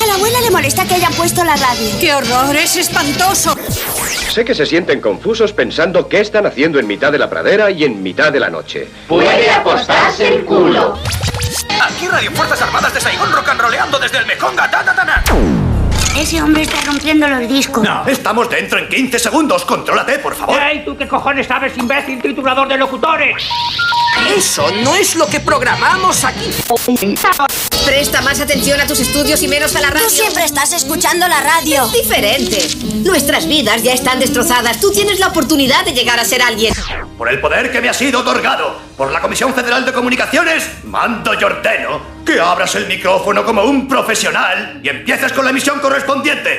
A la abuela le molesta que hayan puesto la radio. ¡Qué horror! ¡Es espantoso! Sé que se sienten confusos pensando qué están haciendo en mitad de la pradera y en mitad de la noche. Puede apostarse el culo. Aquí Radio Fuerzas Armadas de Saigón rock and roleando desde el Mekonga. Ta, ta, ta, ta. Ese hombre está rompiendo los discos. No, estamos dentro en 15 segundos. Contrólate, por favor. ¡Ey, tú qué cojones sabes, imbécil triturador de locutores! Eso no es lo que programamos aquí. Presta más atención a tus estudios y menos a la radio. Tú siempre estás escuchando la radio. Diferente. Nuestras vidas ya están destrozadas. Tú tienes la oportunidad de llegar a ser alguien. Por el poder que me ha sido otorgado por la Comisión Federal de Comunicaciones, mando y ordeno que abras el micrófono como un profesional y empieces con la emisión correspondiente.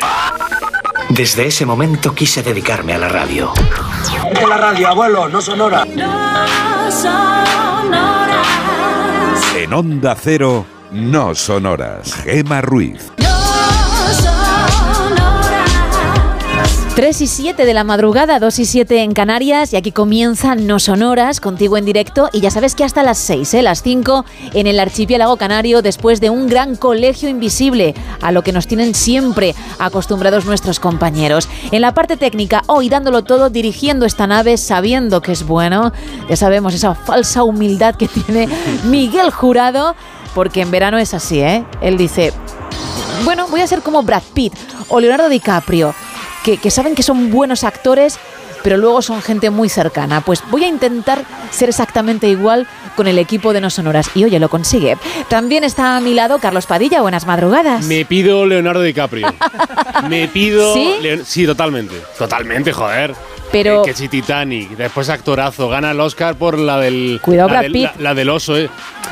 Desde ese momento quise dedicarme a la radio. De la radio, abuelo, no sonora. En Onda Cero, no sonoras. Gema Ruiz. 3 y 7 de la madrugada, 2 y 7 en Canarias y aquí comienzan No Sonoras contigo en directo y ya sabes que hasta las 6, ¿eh? las 5 en el archipiélago canario después de un gran colegio invisible a lo que nos tienen siempre acostumbrados nuestros compañeros. En la parte técnica, hoy dándolo todo, dirigiendo esta nave, sabiendo que es bueno, ya sabemos esa falsa humildad que tiene Miguel Jurado, porque en verano es así, ¿eh? Él dice, bueno, voy a ser como Brad Pitt o Leonardo DiCaprio que, que saben que son buenos actores, pero luego son gente muy cercana. Pues voy a intentar ser exactamente igual con el equipo de No Sonoras. Y oye, lo consigue. También está a mi lado Carlos Padilla. Buenas madrugadas. Me pido Leonardo DiCaprio. Me pido. ¿Sí? Leon- sí, totalmente. Totalmente, joder. Pero- Eh, que si Titanic, después actorazo, gana el Oscar por la del. Cuidado, la Brad del, Pitt. La, la del oso, eh.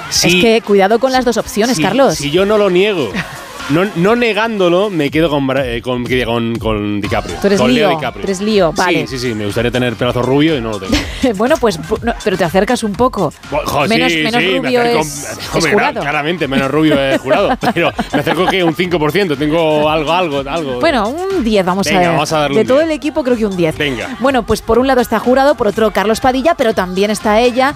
Sí, Es que cuidado con las dos opciones, sí, Carlos. Si yo no lo niego. No, no negándolo, me quedo con, eh, con, con, con DiCaprio. Tú eres con Leo DiCaprio. tú eres lío, vale. Sí, sí, sí. Me gustaría tener pelazo rubio y no lo tengo. bueno, pues no, pero te acercas un poco. Jo, menos sí, menos sí, me rubio acerco- es, es hombre, jurado. Claramente, menos rubio es jurado. Pero me acerco que un 5%. Tengo algo, algo, algo. Bueno, un 10 vamos Venga, a ver. vamos a darle de todo 10. el equipo creo que un 10. Venga. Bueno, pues por un lado está jurado, por otro Carlos Padilla, pero también está ella.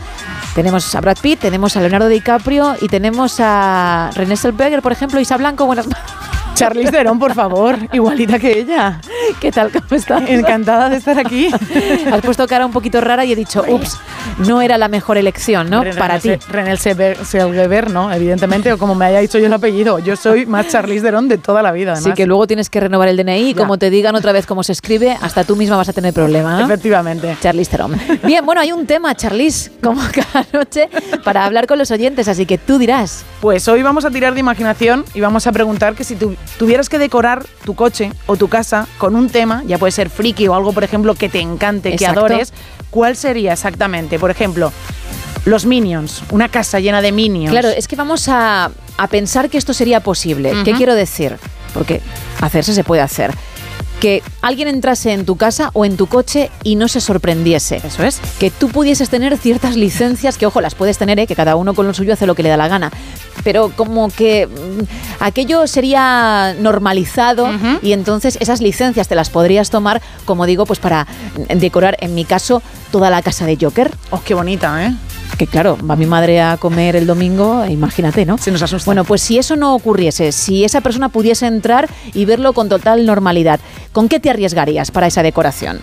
Tenemos a Brad Pitt, tenemos a Leonardo DiCaprio y tenemos a René Zellweger, por ejemplo, Isa Blanco. Buenas Charlize Theron, por favor, igualita que ella. ¿Qué tal? ¿Cómo estás? Encantada de estar aquí. Has puesto cara un poquito rara y he dicho, ups, no era la mejor elección, ¿no? René- Para ti. René Zellweger, ¿no? Evidentemente, o como me haya dicho yo el apellido. Yo soy más Charlize Theron de toda la vida, además. Así que luego tienes que renovar el DNI y como te digan otra vez cómo se escribe, hasta tú misma vas a tener problema. ¿no? Efectivamente. Charlize Theron. Bien, bueno, hay un tema, Charlize, como cada noche, para hablar con los oyentes, así que tú dirás. Pues hoy vamos a tirar de imaginación y vamos a preguntar que si tu- tuvieras que decorar tu coche o tu casa con un tema, ya puede ser friki o algo, por ejemplo, que te encante, que adores, ¿cuál sería exactamente? Por ejemplo, los Minions, una casa llena de Minions. Claro, es que vamos a, a pensar que esto sería posible. ¿Qué quiero decir? Porque hacerse se puede hacer. Que alguien entrase en tu casa o en tu coche y no se sorprendiese. Eso es. Que tú pudieses tener ciertas licencias, que ojo, las puedes tener, ¿eh? que cada uno con lo suyo hace lo que le da la gana. Pero como que mm, aquello sería normalizado y entonces esas licencias te las podrías tomar, como digo, pues para decorar, en mi caso, toda la casa de Joker. Oh, qué bonita, ¿eh? Que claro, va mi madre a comer el domingo, imagínate, ¿no? Se nos asusta. Bueno, pues si eso no ocurriese, si esa persona pudiese entrar y verlo con total normalidad, ¿con qué te arriesgarías para esa decoración?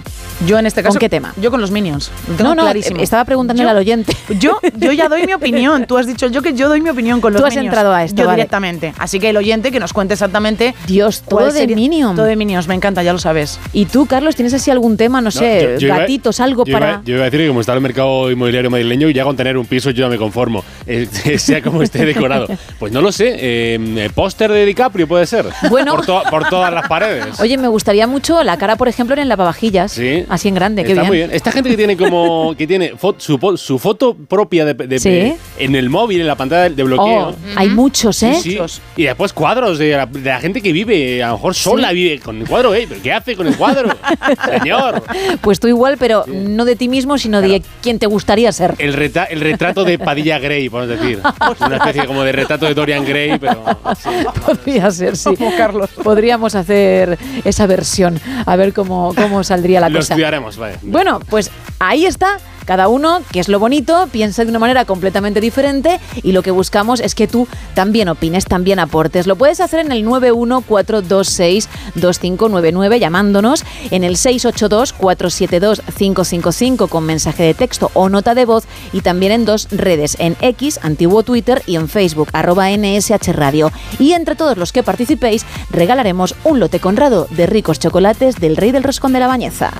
Yo en este caso. ¿Con qué tema? Yo con los Minions. Lo tengo No, no, clarísimo. estaba preguntándole Yo- al oyente. Yo, yo ya doy mi opinión. Tú has dicho yo que yo doy mi opinión con los Tú has Minions. entrado a esto, Yo vale. directamente. Así que el oyente que nos cuente exactamente. Dios, todo de Minions. Todo de Minions, me encanta, ya lo sabes. ¿Y tú, Carlos, tienes así algún tema, no, sé, yo- yo iba- gatitos, algo yo iba- para...? yo iba a decir que como está el mercado inmobiliario madrileño y ya con tener un piso yo ya me conformo, eh, sea como esté decorado. Pues no lo sé, eh, póster de DiCaprio puede ser. Bueno. Por, to- por todas las paredes. Oye, me gustaría mucho la cara, por ejemplo, en el lavavajillas. Sí. Así en grande, qué Está bien. muy bien. Esta gente que tiene como que tiene fo- su, foto propia de, de- Sí. de- en el móvil, en la pantalla de bloqueo. Oh, hay muchos, ¿eh? Sí, sí. Y después cuadros de la, de la gente que vive, a lo mejor sola vive con el cuadro, ¿eh? ¿Pero qué hace con el cuadro? Señor. Pues tú igual, pero no de ti mismo, sino de quién te gustaría ser. El, el retrato de Padilla Gray, podemos decir. Una especie como de retrato de Dorian Gray, pero. sí. Podría ser, sí. Carlos. Podríamos hacer esa versión, a ver cómo, cómo saldría la Lo cosa. estudiaremos, vale. Bueno, pues ahí está Cada uno, que es lo bonito, piensa de una manera completamente diferente y lo que buscamos es que tú también opines, también aportes. Lo puedes hacer en el 914262599 llamándonos en el 682472555 con mensaje de texto o nota de voz y también en dos redes, en X, antiguo Twitter y en Facebook, arroba NSH Radio. Y entre todos los que participéis, regalaremos un lote conrado de ricos chocolates del Rey del Roscón de la Bañeza.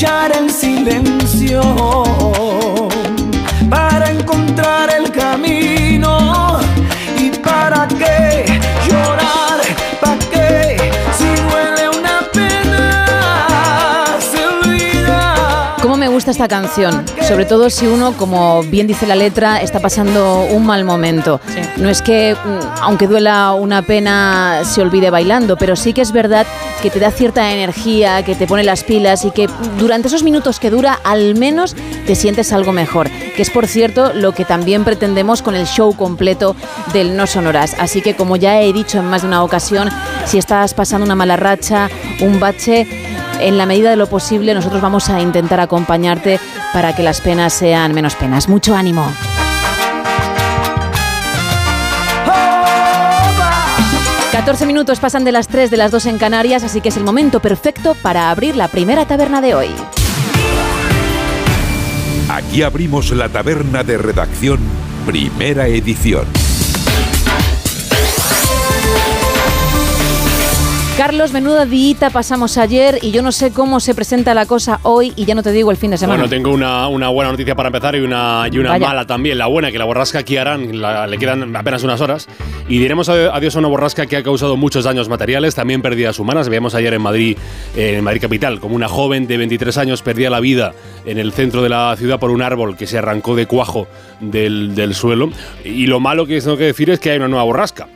Escuchar el silencio para encontrar el camino. ¿Y para qué llorar? ¿Para qué? Si duele una pena, se olvida. ¿Cómo me gusta esta canción? Sobre todo si uno, como bien dice la letra, está pasando un mal momento. No es que, mm, aunque duela una pena, se olvide bailando, pero sí que es verdad que te da cierta energía, que te pone las pilas y que durante esos minutos que dura, al menos te sientes algo mejor. Que es, por cierto, lo que también pretendemos con el show completo del No Sonoras. Así que, como ya he dicho en más de una ocasión, si estás pasando una mala racha, un bache, en la medida de lo posible nosotros vamos a intentar acompañarte para que las penas sean menos penas. Mucho ánimo. 14 minutos pasan de las 3 de las 2 en Canarias, así que es el momento perfecto para abrir la primera taberna de hoy. Aquí abrimos la taberna de redacción, primera edición. Carlos, menuda diita pasamos ayer y yo no sé cómo se presenta la cosa hoy y ya no te digo el fin de semana. Bueno, tengo una, una buena noticia para empezar y una, y una Vaya. mala también. La buena, que la borrasca aquí harán, la- le quedan apenas unas horas. Y diremos adi- adiós a una borrasca que ha causado muchos daños materiales, también pérdidas humanas. Veíamos ayer en Madrid, eh, en Madrid Capital, como una joven de 23 años perdía la vida en el centro de la ciudad por un árbol que se arrancó de cuajo del, del suelo. Y lo malo que tengo que decir es que hay una nueva borrasca.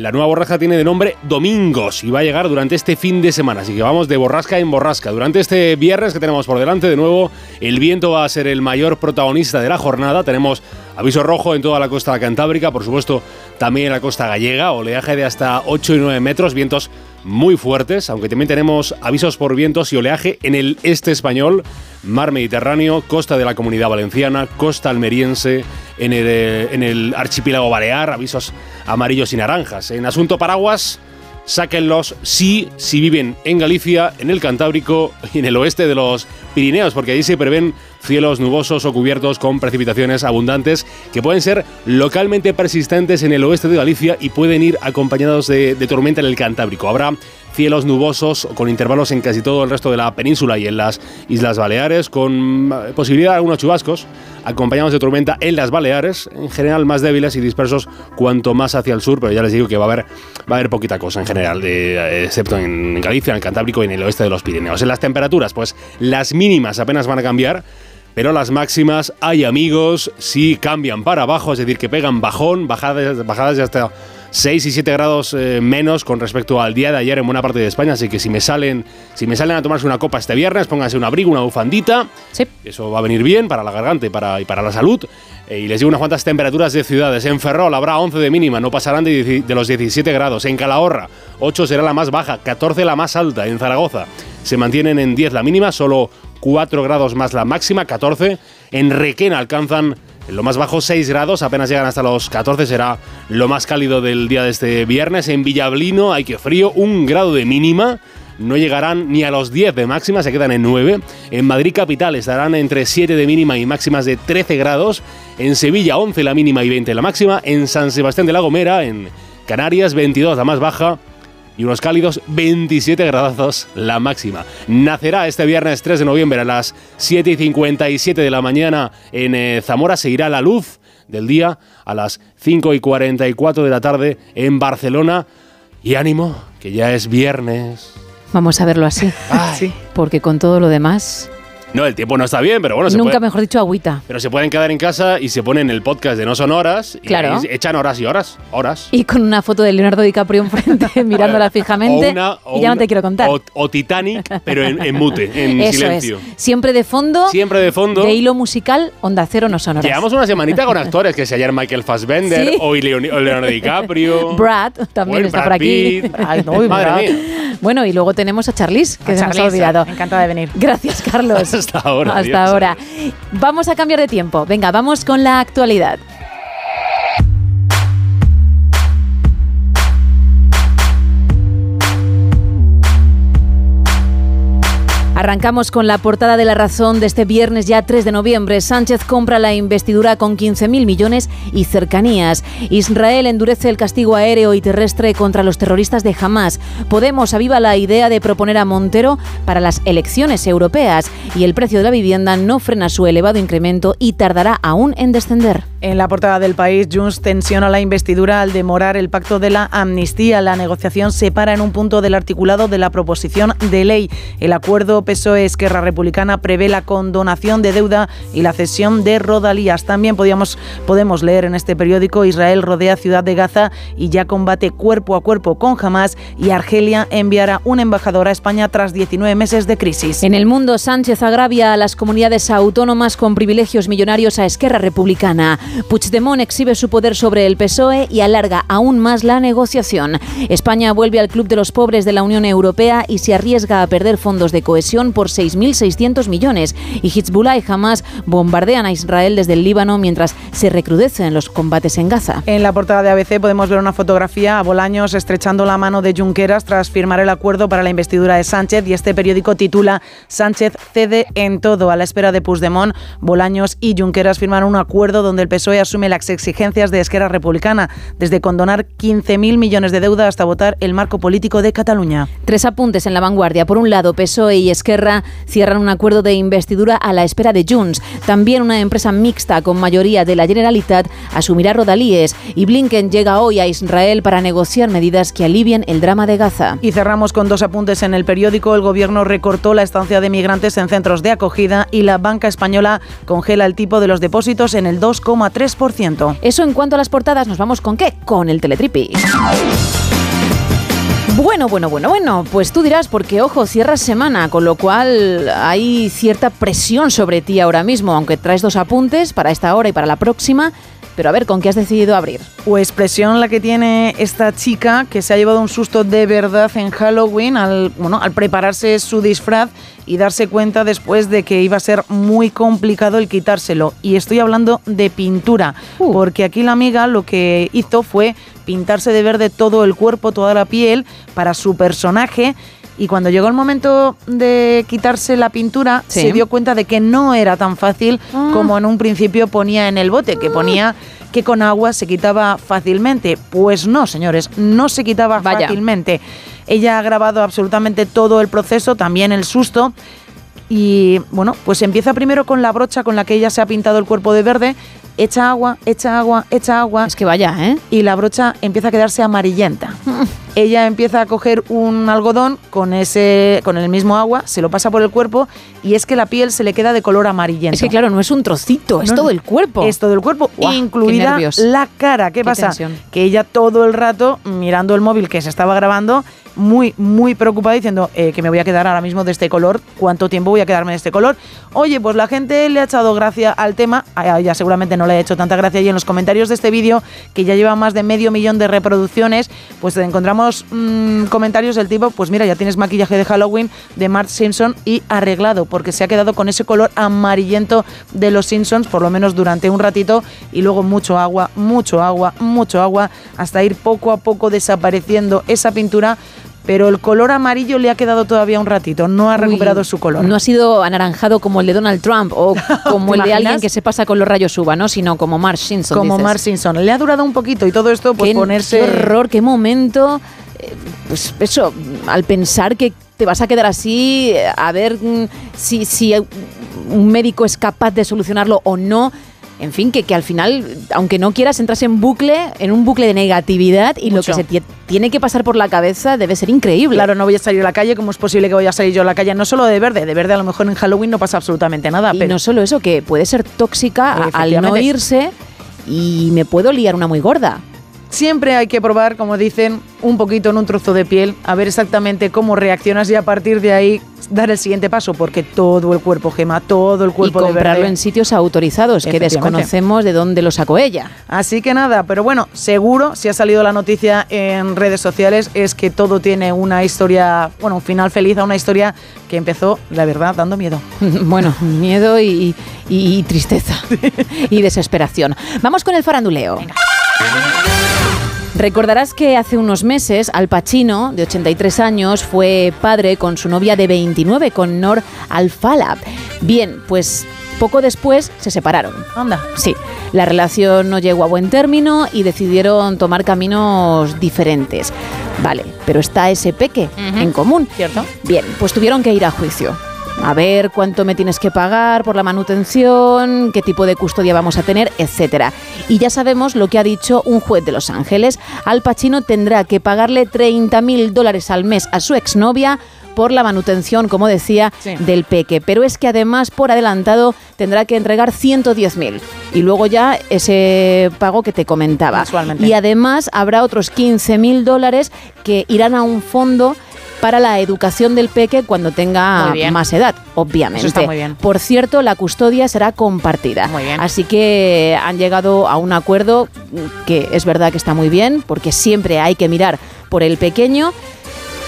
La nueva borrasca tiene de nombre Domingos y va a llegar durante este fin de semana, así que vamos de borrasca en borrasca. Durante este viernes que tenemos por delante, de nuevo, el viento va a ser el mayor protagonista de la jornada. Tenemos aviso rojo en toda la costa cantábrica, por supuesto también en la costa gallega, oleaje de hasta 8 y 9 metros, vientos muy fuertes, aunque también tenemos avisos por vientos y oleaje en el este español, mar Mediterráneo, costa de la Comunidad Valenciana, costa almeriense, en el, eh, archipiélago balear, avisos amarillos y naranjas. En asunto paraguas, sáquenlos sí, si viven en Galicia, en el Cantábrico y en el oeste de los Pirineos, porque ahí se prevén cielos nubosos o cubiertos con precipitaciones abundantes que pueden ser localmente persistentes en el oeste de Galicia y pueden ir acompañados de, tormenta en el Cantábrico. Habrá cielos nubosos con intervalos en casi todo el resto de la península y en las Islas Baleares, con eh, posibilidad de algunos chubascos, acompañados de tormenta en las Baleares, en general más débiles y dispersos cuanto más hacia el sur, pero ya les digo que va a haber, va a haber poquita cosa en general, de, excepto en Galicia, en el Cantábrico y en el oeste de los Pirineos. En las temperaturas, pues las mínimas apenas van a cambiar. Pero las máximas, hay amigos, sí cambian para abajo, es decir, que pegan bajón, bajadas, bajadas hasta 6 y 7 grados eh, menos con respecto al día de ayer en buena parte de España. Así que si me salen, si me salen a tomarse una copa este viernes, pónganse un abrigo, una bufandita. Eso va a venir bien para la garganta y para, y para la salud. Eh, y les digo unas cuantas temperaturas de ciudades. En Ferrol habrá 11 de mínima, no pasarán de, de los 17 grados. En Calahorra, 8 será la más baja, 14 la más alta. En Zaragoza se mantienen en 10 la mínima, solo 4 grados más la máxima, 14. En Requena alcanzan lo más bajo 6 grados, apenas llegan hasta los 14, será lo más cálido del día de este viernes. En Villablino hay que frío, 1 grado de mínima. No llegarán ni a los 10 de máxima, se quedan en 9. En Madrid capital estarán entre 7 de mínima y máximas de 13 grados. En Sevilla 11 la mínima y 20 la máxima. En San Sebastián de la Gomera, en Canarias 22 la más baja y unos cálidos 27 grados la máxima. Nacerá este viernes 3 de noviembre a las 7 y 57 de la mañana en eh, Zamora. Se irá la luz del día a las 5 y 44 de la tarde en Barcelona. Y ánimo, que ya es viernes. Vamos a verlo así. Porque con todo lo demás no, el tiempo no está bien, pero bueno, se Nunca mejor dicho agüita. Pero se pueden quedar en casa y se ponen el podcast de No Son Horas. Y claro. echan horas y horas, horas. Y con una foto de Leonardo DiCaprio enfrente, mirándola fijamente. y ya no te quiero contar. O, Titanic, pero en, mute, en Eso silencio. Es. Siempre de fondo. Siempre de fondo. De hilo musical, Onda Cero No Son Horas. Llevamos una semanita con actores, que si ayer Michael Fassbender, o Leonardo DiCaprio. Brad también está por aquí. Ay, no, Madre mía. Bueno, y luego tenemos a Charlize, que se nos ha olvidado. Encantada de venir. Gracias, Carlos. Hasta ahora. Hasta ahora. Vamos a cambiar de tiempo. Venga, vamos con la actualidad. Arrancamos con la portada de la razón de este viernes ya 3 de noviembre. Sánchez compra la investidura con 15.000 millones y cercanías. Israel endurece el castigo aéreo y terrestre contra los terroristas de Hamas. Podemos aviva la idea de proponer a Montero para las elecciones europeas. Y el precio de la vivienda no frena su elevado incremento y tardará aún en descender. En la portada del país, Junts tensiona la investidura al demorar el pacto de la amnistía. La negociación se para en un punto del articulado de la proposición de ley. El acuerdo PSOE Esquerra Republicana prevé la condonación de deuda y la cesión de rodalías. También podíamos, podemos leer en este periódico Israel rodea ciudad de Gaza y ya combate cuerpo a cuerpo con Hamas y Argelia enviará un embajador a España tras 19 meses de crisis. En el mundo, Sánchez agravia a las comunidades autónomas con privilegios millonarios a Esquerra Republicana. Puigdemont exhibe su poder sobre el PSOE y alarga aún más la negociación. España vuelve al club de los pobres de la Unión Europea y se arriesga a perder fondos de cohesión por 6.600 millones y Hezbollah y Hamas bombardean a Israel desde el Líbano mientras se recrudecen los combates en Gaza. En la portada de ABC podemos ver una fotografía a Bolaños estrechando la mano de Junqueras tras firmar el acuerdo para la investidura de Sánchez y este periódico titula Sánchez cede en todo. A la espera de Puigdemont, Bolaños y Junqueras firmaron un acuerdo donde el PSOE asume las exigencias de Esquerra Republicana, desde condonar 15.000 millones de deuda hasta votar el marco político de Cataluña. Tres apuntes en la vanguardia. Por un lado, PSOE y Esquerra cierran un acuerdo de investidura a la espera de Junts. También una empresa mixta con mayoría de la Generalitat asumirá rodalíes y Blinken llega hoy a Israel para negociar medidas que alivien el drama de Gaza. Y cerramos con dos apuntes en el periódico. El gobierno recortó la estancia de migrantes en centros de acogida y la banca española congela el tipo de los depósitos en el 2,3%. Eso en cuanto a las portadas, ¿nos vamos con qué? Con el teletripi. Bueno, bueno, bueno, bueno, pues tú dirás, porque ojo, cierras semana, con lo cual hay cierta presión sobre ti ahora mismo, aunque traes dos apuntes para esta hora y para la próxima. Pero a ver, ¿con qué has decidido abrir? Pues presión la que tiene esta chica que se ha llevado un susto de verdad en Halloween al, bueno, al prepararse su disfraz y darse cuenta después de que iba a ser muy complicado el quitárselo. Y estoy hablando de pintura, Uh. porque aquí la amiga lo que hizo fue pintarse de verde todo el cuerpo, toda la piel para su personaje. Y cuando llegó el momento de quitarse la pintura, Sí. se dio cuenta de que no era tan fácil Ah. como en un principio ponía en el bote, que ponía que con agua se quitaba fácilmente. Pues no, señores, no se quitaba Vaya. fácilmente. Ella ha grabado absolutamente todo el proceso, también el susto. Y bueno, pues empieza primero con la brocha con la que ella se ha pintado el cuerpo de verde, echa agua, echa agua, echa agua. Es que vaya, ¿eh? Y la brocha empieza a quedarse amarillenta. ella empieza a coger un algodón con ese con el mismo agua, se lo pasa por el cuerpo y es que la piel se le queda de color amarillento. Es que claro, no es un trocito, es todo el cuerpo. Es todo el cuerpo, incluida la cara. ¿Qué, Qué pasa? tensión. Que ella todo el rato mirando el móvil que se estaba grabando, muy, muy preocupada diciendo eh, que me voy a quedar ahora mismo de este color. ¿Cuánto tiempo voy a quedarme de este color? Oye, pues la gente le ha echado gracia al tema. A ella seguramente no le ha hecho tanta gracia. Y en los comentarios de este vídeo, que ya lleva más de medio millón de reproducciones, pues encontramos mm, comentarios del tipo, pues mira, ya tienes maquillaje de Halloween de Mark Simpson y arreglado, porque se ha quedado con ese color amarillento de los Simpsons, por lo menos durante un ratito, y luego mucho agua, mucho agua, mucho agua, hasta ir poco a poco desapareciendo esa pintura. Pero el color amarillo le ha quedado todavía un ratito, no ha recuperado Uy, su color. No ha sido anaranjado como el de Donald Trump o como ¿Te el de alguien que se pasa con los rayos uva, ¿no? Sino como Mark Simpson. como dices. Mark Simpson. Le ha durado un poquito y todo esto, pues qué, ponerse. qué horror, qué momento. eh, Pues eso, al pensar que te vas a quedar así, eh, a ver mm, si, si un médico es capaz de solucionarlo o no. En fin, que, que al final, aunque no quieras, entras en bucle, en un bucle de negatividad y lo que se tie- tiene que pasar por la cabeza debe ser increíble. Claro, no voy a salir a la calle, ¿cómo es posible que vaya a salir yo a la calle? No solo de verde, de verde a lo mejor en Halloween no pasa absolutamente nada, Y pero no solo eso, que puede ser tóxica al no irse y me puedo liar una muy gorda. Siempre hay que probar, como dicen, un poquito en un trozo de piel, a ver exactamente cómo reaccionas y a partir de ahí dar el siguiente paso, porque todo el cuerpo gema, todo el cuerpo y de comprarlo en sitios autorizados, que desconocemos de dónde lo sacó ella. Así que nada, pero bueno, seguro, si ha salido la noticia en redes sociales, es que todo tiene una historia, bueno, un final feliz a una historia que empezó, la verdad, dando miedo. Bueno, miedo y, y- y tristeza y desesperación. Vamos con el faranduleo. Recordarás que hace unos meses Al Pacino, de 83 años, fue padre con su novia de 29, con Nor Al-Falab. Bien, pues poco después se separaron. Anda. Sí, la relación no llegó a buen término y decidieron tomar caminos diferentes. Vale, pero está ese peque en común. ¿Cierto? Bien, pues tuvieron que ir a juicio. A ver cuánto me tienes que pagar por la manutención, qué tipo de custodia vamos a tener, etcétera. Y ya sabemos lo que ha dicho un juez de Los Ángeles. Al Pacino tendrá que pagarle 30 mil dólares al mes a su exnovia por la manutención, como decía, Sí. del peque. Pero es que además, por adelantado, tendrá que entregar 110 mil. Y luego ya ese pago que te comentaba. Y además habrá otros 15 mil dólares que irán a un fondo para la educación del peque cuando tenga más edad, obviamente. Eso está muy bien. Por cierto, la custodia será compartida. Muy bien. Así que han llegado a un acuerdo que es verdad que está muy bien, porque siempre hay que mirar por el pequeño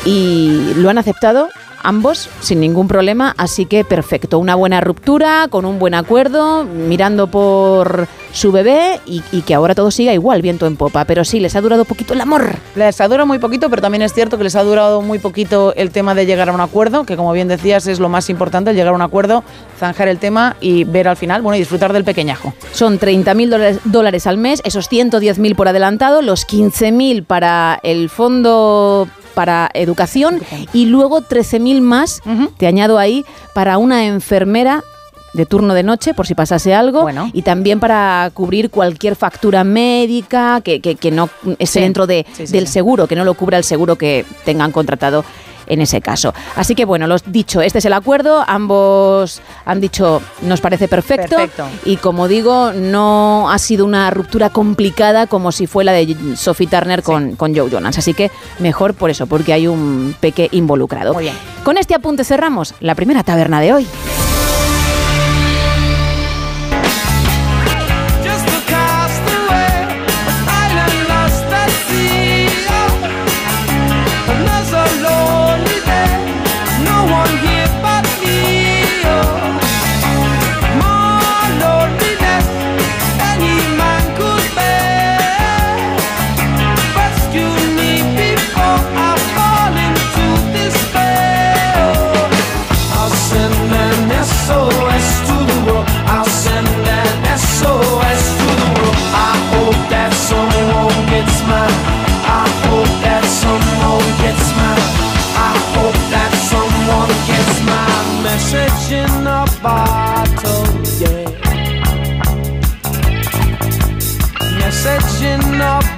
y lo han aceptado ambos sin ningún problema, así que perfecto, una buena ruptura, con un buen acuerdo, mirando por su bebé y, y que ahora todo siga igual, viento en popa, pero sí, les ha durado poquito el amor. Les ha durado muy poquito, pero también es cierto que les ha durado muy poquito el tema de llegar a un acuerdo, que como bien decías es lo más importante, el llegar a un acuerdo, zanjar el tema y ver al final, bueno, y disfrutar del pequeñajo. Son 30.000 dólares, dólares al mes, esos 110.000 por adelantado, los 15.000 para el fondo para educación y luego 13.000 más, te añado ahí, para una enfermera de turno de noche, por si pasase algo, Bueno. y también para cubrir cualquier factura médica que, que- que no esté Sí. dentro de, Sí, sí, del seguro, que no lo cubra el seguro que tengan contratado en ese caso. Así que bueno, los dicho, este es el acuerdo, ambos han dicho nos parece perfecto, Perfecto. y como digo, no ha sido una ruptura complicada como si fue la de Sophie Turner con, con Joe Jonas. Así que mejor por eso, porque hay un peque involucrado. Muy bien. Con este apunte cerramos la primera taberna de hoy.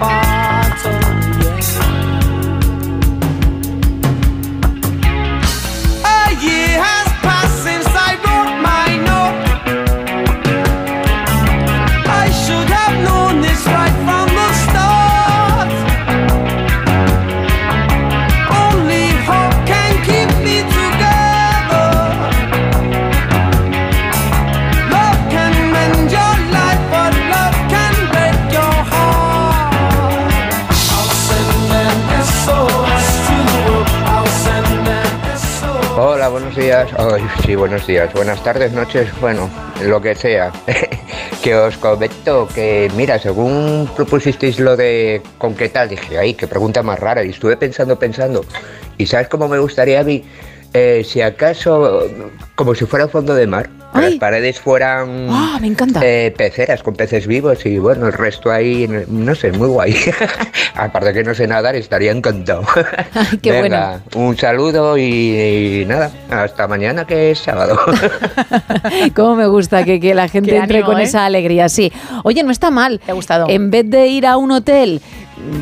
In buenos días. Ay, sí, buenos días. Buenas tardes, noches, bueno, lo que sea. que os comento que, mira, según propusisteis lo de con qué tal, dije, ay, qué pregunta más rara. Y estuve pensando, pensando. ¿Y sabes cómo me gustaría a mí? Eh, si acaso, como si fuera fondo de mar, que las paredes fueran Ah, me encanta. eh, peceras con peces vivos y bueno, el resto ahí, no sé, muy guay. Aparte que no sé nadar, estaría encantado. qué Venga, un saludo y, y nada, hasta mañana que es sábado. Cómo me gusta que, que la gente Qué entre ánimo, con ¿eh? esa alegría, sí. Oye, no está mal. ¿Te ha gustado? En vez de ir a un hotel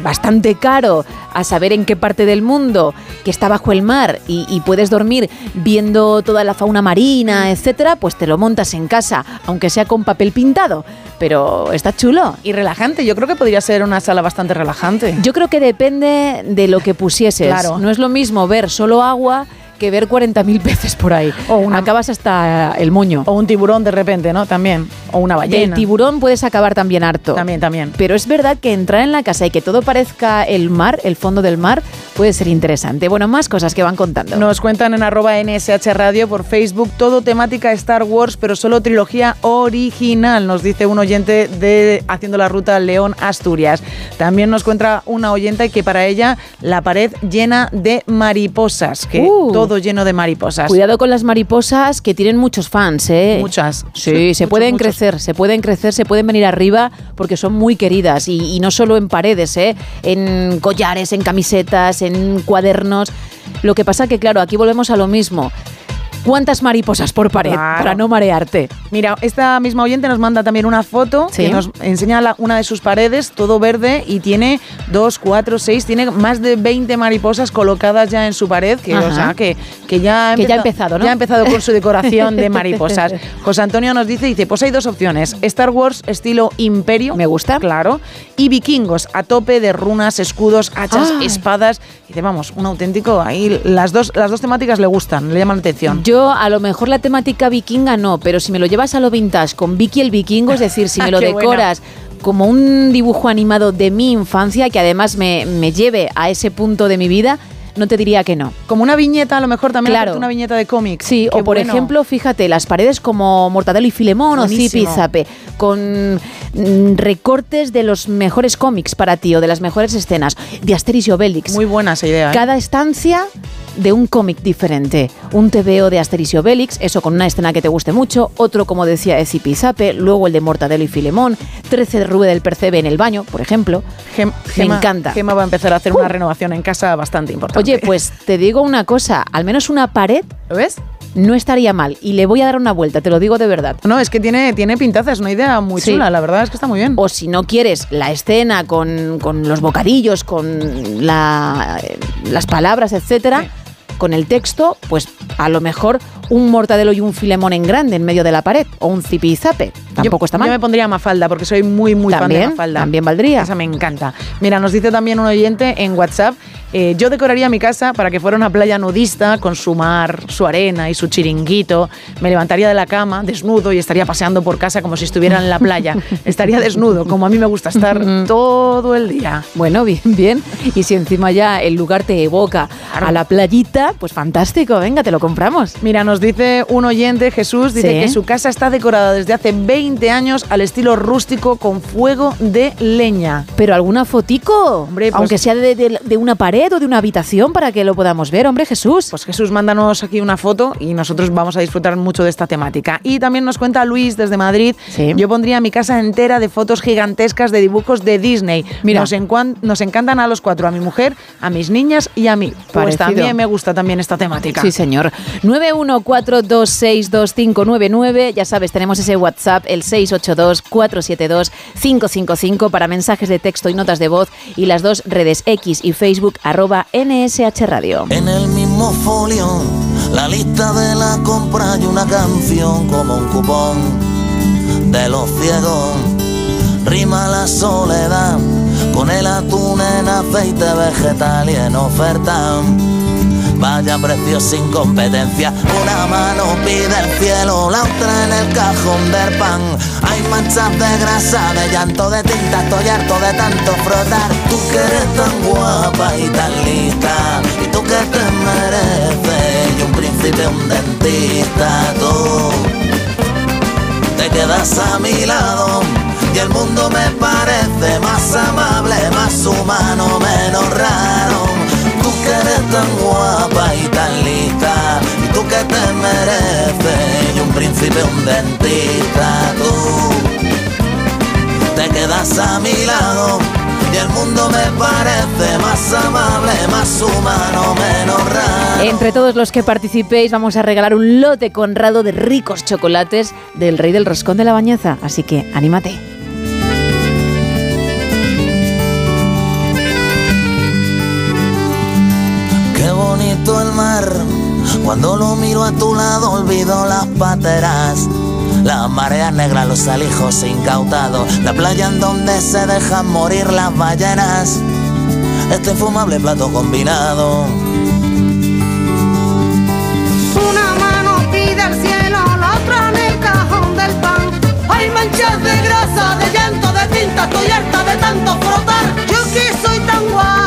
bastante caro a saber en qué parte del mundo que está bajo el mar y, y puedes dormir viendo toda la fauna marina, etcétera, pues te lo montas en casa, aunque sea con papel pintado. Pero está chulo. Y relajante, yo creo que podría ser una sala bastante relajante. Yo creo que depende de lo que pusieses. Claro. No es lo mismo ver solo agua que ver 40.000 peces por ahí. Acabas hasta el moño. O un tiburón de repente, ¿no? También. O una ballena. tiburón puedes acabar también harto. También, también. Pero es verdad que entrar en la casa y que todo parezca el mar, el fondo del mar, puede ser interesante. Bueno, más cosas que van contando. Nos cuentan en arroba NSH Radio por Facebook todo temática Star Wars, pero solo trilogía original, nos dice un oyente de Haciendo la Ruta León Asturias. También nos cuenta una oyente que para ella la pared llena de mariposas, que Uh. todo lleno de mariposas. Cuidado con las mariposas que tienen muchos fans, ¿eh? Muchas. Sí, Sí, se pueden muchos. crecer, se pueden crecer, se pueden venir arriba porque son muy queridas y, y no solo en paredes, ¿eh? En collares, en camisetas, en cuadernos. Lo que pasa que, claro, aquí volvemos a lo mismo. ¿Cuántas mariposas por pared Claro. para no marearte? Mira, esta misma oyente nos manda también una foto Sí. que nos enseña la- una de sus paredes, todo verde, y tiene dos, cuatro, seis, tiene más de 20 mariposas colocadas ya en su pared, que, o Ajá. sea, que, que ya, ha Que ya ha empezado, ¿no? Ya ha empezado con su decoración de mariposas. José Antonio nos dice, dice, pues hay dos opciones, Star Wars estilo imperio. Me gusta. Claro. Y vikingos, a tope de runas, escudos, hachas, Ay. espadas. Dice, vamos, un auténtico, ahí las dos, las dos temáticas le gustan, le llaman la atención. Yo a lo mejor la temática vikinga no, pero si me lo llevas a lo vintage con Vicky el vikingo, es decir, si me lo Qué buena. decoras como un dibujo animado de mi infancia, que además me, me lleve a ese punto de mi vida, no te diría que no. Como una viñeta, a lo mejor también Claro. una viñeta de cómic. Sí, Qué o por bueno. ejemplo, fíjate, las paredes como Mortadelo y Filemón o Zip y Buenísimo. Zape, con mm, recortes de los mejores cómics para ti o de las mejores escenas, de Asterix y Obelix. Muy buena esa idea. ¿eh? Cada estancia de un cómic diferente. Un TVO de Asterix y Obelix, eso con una escena que te guste mucho, otro, como decía, de Zipizape, luego el de Mortadelo y Filemón, 13 de Rube del Percebe en el baño, por ejemplo. Gem- Me Gema- encanta. Gema va a empezar a hacer una renovación en casa bastante importante. Oye, pues te digo una cosa, al menos una pared ¿lo ves? no estaría mal y le voy a dar una vuelta, te lo digo de verdad. No, es que tiene, tiene pintaza, es una idea muy Sí. chula, la verdad es que está muy bien. O si no quieres la escena con, con los bocadillos, con la- eh, las palabras, etcétera, con el texto, pues a lo mejor un mortadelo y un filemón en grande en medio de la pared, o un zipizape. Tampoco yo, está mal. Yo me pondría Mafalda porque soy muy, muy fan de También, Mafalda. también valdría. Esa me encanta. Mira, nos dice también un oyente en WhatsApp, eh, yo decoraría mi casa para que fuera una playa nudista con su mar, su arena y su chiringuito. Me levantaría de la cama desnudo y estaría paseando por casa como si estuviera en la playa. estaría desnudo, como a mí me gusta estar todo el día. Bueno, bien, bien. Y si encima ya el lugar te evoca a la playita, pues fantástico, venga, te lo compramos. Mira, nos dice un oyente, Jesús, dice Sí. que su casa está decorada desde hace 20 años al estilo rústico con fuego de leña. Pero alguna fotico, Hombre, pues- aunque sea de, de- de una pared. Pared o de una habitación para que lo podamos ver, hombre Jesús. Pues Jesús, mándanos aquí una foto y nosotros vamos a disfrutar mucho de esta temática. Y también nos cuenta Luis desde Madrid. Yo pondría mi casa entera de fotos gigantescas de dibujos de Disney. Mira. Nos, nos encantan a los cuatro, a mi mujer, a mis niñas y a mí. Pues Parecido. también me gusta también esta temática. Sí, señor. 914262599. Ya sabes, tenemos ese WhatsApp, el 682-472-555 para mensajes de texto y notas de voz y las dos redes X y Facebook arroba. En el mismo folio, la lista de la compra y una canción como un cupón de los ciegos. Rima la soledad con el atún en aceite vegetal y en oferta. Vaya precio sin competencia, una mano pide el cielo, la otra en el cajón del pan. Hay manchas de grasa, de llanto, de tinta, estoy harto de tanto frotar. Tú que eres tan guapa y tan lista, y tú que te mereces, y un príncipe, un dentista, tú te quedas a mi lado y el mundo me parece más amable, más humano, menos raro. Eres tan guapa y tan lista, y tú que te mereces, y un príncipe, un dentista, tú te quedas a mi lado. Y el mundo me parece más amable, más humano, menos raro. Entre todos los que participéis vamos a regalar un lote conrado de ricos chocolates del rey del roscón de la bañeza. Así que anímate. Cuando lo miro a tu lado olvido las pateras. Las mareas negras, los alijos incautados, la playa en donde se dejan morir las ballenas. Este infumable plato combinado. Una mano pide al cielo, la otra en el cajón del pan. Hay manchas de grasa, de llanto, de tinta, estoy harta de tanto frotar. Yo que soy tan guapa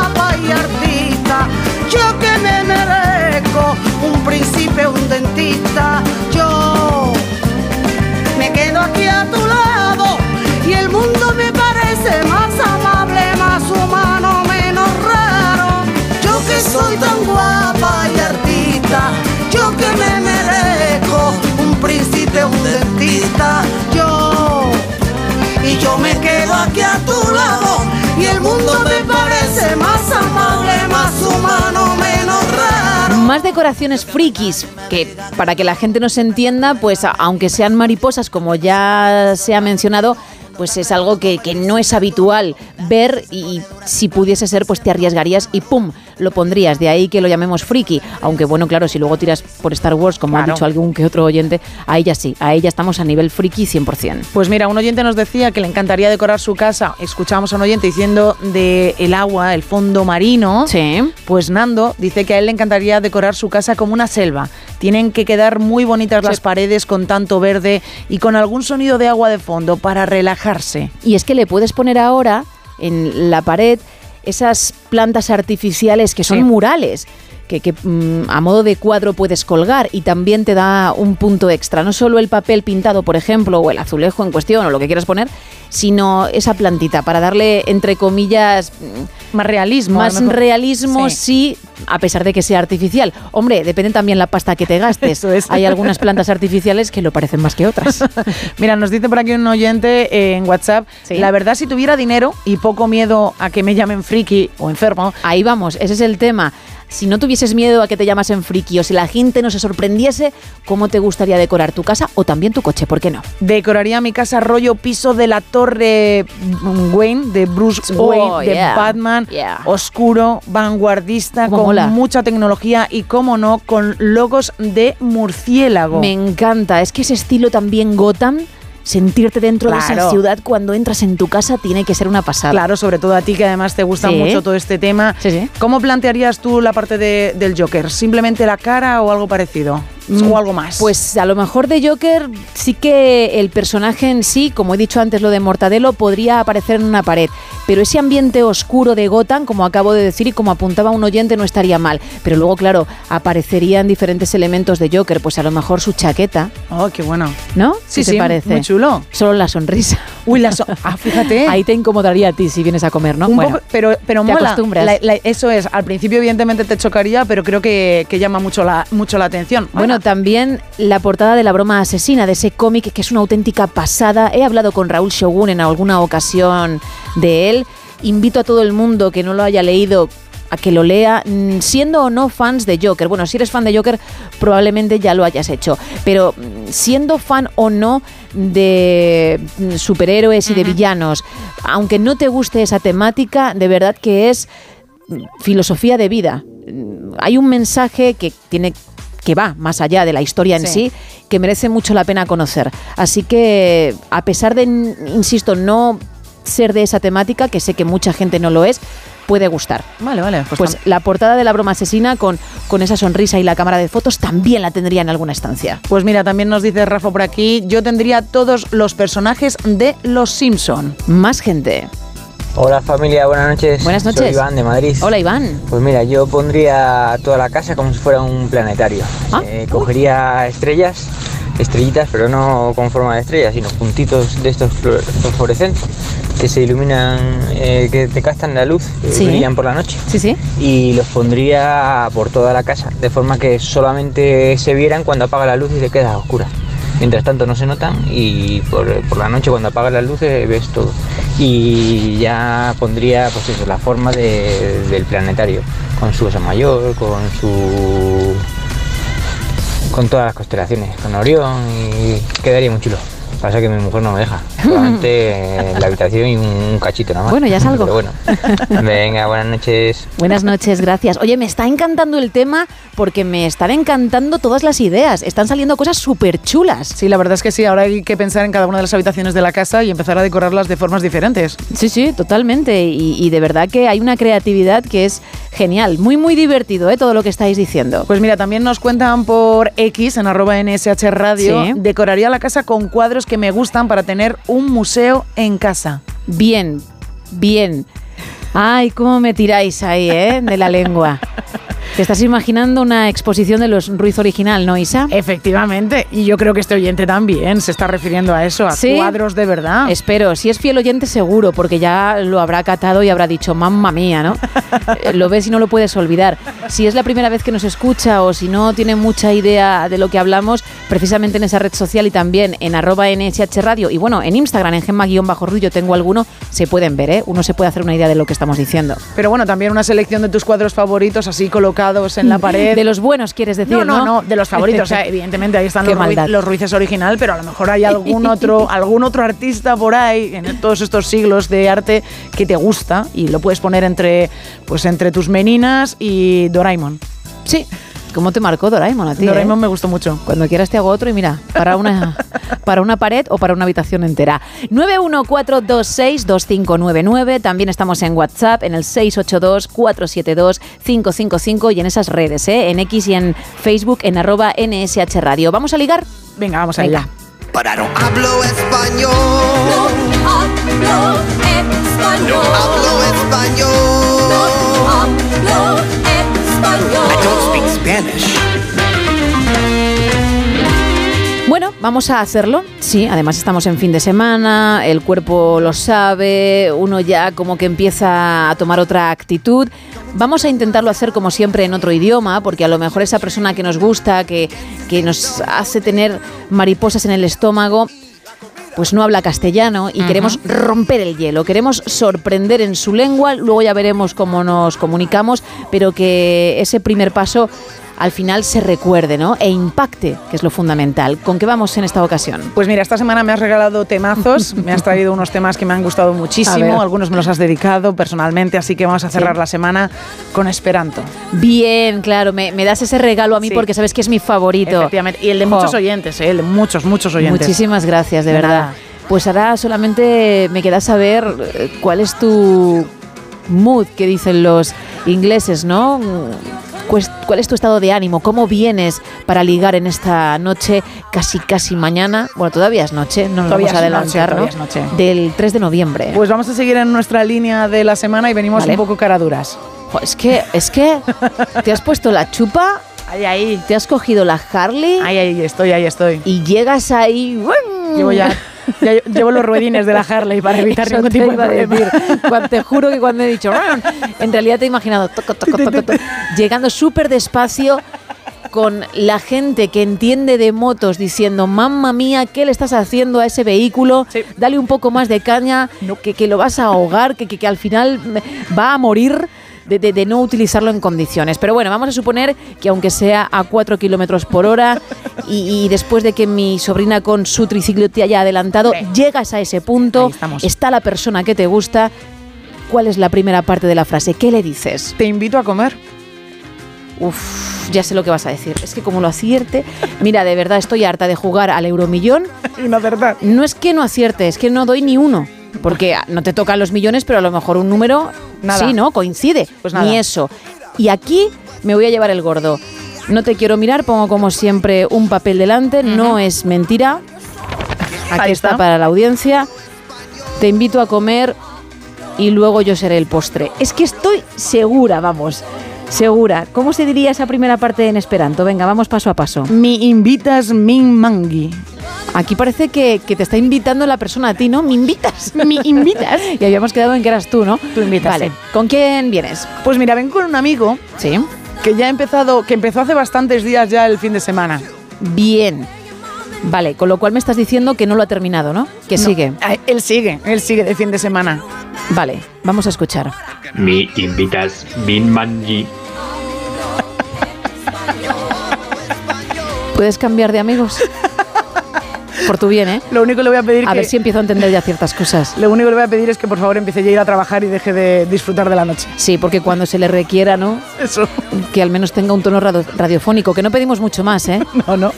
dentista, yo. Y yo me quedo aquí a tu lado y el mundo me parece más amable, más humano, menos raro. Más decoraciones frikis, que para que la gente nos entienda, pues aunque sean mariposas, como ya se ha mencionado, pues es algo que no es habitual ver y si pudiese ser, pues te arriesgarías y ¡pum! Lo pondrías. De ahí que lo llamemos friki. Aunque bueno, claro, si luego tiras por Star Wars, como Claro. ha dicho algún que otro oyente, ahí ya sí, ahí ya estamos a nivel friki 100%. Pues mira, un oyente nos decía que le encantaría decorar su casa. Escuchamos a un oyente diciendo de el agua, el fondo marino. Sí. Pues Nando dice que a él le encantaría decorar su casa como una selva. Tienen que quedar muy bonitas las paredes con tanto verde y con algún sonido de agua de fondo para relajarse. Y es que le puedes poner ahora en la pared esas plantas artificiales que son Sí. murales. Que, que, mm, a modo de cuadro puedes colgar y también te da un punto extra. No solo el papel pintado, por ejemplo, o el azulejo en cuestión, o lo que quieras poner, sino esa plantita para darle, entre comillas, mm, Más realismo. más realismo, Sí. sí. a pesar de que sea artificial. Hombre, depende también la pasta que te gastes. Es. Hay algunas plantas artificiales que lo parecen más que otras. Mira, nos dice por aquí un oyente eh, en WhatsApp, Sí. la verdad si tuviera dinero y poco miedo a que me llamen friki o enfermo, Ahí vamos, ese es el tema. Si no tuvieses miedo a que te llamasen friki o si la gente no se sorprendiese, ¿cómo te gustaría decorar tu casa o también tu coche? ¿Por qué no? decoraría mi casa rollo piso de la torre mm, Wayne, de Bruce Oh, Wayne, de yeah. Batman, Yeah. oscuro, vanguardista, Cómo con mola. mucha tecnología y, como no, con logos de murciélago. Me encanta, es que ese estilo también Gotham, sentirte dentro de esa ciudad cuando entras en tu casa tiene que ser una pasada. Claro, sobre todo a ti que además te gusta Sí. mucho todo este tema. Sí, sí. ¿Cómo plantearías tú la parte de- del Joker? ¿Simplemente la cara o algo parecido? O algo más. Pues a lo mejor de Joker sí que el personaje en sí, como he dicho antes lo de Mortadelo, podría aparecer en una pared. Pero ese ambiente oscuro de Gotham, como acabo de decir y como apuntaba un oyente, no estaría mal. Pero luego, claro, aparecerían diferentes elementos de Joker. Pues a lo mejor su chaqueta. Oh, qué bueno. ¿No? Sí, ¿Qué te sí, parece? muy chulo. Solo la sonrisa. Uy, la so- ah, fíjate. Ahí te incomodaría a ti si vienes a comer, ¿no? Un Bueno, poco, pero pero te mola. acostumbras. La- la- eso es. Al principio, evidentemente, te chocaría, pero creo que, que llama mucho la, mucho la atención. Bueno, también la portada de La broma asesina, de ese cómic que es una auténtica pasada. He hablado con Raúl Shogun en alguna ocasión de él. Invito a todo el mundo que no lo haya leído a que lo lea, mm, siendo o no fans de Joker. Bueno, si eres fan de Joker, probablemente ya lo hayas hecho. Pero mm, siendo fan o no de mm, superhéroes y de villanos, aunque no te guste esa temática, de verdad que es filosofía de vida. Hay un mensaje que tiene que va más allá de la historia en Sí. sí, que merece mucho la pena conocer. Así que, a pesar de, insisto, no ser de esa temática, que sé que mucha gente no lo es, puede gustar. Vale, vale. Pues, Pues la portada de la broma asesina con, con esa sonrisa y la cámara de fotos también la tendría en alguna estancia. Pues mira, también nos dice Rafa por aquí, yo tendría todos los personajes de Los Simpson. Más gente. Hola familia, buenas noches. Buenas Soy noches. Iván de Madrid. Hola Iván. Pues mira, yo pondría toda la casa como si fuera un planetario. Ah. Eh, cogería estrellas, estrellitas, pero no con forma de estrellas, sino puntitos de estos fluor- fosforescentes que se iluminan, eh, que te captan la luz, que Sí. brillan por la noche. Sí, sí. Y los pondría por toda la casa, de forma que solamente se vieran cuando apaga la luz y se queda oscura. Mientras tanto no se notan y por, por la noche cuando apagas las luces ves todo. Y ya pondría pues eso, la forma de- del planetario, con su osa mayor, con su con todas las constelaciones, con Orión y quedaría muy chulo. Pasa que mi mujer no me deja. Solamente en la habitación y un cachito nada más. Bueno, ya es algo. Pero bueno. Venga, buenas noches. Buenas noches, gracias. Oye, me está encantando el tema porque me están encantando todas las ideas. Están saliendo cosas súper chulas. Sí, la verdad es que sí, ahora hay que pensar en cada una de las habitaciones de la casa y empezar a decorarlas de formas diferentes. Sí, sí, totalmente. Y, y de verdad que hay una creatividad que es genial. Muy, muy divertido, ¿eh? Todo lo que estáis diciendo. Pues mira, también nos cuentan por X, en arroba NSH Radio, Sí. decoraría la casa con cuadros que me gustan para tener un museo en casa. Bien, bien. Ay, cómo me tiráis ahí, ¿eh? De la lengua. Te estás imaginando una exposición de los Ruiz original, ¿no, Isa? Efectivamente, y yo creo que este oyente también se está refiriendo a eso, a ¿Sí? cuadros de verdad. Espero, si es fiel oyente seguro, porque ya lo habrá catado y habrá dicho, mamma mía, ¿no? Eh, lo ves y no lo puedes olvidar. Si es la primera vez que nos escucha o si no tiene mucha idea de lo que hablamos, precisamente en esa red social y también en arroba NSH Radio y bueno, en Instagram, en Gemma-Rullo tengo alguno, se pueden ver, ¿eh? Uno se puede hacer una idea de lo que estamos diciendo. Pero bueno, también una selección de tus cuadros favoritos así colocados en la pared. De los buenos, quieres decir, no, ¿no? no, no, de los favoritos. O sea, evidentemente ahí están Ruiz- los Ruices original, pero a lo mejor hay algún otro, algún otro artista por ahí en todos estos siglos de arte que te gusta y lo puedes poner entre, pues entre tus meninas y Doraemon. Sí. ¿Cómo te marcó Doraemon a ti? Doraemon eh? me gustó mucho. Cuando quieras te hago otro y mira, para una, para una pared o para una habitación entera. 914262599. También estamos en WhatsApp en el 682472555 y en esas redes, ¿eh? en X y en Facebook en arroba NSH Radio. ¿Vamos a ligar? Venga, vamos Venga. allá. Pero no hablo español. No hablo español. Hablo español. No hablo español. I don't speak Bueno, vamos a hacerlo. Sí, además estamos en fin de semana, el cuerpo lo sabe, uno ya como que empieza a tomar otra actitud. Vamos a intentarlo hacer como siempre en otro idioma, porque a lo mejor esa persona que nos gusta, que, que nos hace tener mariposas en el estómago, pues no habla castellano y queremos romper el hielo, queremos sorprender en su lengua, luego ya veremos cómo nos comunicamos, pero que ese primer paso al final se recuerde, ¿no? E impacte, que es lo fundamental. ¿Con qué vamos en esta ocasión? Pues mira, esta semana me has regalado temazos, me has traído unos temas que me han gustado muchísimo, algunos me los has dedicado personalmente, así que vamos a cerrar Sí. la semana con Esperanto. Bien, claro, me, me das ese regalo a mí Sí. porque sabes que es mi favorito. Efectivamente, y el de muchos oyentes, ¿eh? el de muchos, muchos oyentes. Muchísimas gracias, de, De verdad. nada. Pues ahora solamente me queda saber eh, cuál es tu mood que dicen los ingleses, ¿no? ¿Cuál es tu estado de ánimo? ¿Cómo vienes para ligar en esta noche, casi casi mañana? Bueno, todavía es noche, no nos Todavía vamos a noche, adelantar, todavía ¿no? es noche. Del 3 de noviembre. Pues vamos a seguir en nuestra línea de la semana y venimos Vale. un poco caraduras. Es que, es que te has puesto la chupa, Ahí, ahí. te has cogido la Harley Ahí, ahí estoy, ahí estoy. y llegas ahí. Llevo ya, ya llevo los ruedines de la Harley para evitar Eso ningún tipo de problema. decir. Cuando- te juro que cuando he dicho en realidad te he imaginado toco, toco, toco, llegando súper despacio con la gente que entiende de motos diciendo mamma mía qué le estás haciendo a ese vehículo Sí. dale un poco más de caña que, que lo vas a ahogar que, que- que al final va a morir de, de- de no utilizarlo en condiciones. Pero bueno, vamos a suponer que aunque sea a 4 kilómetros por hora y, y después de que mi sobrina con su triciclo te haya adelantado, llegas a ese punto, está la persona que te gusta. ¿Cuál es la primera parte de la frase? ¿Qué le dices? Te invito a comer. Uf, ya sé lo que vas a decir. Es que como lo acierte, mira, de verdad estoy harta de jugar al euromillón. Y no verdad. No es que no acierte, es que no doy ni uno. Porque no te tocan los millones, pero a lo mejor un número Nada. sí, ¿no? Coincide. Pues nada. Ni eso. Y aquí me voy a llevar el gordo. No te quiero mirar, pongo como siempre un papel delante, no es mentira. Aquí está. para la audiencia. Te invito a comer y luego yo seré el postre. Es que estoy segura, vamos. Segura. ¿Cómo se diría esa primera parte en esperanto? Venga, vamos paso a paso. Mi invitas min mangi. Aquí parece que, que te está invitando la persona a ti, ¿no? Me invitas. Mi invitas. y habíamos quedado en que eras tú, ¿no? Tú invitas, Vale. ¿Con quién vienes? Pues mira, ven con un amigo Sí. que ya ha empezado, que empezó hace bastantes días ya el fin de semana. Bien. Vale, con lo cual me estás diciendo que no lo ha terminado, ¿no? Que No, sigue. ah, Él sigue, él sigue de fin de semana. Vale, vamos a escuchar. Mi invitas Min Manji. ¿Puedes cambiar de amigos? Por tu bien, ¿eh? Lo único que le voy a pedir A que, ver si empiezo a entender ya ciertas cosas. lo único que le voy a pedir es que por favor empiece ya a ir a trabajar y deje de disfrutar de la noche. Sí, porque cuando se le requiera, ¿no? Eso. Que al menos tenga un tono radio- radiofónico, que no pedimos mucho más, ¿eh? No, no.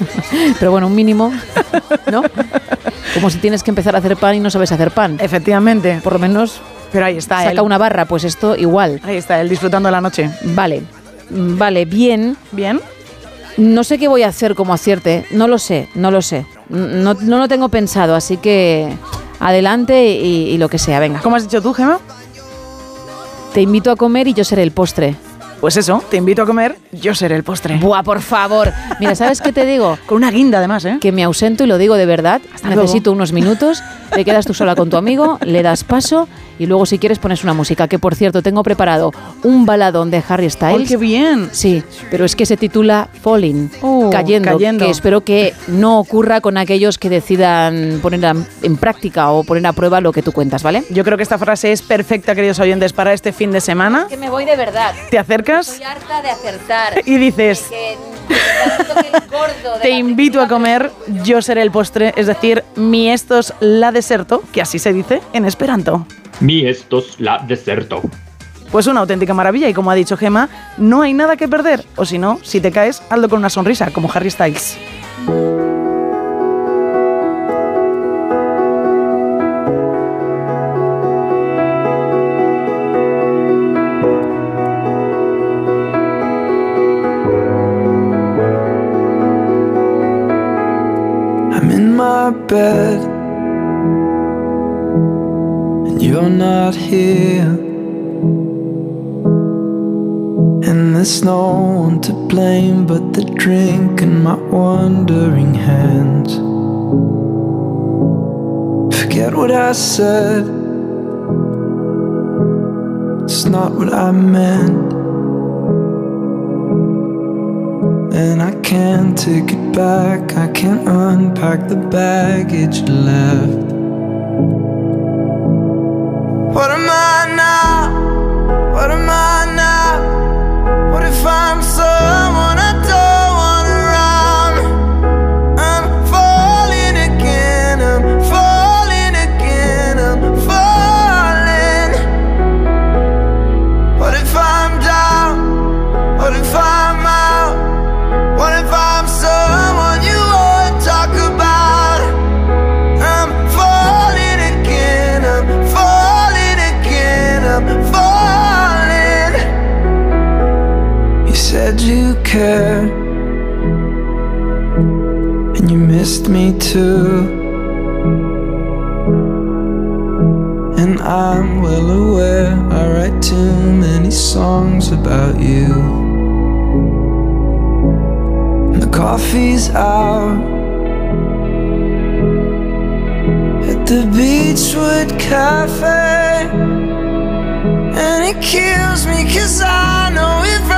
Pero bueno, un mínimo, ¿no? Como si tienes que empezar a hacer pan y no sabes hacer pan. Efectivamente. Por lo menos Pero ahí está saca él. una barra, pues esto igual. Ahí está él disfrutando de la noche. Vale, vale, bien. Bien. No sé qué voy a hacer como acierte, no lo sé, no lo sé. No, no lo tengo pensado, así que adelante y, y lo que sea, venga. ¿Cómo has dicho tú, Gemma? Te invito a comer y yo seré el postre. Pues eso, te invito a comer, yo seré el postre. Buah, por favor. Mira, ¿sabes qué te digo? Con una guinda además, ¿eh? Que me ausento y lo digo de verdad. Necesito unos minutos. Te quedas tú sola con tu amigo, le das paso y luego si quieres pones una música. Que por cierto, tengo preparado un baladón de Harry ¡Ay, Styles. qué bien! Sí, pero es que se titula Falling, Oh, cayendo, cayendo. que espero que no ocurra con aquellos que decidan poner en práctica o poner a prueba lo que tú cuentas, ¿vale? Yo creo que esta frase es perfecta, queridos oyentes, para este fin de semana. Que me voy de verdad. Te acercas harta de acertar. y dices, te invito a comer, yo seré el postre, es decir, mi estos la deserto, que así se dice en esperanto. Mi estos la deserto. Pues una auténtica maravilla y como ha dicho Gema, no hay nada que perder, o si no, si te caes, hazlo con una sonrisa, como Harry Styles. Blame the drink in my wandering hands. Forget what I said, it's not what I meant. And I can't take it back, I can't unpack the baggage left. And you missed me too. And I'm well aware I write too many songs about you. And the coffee's out at the Beachwood Cafe. And it kills me cause I know run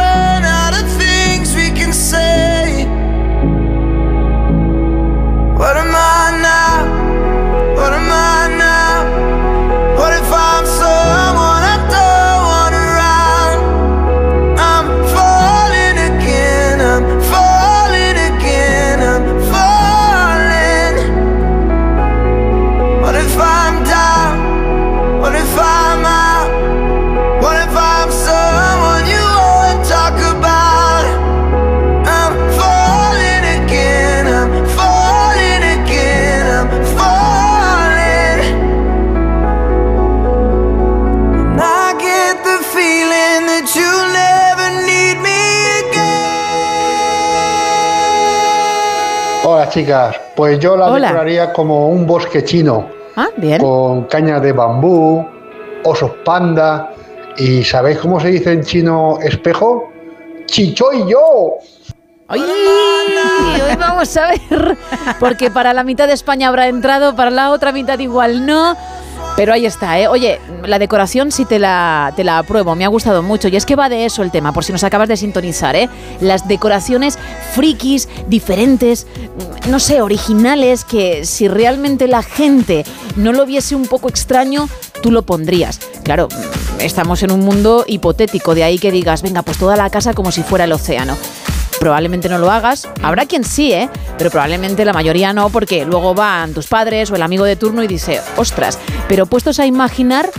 chicas, pues yo la Hola. decoraría como un bosque chino, Ah, bien. con cañas de bambú, osos panda y ¿sabéis cómo se dice en chino espejo? ¡Chichoy yo! ¡Ay! Hoy vamos a ver, porque para la mitad de España habrá entrado, para la otra mitad igual no. Pero ahí está, ¿eh? Oye, la decoración sí te la, te la apruebo, me ha gustado mucho. Y es que va de eso el tema, por si nos acabas de sintonizar, ¿eh? Las decoraciones frikis, diferentes, no sé, originales, que si realmente la gente no lo viese un poco extraño, tú lo pondrías. Claro, estamos en un mundo hipotético, de ahí que digas, venga, pues toda la casa como si fuera el océano probablemente no lo hagas. Habrá quien sí, ¿eh? Pero probablemente la mayoría no, porque luego van tus padres o el amigo de turno y dice, ostras, pero puestos a imaginar,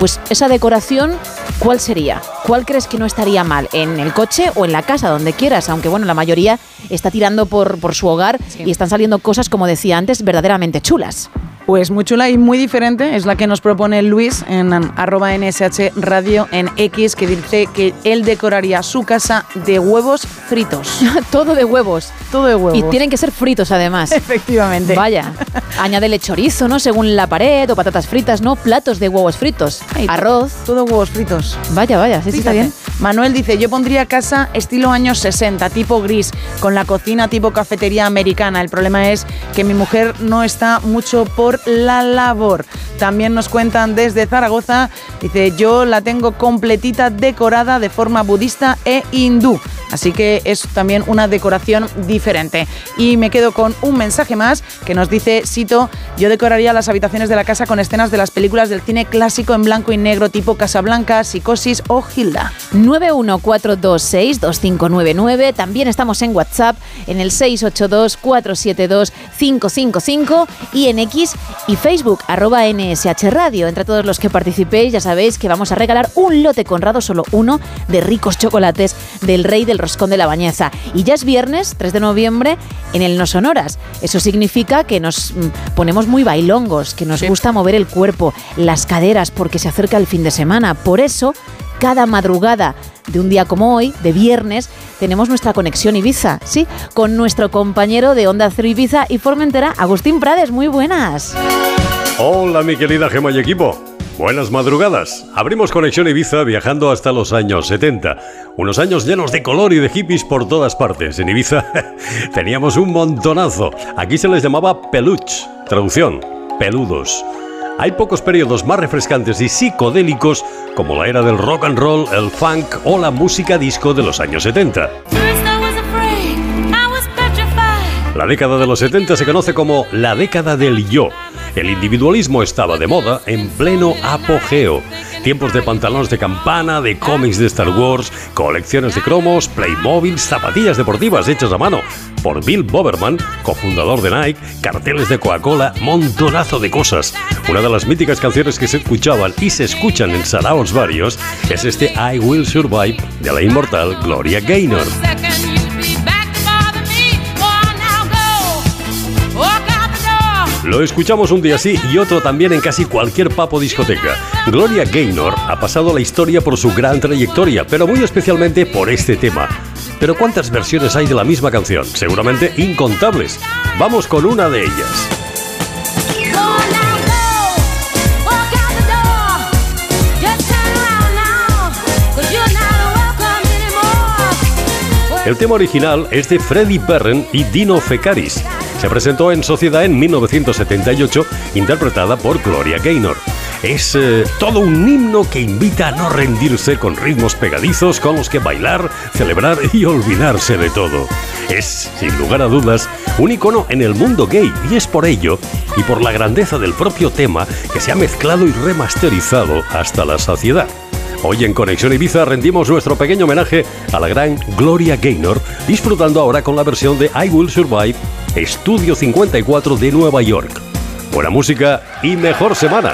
pues esa decoración, ¿cuál sería? ¿Cuál crees que no estaría mal? ¿En el coche o en la casa, donde quieras? Aunque bueno, la mayoría está tirando por, por su hogar y están saliendo cosas, como decía antes, verdaderamente chulas. Pues muy chula y muy diferente es la que nos propone Luis en arroba NSH Radio en X, que dice que él decoraría su casa de huevos fritos. Todo de huevos. Todo de huevos. Y tienen que ser fritos además. Efectivamente. Vaya. Añádele chorizo, ¿no? Según la pared o patatas fritas, ¿no? Platos de huevos fritos. Arroz. Todo huevos fritos. Vaya, vaya, sí, sí, está bien. Manuel dice, yo pondría casa estilo años 60, tipo gris, con la cocina tipo cafetería americana. El problema es que mi mujer no está mucho por la labor. También nos cuentan desde Zaragoza, dice, yo la tengo completita decorada de forma budista e hindú. Así que es también una decoración diferente. Y me quedo con un mensaje más que nos dice Sito, yo decoraría las habitaciones de la casa con escenas de las películas del cine clásico en blanco y negro tipo Casablanca, Psicosis o Hilda. 914262599. También estamos en WhatsApp en el 682472555 y en X y Facebook arroba NSH Radio. Entre todos los que participéis ya sabéis que vamos a regalar un lote conrado, solo uno, de ricos chocolates del Rey del Roscón de la Bañeza. Y ya es viernes, 3 de noviembre, en el No Sonoras. Eso significa que nos mm, ponemos muy bailongos, que nos gusta mover el cuerpo, las caderas, porque se acerca el fin de semana. Por eso cada madrugada de un día como hoy, de viernes, tenemos nuestra conexión Ibiza, ¿sí? Con nuestro compañero de Onda Cero Ibiza y Formentera, Agustín Prades. Muy buenas. Hola mi querida Gema y equipo. Buenas madrugadas. Abrimos Conexión Ibiza viajando hasta los años 70. Unos años llenos de color y de hippies por todas partes. En Ibiza teníamos un montonazo. Aquí se les llamaba peluch. Traducción, peludos. Hay pocos periodos más refrescantes y psicodélicos como la era del rock and roll, el funk o la música disco de los años 70. La década de los 70 se conoce como la década del yo. El individualismo estaba de moda en pleno apogeo. Tiempos de pantalones de campana, de cómics de Star Wars, colecciones de cromos, Playmobil, zapatillas deportivas hechas a mano por Bill Boberman, cofundador de Nike, carteles de Coca-Cola, montonazo de cosas. Una de las míticas canciones que se escuchaban y se escuchan en saraos varios es este I Will Survive de la inmortal Gloria Gaynor. Lo escuchamos un día sí y otro también en casi cualquier papo discoteca. Gloria Gaynor ha pasado la historia por su gran trayectoria, pero muy especialmente por este tema. Pero ¿cuántas versiones hay de la misma canción? Seguramente incontables. Vamos con una de ellas. El tema original es de Freddie Perren y Dino Fecaris. Se presentó en Sociedad en 1978, interpretada por Gloria Gaynor. Es eh, todo un himno que invita a no rendirse con ritmos pegadizos con los que bailar, celebrar y olvidarse de todo. Es, sin lugar a dudas, un icono en el mundo gay y es por ello y por la grandeza del propio tema que se ha mezclado y remasterizado hasta la saciedad. Hoy en Conexión Ibiza rendimos nuestro pequeño homenaje a la gran Gloria Gaynor, disfrutando ahora con la versión de I Will Survive, Estudio 54 de Nueva York. Buena música y mejor semana.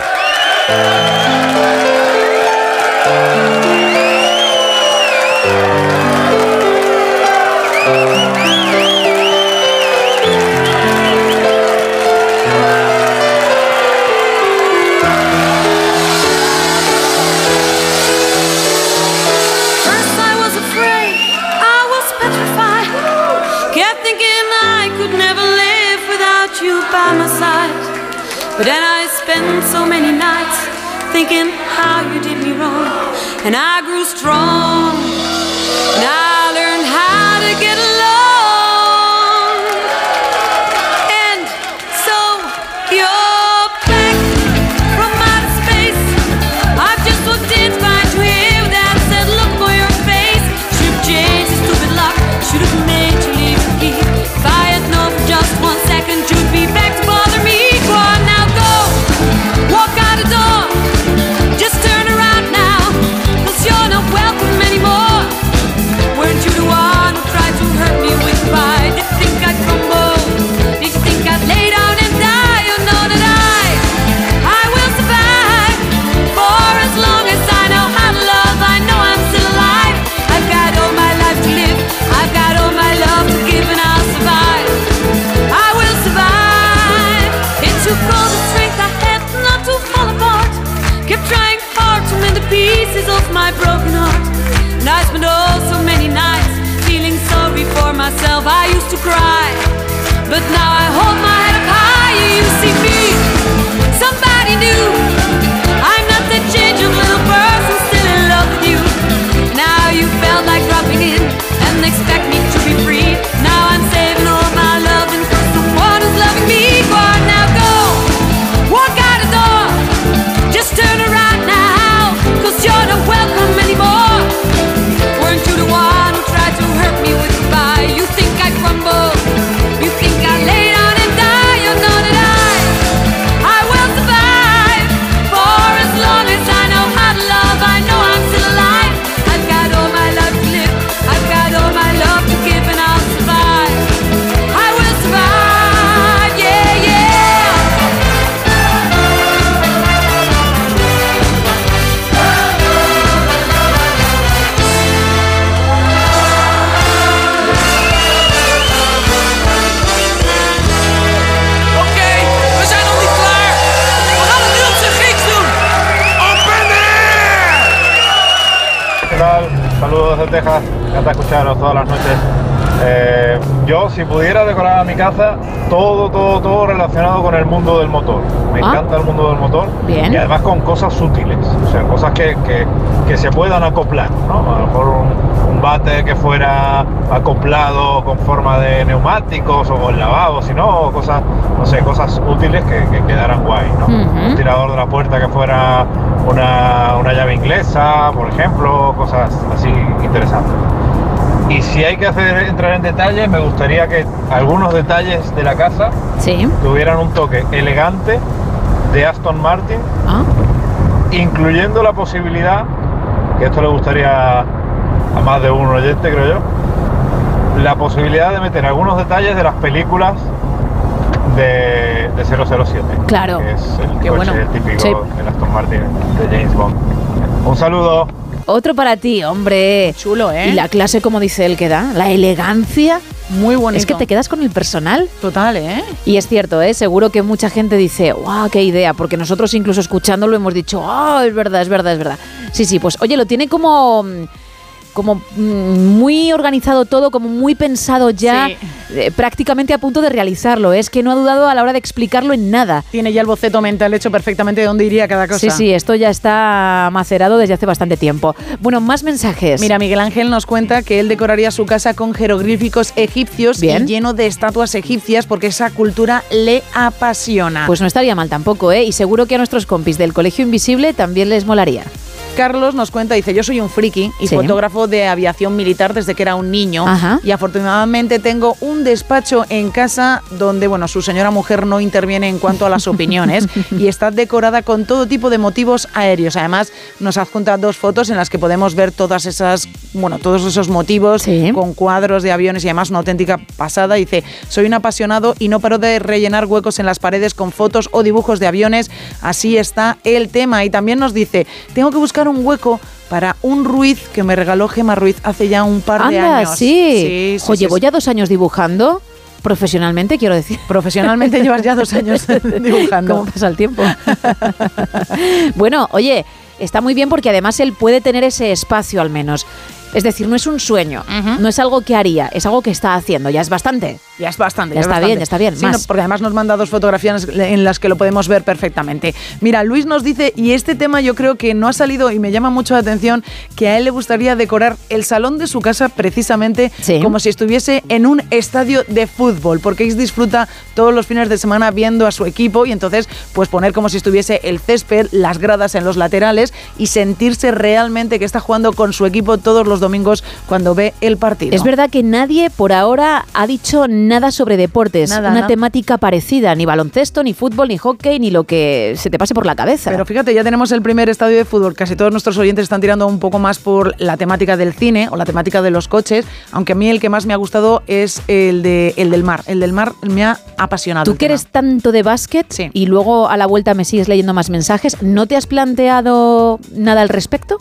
By my side. But then I spent so many nights thinking how you did me wrong. And I grew strong. But now I hold encanta escucharos todas las noches. Eh, yo, si pudiera decorar mi casa, todo, todo, todo relacionado con el mundo del motor. Me Ah. encanta el mundo del motor. Bien. Y además con cosas útiles, o sea, cosas que, que- que se puedan acoplar, ¿no? A lo mejor un, un bate que fuera acoplado con forma de neumáticos o con lavabo, si no, cosas, no sé, cosas útiles que, que quedaran guay, ¿no? Un tirador de la puerta que fuera una, una llave inglesa, por ejemplo, cosas así interesantes. Y si hay que hacer entrar en detalles, me gustaría que algunos detalles de la casa tuvieran un toque elegante de Aston Martin, incluyendo la posibilidad, que esto le gustaría a más de un oyente, creo yo, la posibilidad de meter algunos detalles de las películas de, de 007. Claro. Que es el Qué coche bueno. típico Sí. del Aston Martin de James Bond. Un saludo. Otro para ti, hombre. Chulo, ¿eh? Y la clase, como dice él, que da, la elegancia. Muy bonito. Es que te quedas con el personal. Total, ¿eh? Y es cierto, ¿eh? Seguro que mucha gente dice, ¡guau, qué idea! Porque nosotros incluso escuchándolo hemos dicho, ¡ah, es verdad, es verdad, es verdad! Sí, sí, pues oye, lo tiene como... como mm, muy organizado todo, como muy pensado ya, eh, prácticamente a punto de realizarlo. Es que no ha dudado a la hora de explicarlo en nada. Tiene ya el boceto mental hecho perfectamente de dónde iría cada cosa. Sí, sí, esto ya está macerado desde hace bastante tiempo. Bueno, más mensajes. Mira, Miguel Ángel nos cuenta que él decoraría su casa con jeroglíficos egipcios Bien. y lleno de estatuas egipcias porque esa cultura le apasiona. Pues no estaría mal tampoco, ¿eh? Y seguro que a nuestros compis del Colegio Invisible también les molaría. Carlos nos cuenta, dice, yo soy un friki y Sí. fotógrafo de aviación militar desde que era un niño Ajá. y afortunadamente tengo un despacho en casa donde, bueno, su señora mujer no interviene en cuanto a las opiniones y está decorada con todo tipo de motivos aéreos. Además, nos adjunta dos fotos en las que podemos ver todas esas, bueno, todos esos motivos con cuadros de aviones y además una auténtica pasada. Dice, soy un apasionado y no paro de rellenar huecos en las paredes con fotos o dibujos de aviones. Así está el tema. Y también nos dice, tengo que buscar un hueco para un Ruiz que me regaló Gema Ruiz hace ya un par de años. sí. sí, sí, llevo sí. ya dos años dibujando. Profesionalmente, quiero decir. Profesionalmente llevas ya dos años dibujando. ¿Cómo pasa el tiempo? bueno, oye, está muy bien porque además él puede tener ese espacio al menos. Es decir, no es un sueño, no es algo que haría, es algo que está haciendo, ya es bastante. Ya es bastante. Ya es está bastante. bien, ya está bien, Sí, más. no, porque además nos manda dos fotografías en las que lo podemos ver perfectamente. Mira, Luis nos dice, y este tema yo creo que no ha salido y me llama mucho la atención, que a él le gustaría decorar el salón de su casa precisamente como si estuviese en un estadio de fútbol, porque él disfruta todos los fines de semana viendo a su equipo y entonces pues poner como si estuviese el césped, las gradas en los laterales y sentirse realmente que está jugando con su equipo todos los domingos cuando ve el partido. Es verdad que nadie por ahora ha dicho nada sobre deportes, Nada, una nada. temática parecida, ni baloncesto, ni fútbol, ni hockey, ni lo que se te pase por la cabeza. Pero fíjate, ya tenemos el primer estadio de fútbol. Casi todos nuestros oyentes están tirando un poco más por la temática del cine o la temática de los coches, aunque a mí el que más me ha gustado es el, de, el del mar. El del mar me ha apasionado. Tú que eres tanto de básquet y luego a la vuelta me sigues leyendo más mensajes, ¿no te has planteado nada al respecto?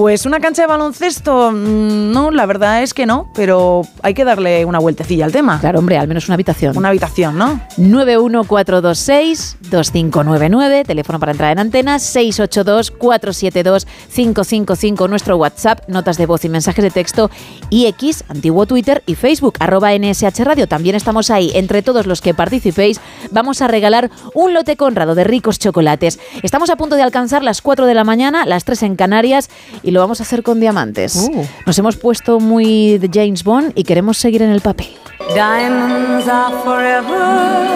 Pues una cancha de baloncesto, mm, no, la verdad es que no, pero hay que darle una vueltecilla al tema. Claro, hombre, al menos una habitación. Una habitación, ¿no? 91426-2599, teléfono para entrar en antena, 682-472-555, nuestro WhatsApp, notas de voz y mensajes de texto, y X, antiguo Twitter y Facebook, arroba NSH Radio. También estamos ahí. Entre todos los que participéis, vamos a regalar un lote conrado de ricos chocolates. Estamos a punto de alcanzar las 4 de la mañana, las 3 en Canarias, y lo vamos a hacer con diamantes. Nos hemos puesto muy de James Bond y queremos seguir en el papel. Diamonds are forever.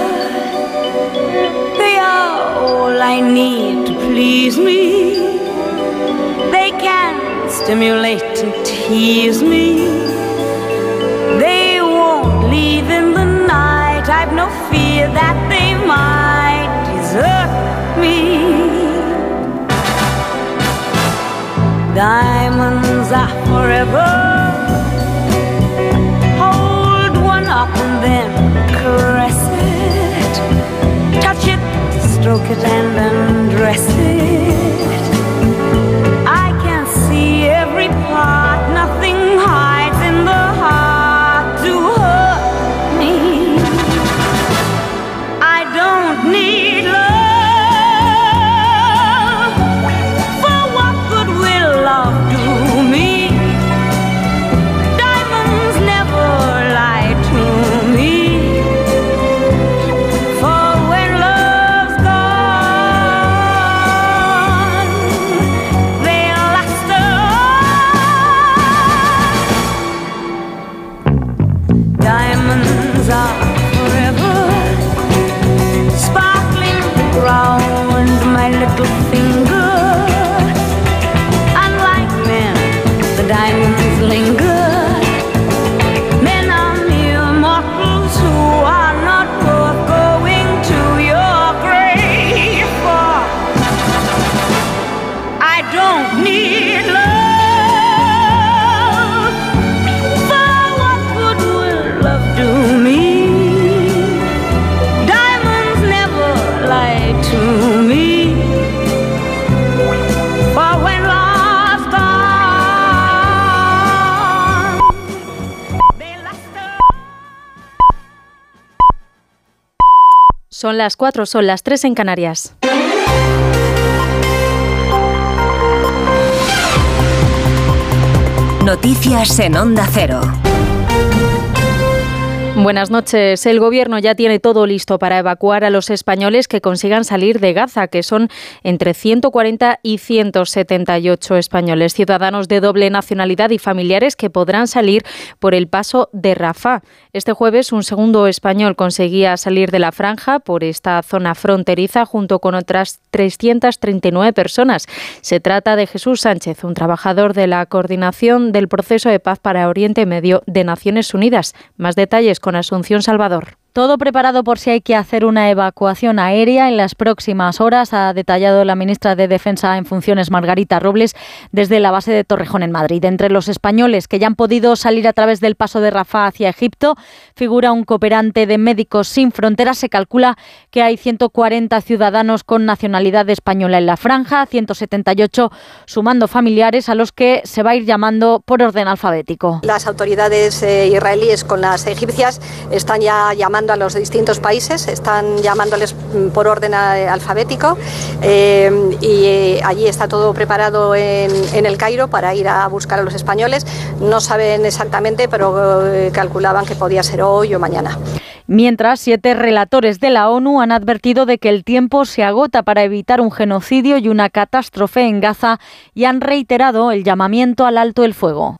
They are all I need to please me. They can stimulate and tease me. They won't leave in the night. I've no fear that they might desert me. Diamonds are forever. Hold one up and then caress it. Touch it, stroke it, and undress Son las 4, son las 3 en Canarias. Noticias en Onda Cero. Buenas noches. El gobierno ya tiene todo listo para evacuar a los españoles que consigan salir de Gaza, que son entre 140 y 178 españoles, ciudadanos de doble nacionalidad y familiares que podrán salir por el paso de Rafah. Este jueves un segundo español conseguía salir de la franja por esta zona fronteriza junto con otras 339 personas. Se trata de Jesús Sánchez, un trabajador de la coordinación del proceso de paz para Oriente Medio de Naciones Unidas. Más detalles con Asunción Salvador. Todo preparado por si hay que hacer una evacuación aérea en las próximas horas, ha detallado la ministra de Defensa en funciones Margarita Robles desde la base de Torrejón en Madrid. Entre los españoles que ya han podido salir a través del paso de Rafah hacia Egipto, figura un cooperante de Médicos Sin Fronteras. Se calcula que hay 140 ciudadanos con nacionalidad española en la franja, 178 sumando familiares a los que se va a ir llamando por orden alfabético. Las autoridades eh, israelíes con las egipcias están ya llamando a los distintos países, están llamándoles mm, por orden a- alfabético eh, y eh, allí está todo preparado en, en el Cairo para ir a buscar a los españoles. No saben exactamente, pero eh, calculaban que podía ser hoy o mañana. Mientras, siete relatores de la ONU han advertido de que el tiempo se agota para evitar un genocidio y una catástrofe en Gaza y han reiterado el llamamiento al alto el fuego.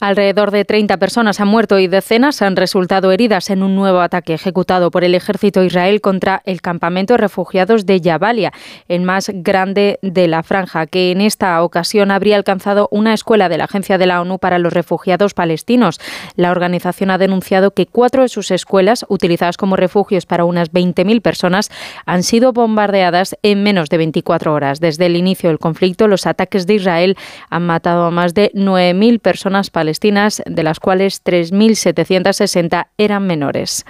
Alrededor de 30 personas han muerto y decenas han resultado heridas en un nuevo ataque ejecutado por el ejército israel contra el campamento de refugiados de Jabalia, el más grande de la franja, que en esta ocasión habría alcanzado una escuela de la Agencia de la ONU para los Refugiados Palestinos. La organización ha denunciado que cuatro de sus escuelas, utilizadas como refugios para unas 20.000 personas, han sido bombardeadas en menos de 24 horas. Desde el inicio del conflicto, los ataques de Israel han matado a más de 9.000 personas palestinas, de las cuales 3.760 eran menores.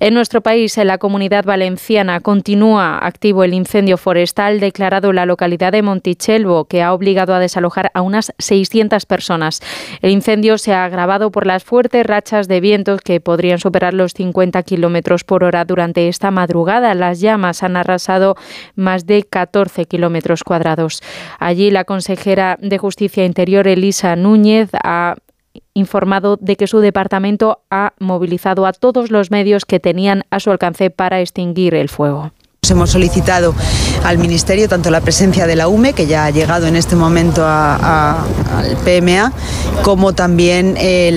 En nuestro país, en la comunidad valenciana, continúa activo el incendio forestal declarado en la localidad de Montichelvo, que ha obligado a desalojar a unas 600 personas. El incendio se ha agravado por las fuertes rachas de vientos que podrían superar los 50 kilómetros por hora durante esta madrugada. Las llamas han arrasado más de 14 kilómetros cuadrados. Allí, la consejera de Justicia Interior, Elisa Núñez, ha informado de que su departamento ha movilizado a todos los medios que tenían a su alcance para extinguir el fuego. Hemos solicitado al Ministerio tanto la presencia de la UME, que ya ha llegado en este momento a- al PMA, como también eh,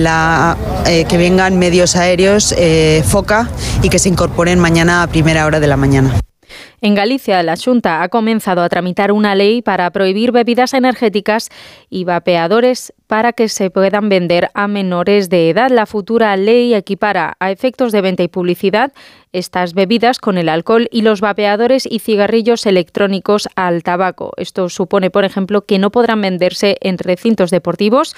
eh, que vengan medios aéreos, eh, FOCA, y que se incorporen mañana a primera hora de la mañana. En Galicia, la Junta ha comenzado a tramitar una ley para prohibir bebidas energéticas y vapeadores para que se puedan vender a menores de edad. La futura ley equipara a efectos de venta y publicidad estas bebidas con el alcohol y los vapeadores y cigarrillos electrónicos al tabaco. Esto supone, por ejemplo, que no podrán venderse en recintos deportivos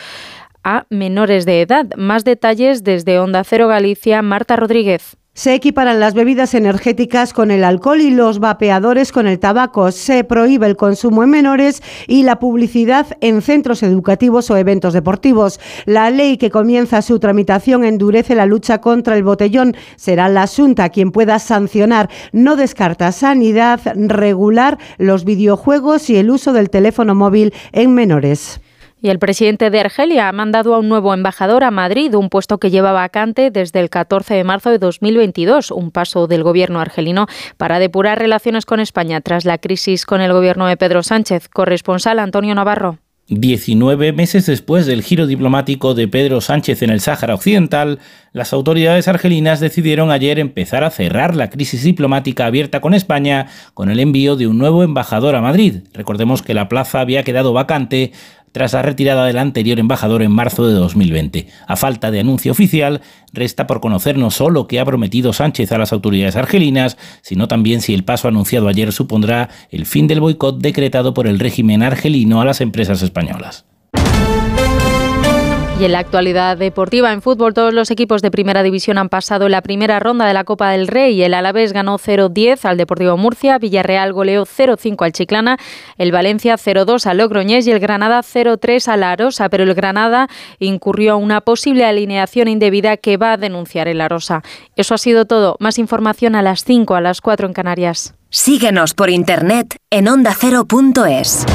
a menores de edad. Más detalles desde Onda Cero Galicia, Marta Rodríguez. Se equiparan las bebidas energéticas con el alcohol y los vapeadores con el tabaco. Se prohíbe el consumo en menores y la publicidad en centros educativos o eventos deportivos. La ley que comienza su tramitación endurece la lucha contra el botellón. Será la Junta quien pueda sancionar. No descarta sanidad regular los videojuegos y el uso del teléfono móvil en menores. Y el presidente de Argelia ha mandado a un nuevo embajador a Madrid, un puesto que lleva vacante desde el 14 de marzo de 2022, un paso del gobierno argelino para depurar relaciones con España tras la crisis con el gobierno de Pedro Sánchez. Corresponsal Antonio Navarro. 19 meses después del giro diplomático de Pedro Sánchez en el Sáhara Occidental, las autoridades argelinas decidieron ayer empezar a cerrar la crisis diplomática abierta con España con el envío de un nuevo embajador a Madrid. Recordemos que la plaza había quedado vacante tras la retirada del anterior embajador en marzo de 2020. A falta de anuncio oficial, resta por conocer no solo qué ha prometido Sánchez a las autoridades argelinas, sino también si el paso anunciado ayer supondrá el fin del boicot decretado por el régimen argelino a las empresas españolas. Y en la actualidad deportiva en fútbol, todos los equipos de primera división han pasado la primera ronda de la Copa del Rey. El Alavés ganó 0-10 al Deportivo Murcia, Villarreal goleó 0-5 al Chiclana, el Valencia 0-2 al Logroñés y el Granada 0-3 a la Arosa. Pero el Granada incurrió a una posible alineación indebida que va a denunciar el Arosa. Eso ha sido todo. Más información a las 5, a las 4 en Canarias. Síguenos por internet en ondacero.es.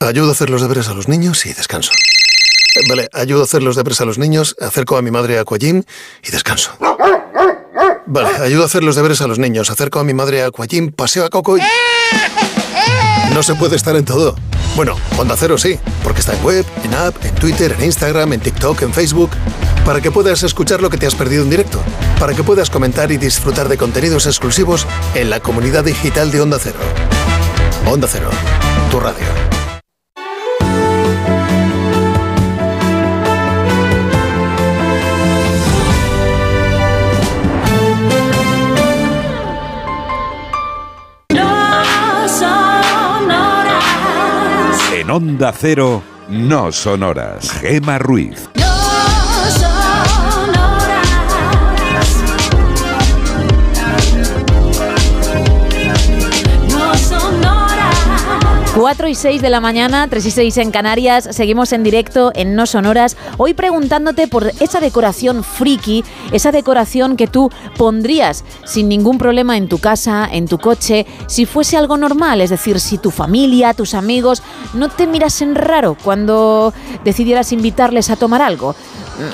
Ayudo a hacer los deberes a los niños y descanso. Vale, ayudo a hacer los deberes a los niños, acerco a mi madre a Aquagym y descanso. Vale, ayudo a hacer los deberes a los niños, acerco a mi madre a Aquagym, paseo a Coco y... No se puede estar en todo. Bueno, Onda Cero sí, porque está en web, en app, en Twitter, en Instagram, en TikTok, en Facebook, para que puedas escuchar lo que te has perdido en directo, para que puedas comentar y disfrutar de contenidos exclusivos en la comunidad digital de Onda Cero. Onda Cero, tu radio. Onda Cero, no son horas. Gema Ruiz. 4 y 6 de la mañana, 3 y 6 en Canarias, seguimos en directo en No Sonoras, hoy preguntándote por esa decoración friki, esa decoración que tú pondrías sin ningún problema en tu casa, en tu coche, si fuese algo normal, es decir, si tu familia, tus amigos no te mirasen raro cuando decidieras invitarles a tomar algo.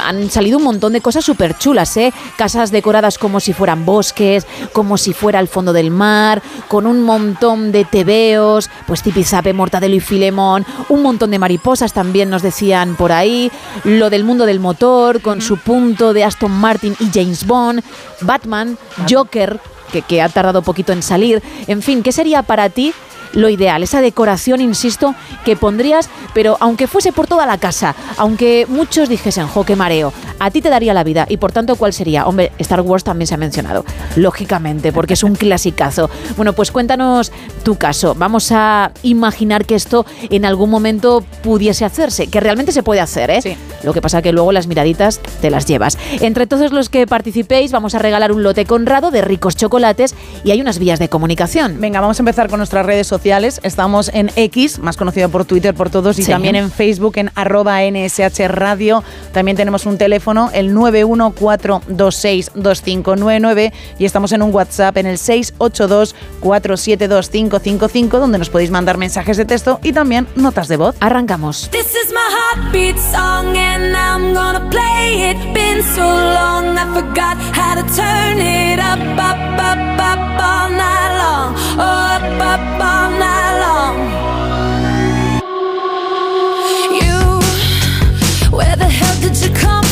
Han salido un montón de cosas súper chulas, ¿eh? Casas decoradas como si fueran bosques, como si fuera el fondo del mar, con un montón de tebeos, pues mortadelo y filemón, un montón de mariposas también nos decían por ahí, lo del mundo del motor, con su punto de Aston Martin y James Bond, Batman, Joker, que, que ha tardado poquito en salir, en fin, ¿qué sería para ti? Lo ideal, esa decoración, insisto, que pondrías, pero aunque fuese por toda la casa, aunque muchos dijesen, jo, qué mareo, a ti te daría la vida y por tanto, ¿cuál sería? Hombre, Star Wars también se ha mencionado, lógicamente, porque es un clasicazo. Bueno, pues cuéntanos tu caso. Vamos a imaginar que esto en algún momento pudiese hacerse, que realmente se puede hacer, ¿eh? Lo que pasa que luego las miraditas te las llevas. Entre todos los que participéis, vamos a regalar un lote conrado de ricos chocolates y hay unas vías de comunicación. Venga, vamos a empezar con nuestras redes sociales. Estamos en X, más conocido por Twitter por todos, y Sí. también en Facebook en arroba NSH Radio. También tenemos un teléfono, el 914262599 y estamos en un WhatsApp en el 682472555 donde nos podéis mandar mensajes de texto y también notas de voz. Arrancamos. This is my heartbeat song and I'm gonna play it. Been so long I forgot how to turn it up, up, up, up all night long. Oh, up, up all night Where the hell did you come?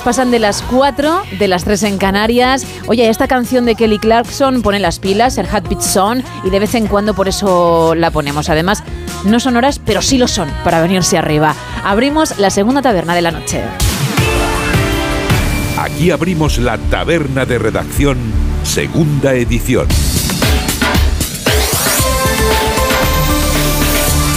Pasan de las cuatro, de las tres en Canarias. Oye, esta canción de Kelly Clarkson pone las pilas, el Heartbeat Song, y de vez en cuando por eso la ponemos. Además, no son horas, pero sí lo son para venirse arriba. Abrimos la segunda taberna de la noche. Aquí abrimos la taberna de redacción, segunda edición.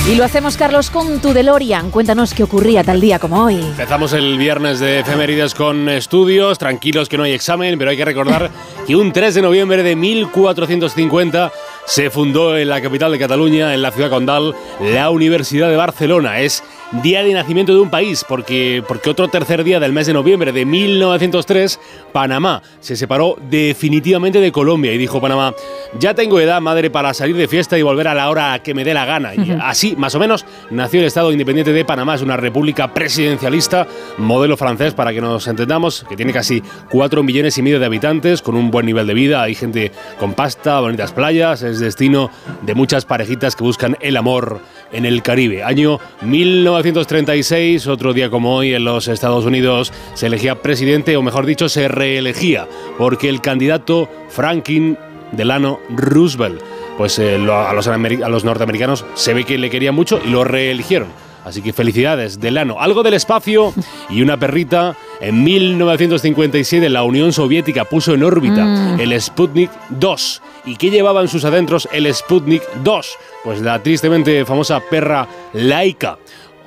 Y lo hacemos, Carlos, con tu DeLorean. Cuéntanos qué ocurría tal día como hoy. Empezamos el viernes de efemérides con estudios, tranquilos que no hay examen, pero hay que recordar que un 3 de noviembre de 1450 se fundó en la capital de Cataluña, en la ciudad condal, la Universidad de Barcelona. Es día de nacimiento de un país, porque, porque otro tercer día del mes de noviembre de 1903, Panamá se separó definitivamente de Colombia y dijo Panamá, ya tengo edad, madre, para salir de fiesta y volver a la hora que me dé la gana. Y así, más o menos, nació el Estado Independiente de Panamá. Es una república presidencialista, modelo francés, para que nos entendamos, que tiene casi 4 millones y medio de habitantes, con un buen nivel de vida. Hay gente con pasta, bonitas playas, es destino de muchas parejitas que buscan el amor en el Caribe. Año 1936, otro día como hoy en los Estados Unidos, se elegía presidente, o mejor dicho, se reelegía, porque el candidato Franklin Delano Roosevelt, pues eh, lo- a, los, ameri- a los norteamericanos se ve que le quería mucho y lo reeligieron. Así que felicidades, Delano. Algo del espacio y una perrita. En 1957 la Unión Soviética puso en órbita Mm. el Sputnik 2. ¿Y qué llevaba en sus adentros el Sputnik 2? Pues la tristemente famosa perra Laika.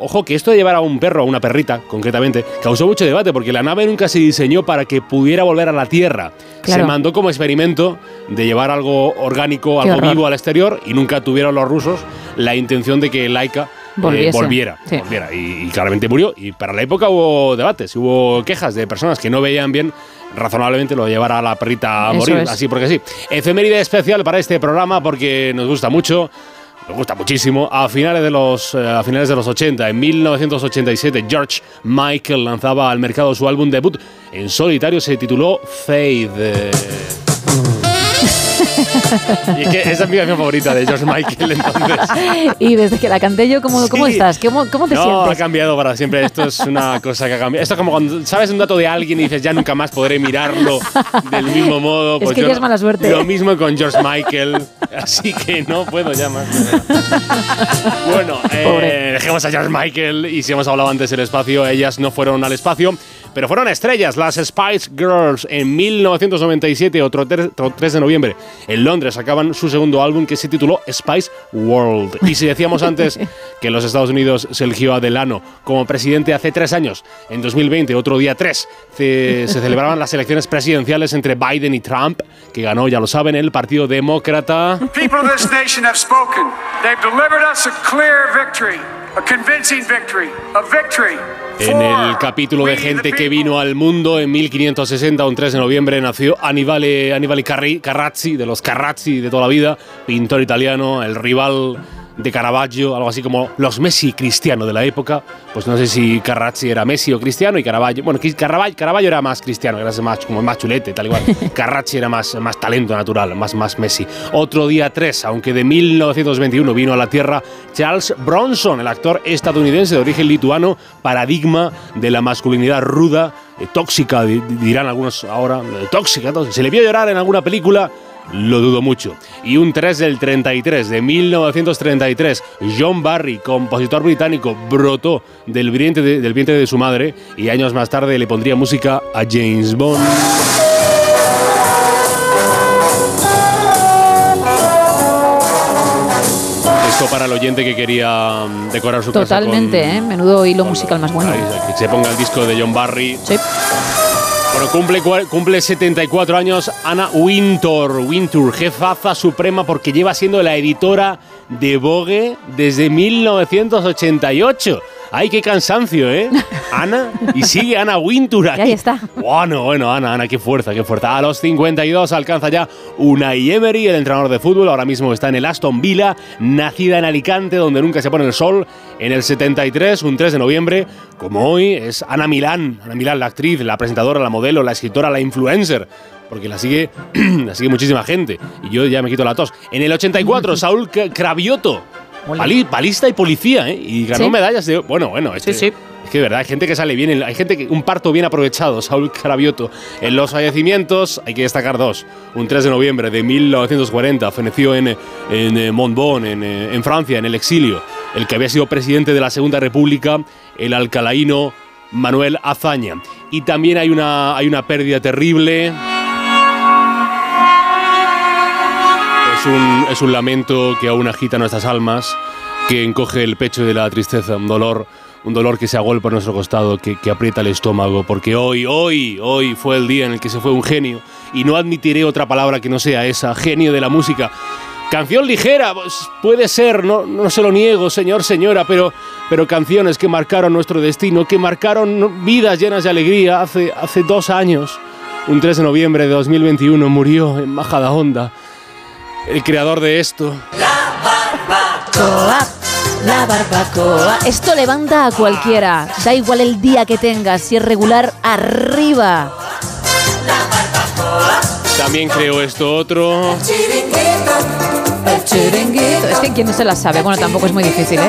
Ojo que esto de llevar a un perro, a una perrita concretamente, causó mucho debate porque la nave nunca se diseñó para que pudiera volver a la Tierra. Claro. Se mandó como experimento de llevar algo orgánico, algo vivo al exterior y nunca tuvieron los rusos la intención de que Laika eh, volviera. Sí. volviera. Y, y claramente murió. Y para la época hubo debates, hubo quejas de personas que no veían bien razonablemente lo de llevar a la perrita a Eso morir, es. así porque sí. Efeméride especial para este programa porque nos gusta mucho. Nos gusta muchísimo. A finales, de los, eh, a finales de los 80, en 1987, George Michael lanzaba al mercado su álbum debut en solitario. Se tituló Fade. Y es que esa es mi canción favorita de George Michael, entonces. y desde que la canté yo, ¿cómo, cómo Sí. estás? ¿Cómo, cómo te no, sientes? ha cambiado para siempre. Esto es una cosa que ha cambiado. Esto es como cuando sabes un dato de alguien y dices, ya nunca más podré mirarlo del mismo modo. Es Pues que yo ya es mala suerte. Lo mismo con George Michael. Así que no puedo ya más. Bueno, eh, dejemos a George Michael y si hemos hablado antes del espacio, ellas no fueron al espacio, pero fueron estrellas, las Spice Girls en 1997, otro, ter- otro 3 de noviembre, en Londres sacaban su segundo álbum que se tituló Spice World. Y si decíamos antes que en los Estados Unidos se eligió a Delano como presidente hace tres años, en 2020, otro día 3, se, se celebraban las elecciones presidenciales entre Biden y Trump, que ganó, ya lo saben, el Partido Demócrata. People of this nation have spoken. They've delivered us a clear victory, a convincing victory, a victory. En el capítulo de gente que vino al mundo en 1560, un 3 de noviembre, nació Annibale, Annibale Carri- Carracci, de los Carracci de toda la vida, pintor italiano, el rival de Caravaggio, algo así como los Messi cristiano de la época. Pues no sé si Carracci era Messi o cristiano y Caravaggio. Bueno, Caravaggio, Caravaggio era más cristiano, era más, como más chulete, tal igual. Carracci era más, más talento natural, más, más Messi. Otro día 3, aunque de 1921 vino a la Tierra Charles Bronson, el actor estadounidense de origen lituano, paradigma de la masculinidad ruda, eh, tóxica, di- dirán algunos ahora, eh, tóxica. tóxica. ¿Se le vio llorar en alguna película? Lo dudo mucho. Y un 3 del 33, de 1933, John Barry, compositor británico, brotó del vientre de, del vientre de su madre y años más tarde le pondría música a James Bond. Para el oyente que quería mm, decorar su casa Totalmente, con- ¿eh? Menudo hilo musical más bueno. Ahí, que se ponga el disco de John Barry. Bueno, cumple, cumple 74 años Anna Wintour, Wintour, jefaza suprema porque lleva siendo la editora de Vogue desde 1988. ¡Ay, qué cansancio, eh! Ana, y sigue Ana Wintour aquí. ahí está. Bueno, bueno, Ana, Ana, qué fuerza, qué fuerza. A los 52 alcanza ya Unai Emery, el entrenador de fútbol. Ahora mismo está en el Aston Villa, nacida en Alicante, donde nunca se pone el sol. En el 73, un 3 de noviembre, como hoy, es Ana Milán. Ana Milán, la actriz, la presentadora, la modelo, la escritora, la influencer. Porque la sigue, la sigue muchísima gente. Y yo ya me quito la tos. En el 84, Saúl Cravioto. Bali- balista y policía, ¿eh? Y ganó Sí. medallas de. Bueno, bueno, es que- Es que de verdad, hay gente que sale bien, hay gente que. Un parto bien aprovechado, Saúl Carabioto. En los fallecimientos hay que destacar dos. Un 3 de noviembre de 1940 feneció en, en eh, Montbon, en, eh, en Francia, en el exilio, el que había sido presidente de la Segunda República, el alcalaíno Manuel Azaña. Y también hay una, hay una pérdida terrible. Es un, es un lamento que aún agita nuestras almas, que encoge el pecho de la tristeza, un dolor, un dolor que se agolpa a nuestro costado, que, que aprieta el estómago, porque hoy, hoy, hoy fue el día en el que se fue un genio, y no admitiré otra palabra que no sea esa, genio de la música. Canción ligera, pues, puede ser, no, no se lo niego, señor, señora, pero, pero canciones que marcaron nuestro destino, que marcaron vidas llenas de alegría hace, hace dos años. Un 3 de noviembre de 2021 murió en Majadahonda el creador de esto. Barbacoa, la barbacoa. Esto levanta a cualquiera. Da igual el día que tengas, si es regular, arriba. También creó esto otro. Es que quien no se la sabe, bueno, tampoco es muy difícil, ¿eh?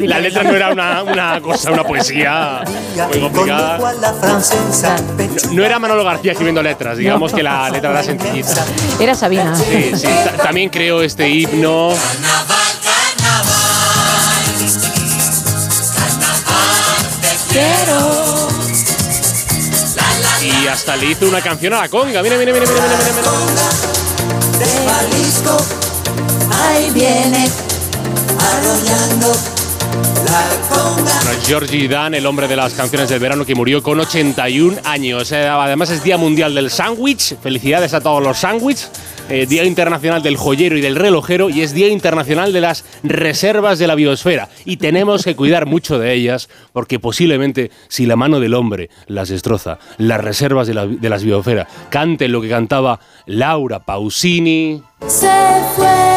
La letra no era una, una cosa, una poesía muy complicada. No, no era Manolo García escribiendo letras, digamos que la letra era sencillita. Era Sabina. Sí, sí. Ta- También creo este himno. Quiero. Y hasta le hizo una canción a la conga. Mira, mira, mira, mira, mira, mira, mira. Ahí viene, arrollando la conga. Bueno, Georgie Dan, el hombre de las canciones del verano que murió con 81 años. Eh, además es Día Mundial del Sándwich. Felicidades a todos los sándwich. Eh, Día Internacional del Joyero y del Relojero y es Día Internacional de las Reservas de la Biosfera. Y tenemos que cuidar mucho de ellas porque posiblemente si la mano del hombre las destroza, las reservas de, la, de las biosfera canten lo que cantaba Laura Pausini. Se fue,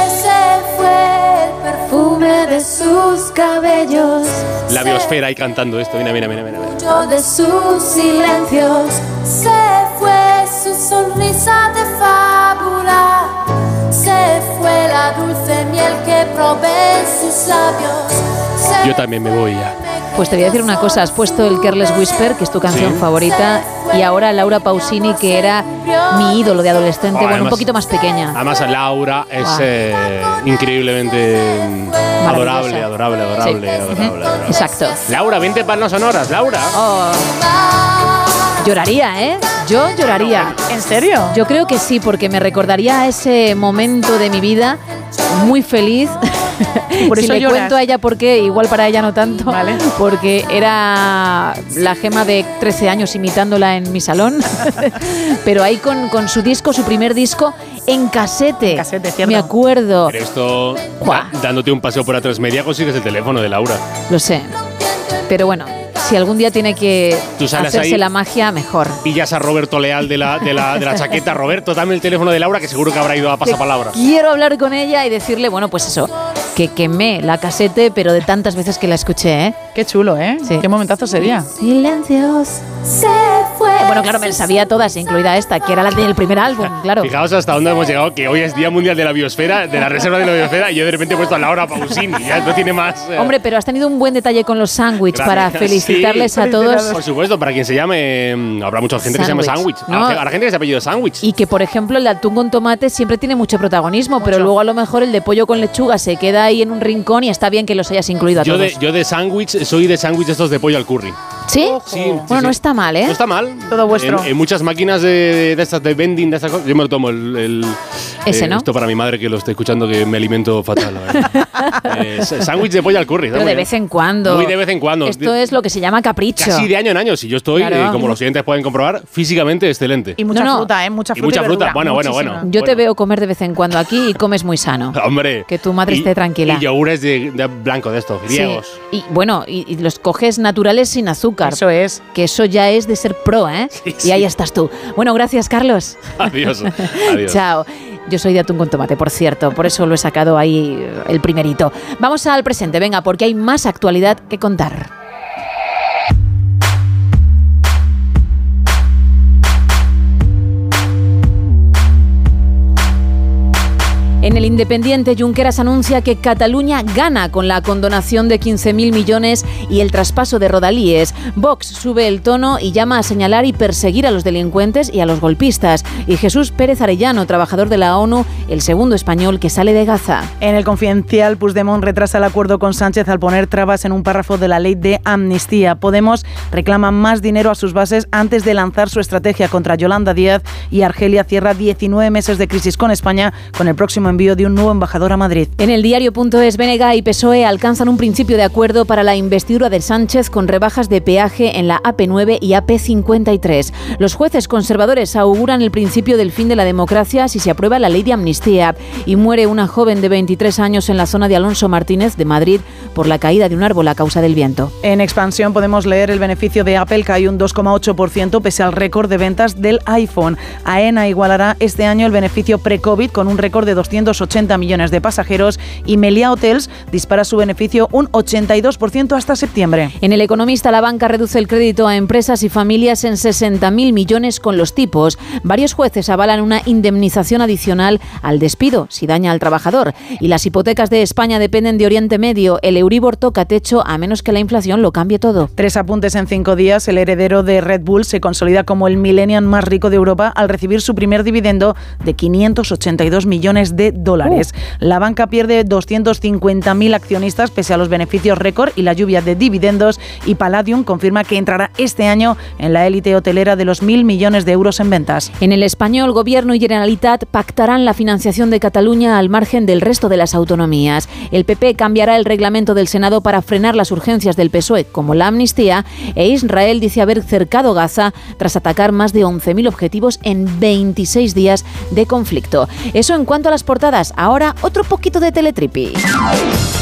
de sus cabellos. La biosfera ahí cantando esto. Mira, mira, mira, mira. Yo de sus silencios. Se fue su sonrisa de fábula. Se fue la dulce miel que probé en sus labios. Yo también me voy ya. Pues te voy a decir una cosa, has puesto el Careless Whisper, que es tu canción Sí. favorita, y ahora Laura Pausini, que era mi ídolo de adolescente, Oh, bueno, un poquito más pequeña. Además, Laura es eh, increíblemente mm, adorable, adorable, adorable, Sí. adorable, adorable. Exacto. Laura, vente para no sonoras, Laura. Oh. Lloraría, ¿eh? Yo lloraría. ¿En serio? Yo creo que sí, porque me recordaría a ese momento de mi vida muy feliz. Por si eso le lloras. cuento a ella por qué, igual para ella no tanto, porque era la gema de 13 años imitándola en mi salón, pero ahí con, con su disco, su primer disco, en casete. me acuerdo. Pero esto, dándote un paseo por A3 Media, consigues el teléfono de Laura. Lo sé. Pero bueno, si algún día tiene que hacerse ahí- la magia, mejor. Pillas a Roberto Leal de la, de la, de la chaqueta. Roberto, dame el teléfono de Laura, que seguro que habrá ido a pasapalabra. Quiero hablar con ella y decirle, bueno, pues eso, que quemé la casete, pero de tantas veces que la escuché, ¿eh? Qué chulo, ¿eh? Qué momentazo sería. Silencios. Se fue. Bueno, claro, me las sabía todas, incluida esta, que era la del primer álbum, claro. Fijaos hasta dónde hemos llegado, que hoy es Día Mundial de la Biosfera, de la Reserva de la Biosfera, y yo de repente he puesto a Laura Pausini. Ya no tiene más. eh, Hombre, pero has tenido un buen detalle con los sándwiches para Gracias. Felicitarles Sí. a todos. Por supuesto, para quien se llame. mm, Habrá mucha gente que se llame Sándwich. No. Habrá gente que se apellido sándwich. Y que, por ejemplo, el atún con tomate siempre tiene mucho protagonismo, pero luego a lo mejor el de pollo con lechuga se queda ahí en un rincón y está bien que los hayas incluido a Yo todos. de, yo de sándwich soy de sándwich estos de pollo al curry. ¿Sí? Sí, Bueno, no está mal, ¿eh? No está mal. Todo vuestro. En, en muchas máquinas de, de estas de vending, de estas cosas, yo me lo tomo el. el- Ese, eh, ¿no? Esto para mi madre que lo esté escuchando, que me alimento fatal. Eh, sándwich de pollo al curry. Pero de vez en cuando. Muy de vez en cuando. Esto es lo que se llama capricho. Casi de año en año. Si yo estoy, Claro. eh, como los siguientes pueden comprobar, físicamente excelente. Y mucha No, no. fruta, ¿eh? Mucha Y fruta. mucha fruta. verdura, Bueno, bueno, bueno. Yo te veo comer de vez en cuando aquí y comes muy sano. Hombre. Que tu madre Y- esté tranquila. Y yogures de, de blanco de estos, Sí. griegos. Y bueno, y, y los coges naturales sin azúcar. Eso es. Que eso ya es de ser pro, ¿eh? Y ahí estás tú. Bueno, gracias, Carlos. Adiós. Adiós. Chao. Yo soy de atún con tomate, por cierto, por eso lo he sacado ahí el primerito. Vamos al presente, venga, porque hay más actualidad que contar. En el Independiente, Junqueras anuncia que Cataluña gana con la condonación de 15.000 millones y el traspaso de Rodalíes. Vox sube el tono y llama a señalar y perseguir a los delincuentes y a los golpistas. Y Jesús Pérez Arellano, trabajador de la ONU, el segundo español que sale de Gaza. En el confidencial, Puigdemont retrasa el acuerdo con Sánchez al poner trabas en un párrafo de la ley de amnistía. Podemos reclama más dinero a sus bases antes de lanzar su estrategia contra Yolanda Díaz y Argelia cierra 19 meses de crisis con España con el próximo envío de un nuevo embajador a Madrid. En el diario.es, Benega y PSOE alcanzan un principio de acuerdo para la investidura de Sánchez con rebajas de peaje en la AP9 y AP53. Los jueces conservadores auguran el principio del fin de la democracia si se aprueba la ley de amnistía y muere una joven de 23 años en la zona de Alonso Martínez de Madrid por la caída de un árbol a causa del viento. En expansión podemos leer el beneficio de Apple cae un 2,8% pese al récord de ventas del iPhone. AENA igualará este año el beneficio pre-COVID con un récord de 280 millones de pasajeros y Melia Hotels dispara su beneficio un 82% hasta septiembre. En El Economista, la banca reduce el crédito a empresas y familias en 60.000 millones con los tipos. Varios jueces avalan una indemnización adicional al despido si daña al trabajador. Y las hipotecas de España dependen de Oriente Medio. El Euribor toca techo a menos que la inflación lo cambie todo. Tres apuntes en cinco días. El heredero de Red Bull se consolida como el millennial más rico de Europa al recibir su primer dividendo de 582 millones de dólares. La banca pierde 250.000 accionistas pese a los beneficios récord y la lluvia de dividendos. Y Palladium confirma que entrará este año en la élite hotelera de los mil millones de euros en ventas. En el español, Gobierno y Generalitat pactarán la financiación de Cataluña al margen del resto de las autonomías. El PP cambiará el reglamento del Senado para frenar las urgencias del PSOE, como la amnistía, e Israel dice haber cercado Gaza tras atacar más de 11.000 objetivos en 26 días de conflicto. Eso en cuanto a las portadas. Ahora, otro poquito de teletripi.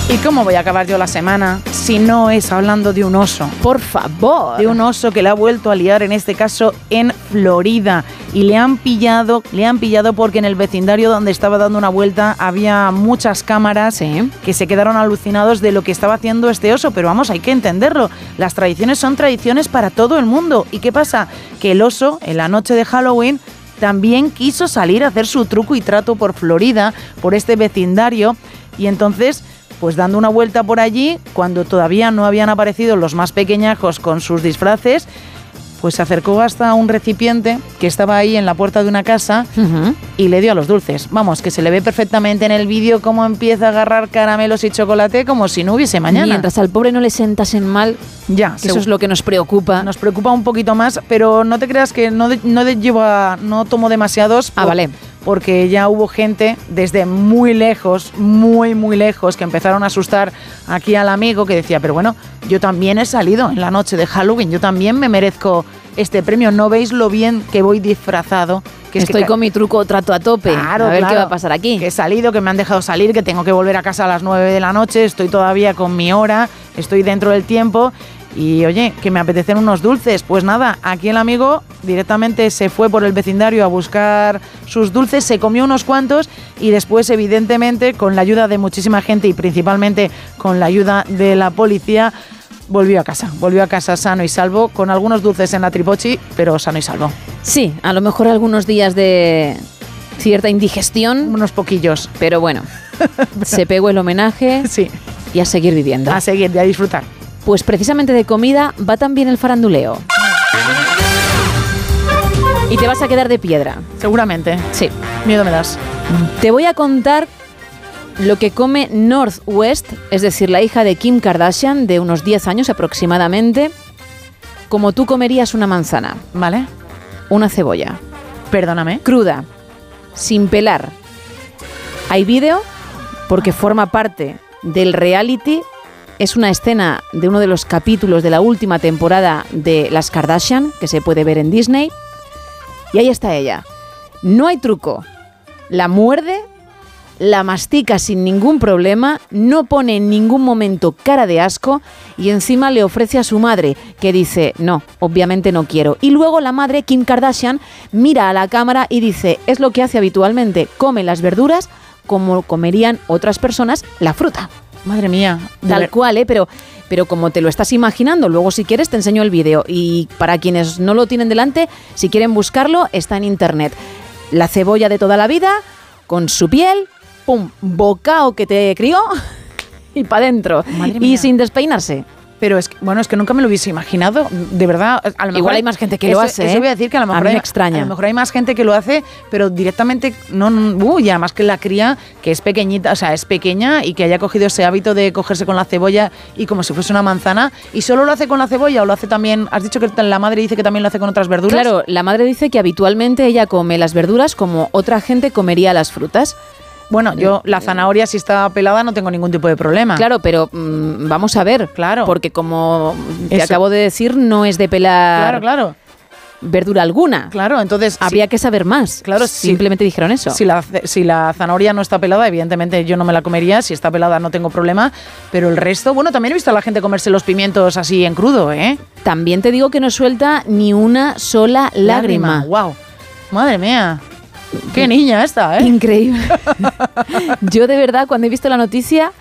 ¿Y cómo voy a acabar yo la semana si no es hablando de un oso? Por favor. De un oso que le ha vuelto a liar, en este caso en Florida. Y le han pillado, le han pillado porque en el vecindario donde estaba dando una vuelta había muchas cámaras que se quedaron alucinados de lo que estaba haciendo este oso. Pero vamos, hay que entenderlo. Las tradiciones son tradiciones para todo el mundo. ¿Y qué pasa? Que el oso, en la noche de Halloween, también quiso salir a hacer su truco y trato por Florida, por este vecindario. Y entonces pues dando una vuelta por allí, cuando todavía no habían aparecido los más pequeñajos con sus disfraces, pues se acercó hasta un recipiente que estaba ahí en la puerta de una casa y le dio a los dulces. Vamos, que se le ve perfectamente en el vídeo cómo empieza a agarrar caramelos y chocolate como si no hubiese mañana. Mientras al pobre no le sentasen mal, ya, eso es lo que nos preocupa. Nos preocupa un poquito más, pero no te creas que no, de- no de- llevo a- no tomo demasiados. Ah, por- vale. Porque ya hubo gente desde muy lejos, muy, muy lejos, que empezaron a asustar aquí al amigo que decía, pero bueno, yo también he salido en la noche de Halloween, yo también me merezco este premio. ¿No veis lo bien que voy disfrazado? Que es que Estoy con mi truco trato a tope. Claro, a ver qué va a pasar aquí. Que he salido, que me han dejado salir, que tengo que volver a casa a las 9 de la noche, estoy todavía con mi hora, estoy dentro del tiempo. Y oye, que me apetecen unos dulces. Pues nada, aquí el amigo directamente se fue por el vecindario a buscar sus dulces, se comió unos cuantos y después, evidentemente, con la ayuda de muchísima gente y principalmente con la ayuda de la policía, volvió a casa. Volvió a casa sano y salvo, con algunos dulces en la tripochi, pero sano y salvo. Sí, a lo mejor algunos días de cierta indigestión. Unos poquillos. Pero bueno, se pegó el homenaje sí. y a seguir viviendo. A seguir, y a disfrutar. Pues precisamente de comida va también el faranduleo. Y te vas a quedar de piedra. Seguramente. Sí. Miedo me das. Te voy a contar lo que come Northwest, es decir, la hija de Kim Kardashian, de unos 10 años aproximadamente, como tú comerías una manzana. ¿Vale? Una cebolla. Perdóname. Cruda, sin pelar. Hay vídeo porque forma parte del reality. Es una escena de uno de los capítulos de la última temporada de Las Kardashian, que se puede ver en Disney. Y ahí está ella. No hay truco. La muerde, la mastica sin ningún problema, no pone en ningún momento cara de asco y encima le ofrece a su madre, que dice, no, obviamente no quiero. Y luego la madre, Kim Kardashian, mira a la cámara y dice, es lo que hace habitualmente, come las verduras como comerían otras personas la fruta. Madre mía. Tal cual, ¿eh? Pero, pero como te lo estás imaginando, luego si quieres te enseño el vídeo. Y para quienes no lo tienen delante, si quieren buscarlo, está en internet. La cebolla de toda la vida, con su piel, pum, bocao que te crió y para adentro. Y sin despeinarse. Pero es que, bueno, es que nunca me lo hubiese imaginado. De verdad, a lo mejor Igual hay más gente que lo hace, Eso ¿eh? voy a decir que a lo A mejor mí hay, me extraña. A lo mejor hay más gente que lo hace, pero directamente no, no uy, además que la cría que es pequeñita, o sea, es pequeña y que haya cogido ese hábito de cogerse con la cebolla y como si fuese una manzana y solo lo hace con la cebolla o lo hace también, has dicho que la madre dice que también lo hace con otras verduras. Claro, la madre dice que habitualmente ella come las verduras como otra gente comería las frutas. Bueno, yo la zanahoria si está pelada no tengo ningún tipo de problema. Claro, pero mm, vamos a ver. Claro. Porque como te Eso. acabo de decir, no es de pelar Claro, claro. verdura alguna. Claro, entonces Habría que saber más. Claro, sí. Simplemente dijeron eso. Si la, si la zanahoria no está pelada, evidentemente yo no me la comería. Si está pelada no tengo problema. Pero el resto, bueno, también he visto a la gente comerse los pimientos así en crudo, ¿eh? También te digo que no suelta ni una sola lágrima. Wow. Madre mía. Qué niña esta, ¿eh? Increíble. Yo de verdad, cuando he visto la noticia,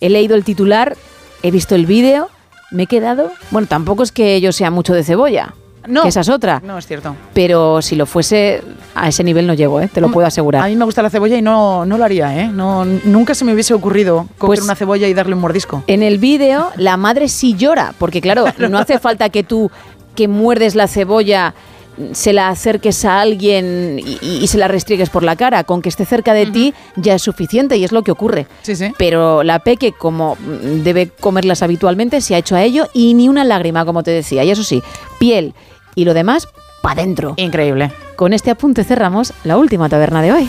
he leído el titular, he visto el vídeo, me he quedado... Bueno, tampoco es que yo sea mucho de cebolla, No. que esa es otra. No, es cierto. Pero si lo fuese, a ese nivel no llego, ¿eh? te lo puedo asegurar. A mí me gusta la cebolla y no, no lo haría, ¿eh? No, nunca se me hubiese ocurrido coger Pues- una cebolla y darle un mordisco. En el vídeo, la madre sí llora, porque claro, no hace falta que tú que muerdes la cebolla se la acerques a alguien y, se la restriegues por la cara. Con que esté cerca de ti ya es suficiente y es lo que ocurre. Sí, sí. Pero la peque, como debe comerlas habitualmente, se ha hecho a ello y ni una lágrima, como te decía. Y eso sí, piel y lo demás, para adentro. Increíble. Con este apunte cerramos la última taberna de hoy.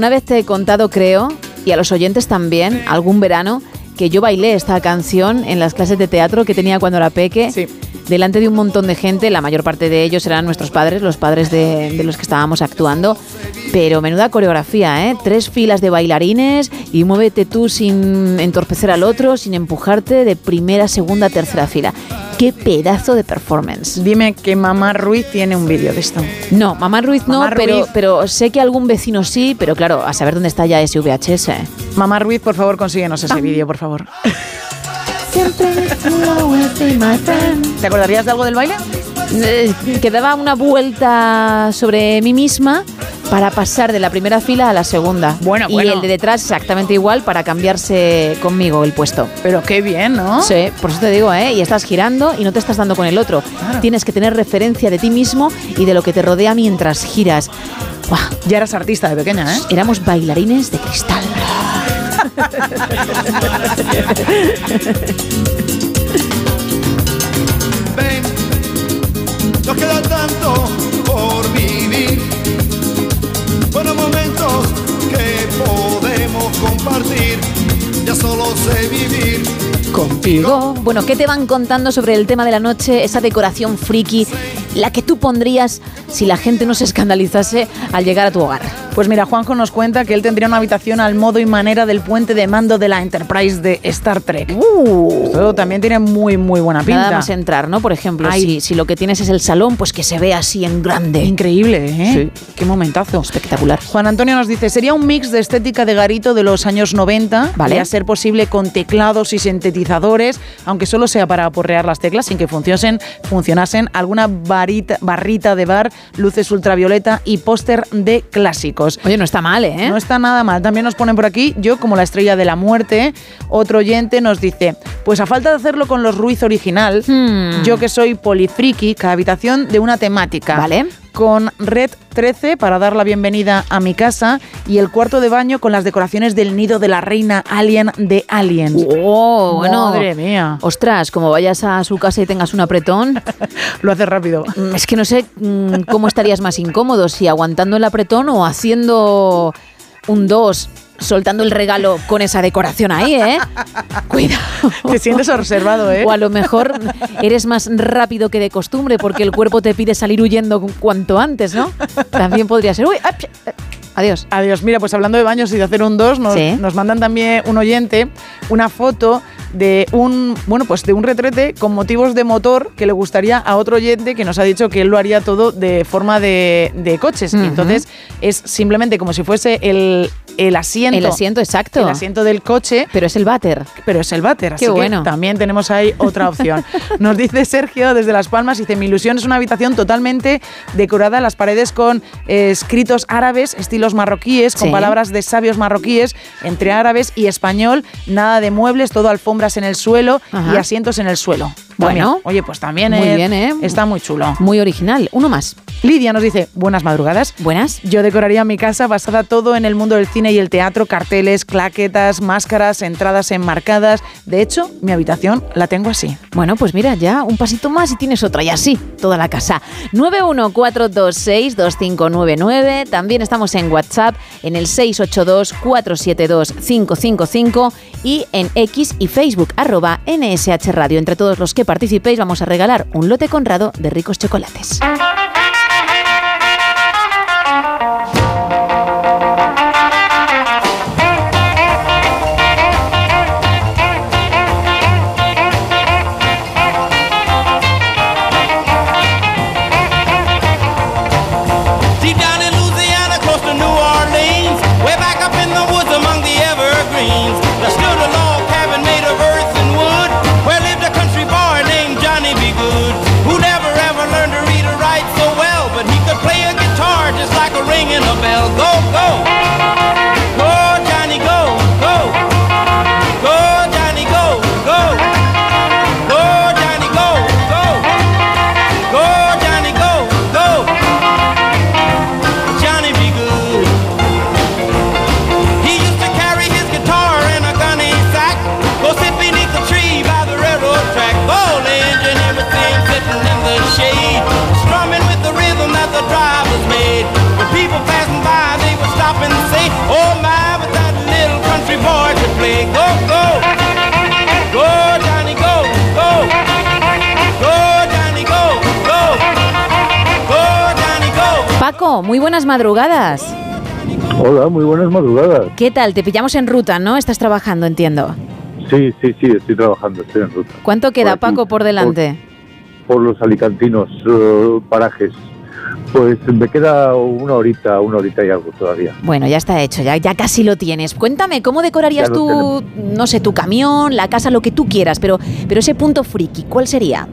Alguna vez te he contado, creo, y a los oyentes también, algún verano, que yo bailé esta canción en las clases de teatro que tenía cuando era peque. Delante de un montón de gente, la mayor parte de ellos eran nuestros padres, los padres de, de los que estábamos actuando. Pero menuda coreografía, ¿eh? Tres filas de bailarines y muévete tú sin entorpecer al otro, sin empujarte de primera, segunda, tercera fila. ¡Qué pedazo de performance! Dime que Mamá Ruiz tiene un vídeo de esto. No, Mamá Ruiz no, Mamá pero, Ruiz. pero sé que algún vecino sí, pero claro, a saber dónde está ya ese VHS. Mamá Ruiz, por favor, consíguenos Ah. ese vídeo, por favor. ¿Te acordarías de algo del baile? Eh, que daba una vuelta sobre mí misma para pasar de la primera fila a la segunda. Bueno, y bueno. el de detrás exactamente igual para cambiarse conmigo el puesto. Pero qué bien, ¿no? Sí, por eso te digo, ¿eh? Y estás girando y no te estás dando con el otro. Tienes que tener referencia de ti mismo y de lo que te rodea mientras giras. Buah, Ya eras artista de pequeña, ¿eh? éramos bailarines de cristal. Ven, nos queda tanto momentos que podemos compartir. Ya solo sé vivir. Contigo. Bueno, ¿qué te van contando sobre el tema de la noche, esa decoración friki, la que tú pondrías si la gente no se escandalizase al llegar a tu hogar? Pues mira, Juanjo nos cuenta que él tendría una habitación al modo y manera del puente de mando de la Enterprise de Star Trek. Esto también tiene muy, muy buena pinta. Uh. Nada más entrar, ¿no? Por ejemplo, Ay. si, si lo que tienes es el salón, pues que se vea así en grande. Increíble, ¿eh? Qué momentazo. Espectacular. Juan Antonio nos dice, sería un mix de estética de garito de los años 90, Vale. a ser posible con teclados y sintetizadores, aunque solo sea para aporrear las teclas sin que funcionasen, funcionasen alguna barrita de bar, luces ultravioleta y póster de clásicos. Oye, no está mal, ¿eh? No está nada mal. También nos ponen por aquí, yo como la estrella de la muerte, otro oyente nos dice, pues a falta de hacerlo con los Ruiz original, Hmm. yo que soy polifriki, cada habitación de una temática. Vale. Con Red 13 para dar la bienvenida a mi casa y el cuarto de baño con las decoraciones del nido de la reina alien de Alien. Oh, bueno. Madre mía. Ostras, como vayas a su casa y tengas un apretón. Lo hace rápido. Mm, Es que no sé mm, cómo estarías más incómodo, si aguantando el apretón o haciendo un 2, soltando el regalo con esa decoración ahí, ¿eh? Cuidado. Te sientes observado, ¿eh? O a lo mejor eres más rápido que de costumbre porque el cuerpo te pide salir huyendo cuanto antes, ¿no? También podría ser. Uy, adiós. Adiós. Mira, pues hablando de baños y de hacer un 2, nos, Sí. nos mandan también un oyente una foto de un, bueno, pues de un retrete con motivos de motor que le gustaría a otro oyente que nos ha dicho que él lo haría todo de forma de, de coches. Y entonces es simplemente como si fuese el, el asiento. El asiento, exacto. El asiento del coche. Pero es el váter. Pero es el váter. Qué que bueno. también tenemos ahí otra opción. Nos dice Sergio desde Las Palmas, dice, mi ilusión es una habitación totalmente decorada, las paredes con eh, escritos árabes, marroquíes, con Sí. palabras de sabios marroquíes, entre árabes y español, nada de muebles, todo alfombras en el suelo Ajá. y asientos en el suelo. Bueno. También, oye, pues también Muy eh, bien, ¿eh? está muy chulo. Muy original. Uno más. Lidia nos dice, buenas madrugadas. Buenas. Yo decoraría mi casa basada todo en el mundo del cine y el teatro, carteles, claquetas, máscaras, entradas enmarcadas. De hecho, mi habitación la tengo así. Bueno, pues mira, ya un pasito más y tienes otra, y así, toda la casa. 914262599. También estamos en WhatsApp en el 682472555 y en X y Facebook, arroba NSH Radio. Entre todos los que participéis, vamos a regalar un lote conrado de ricos chocolates. Paco, muy buenas madrugadas. Hola, muy buenas madrugadas. ¿Qué tal? Te pillamos en ruta, ¿no? Estás trabajando, entiendo. Sí, sí, sí, estoy trabajando, estoy en ruta. ¿Cuánto queda, Por aquí, Paco, por delante? Por los alicantinos eh, parajes. Pues me queda una horita, una horita y algo todavía. Bueno, ya está hecho, ya, ya casi lo tienes. Cuéntame, ¿cómo decorarías tú, no sé, tu camión, la casa, lo que tú quieras, pero, pero ese punto friki, ¿cuál sería?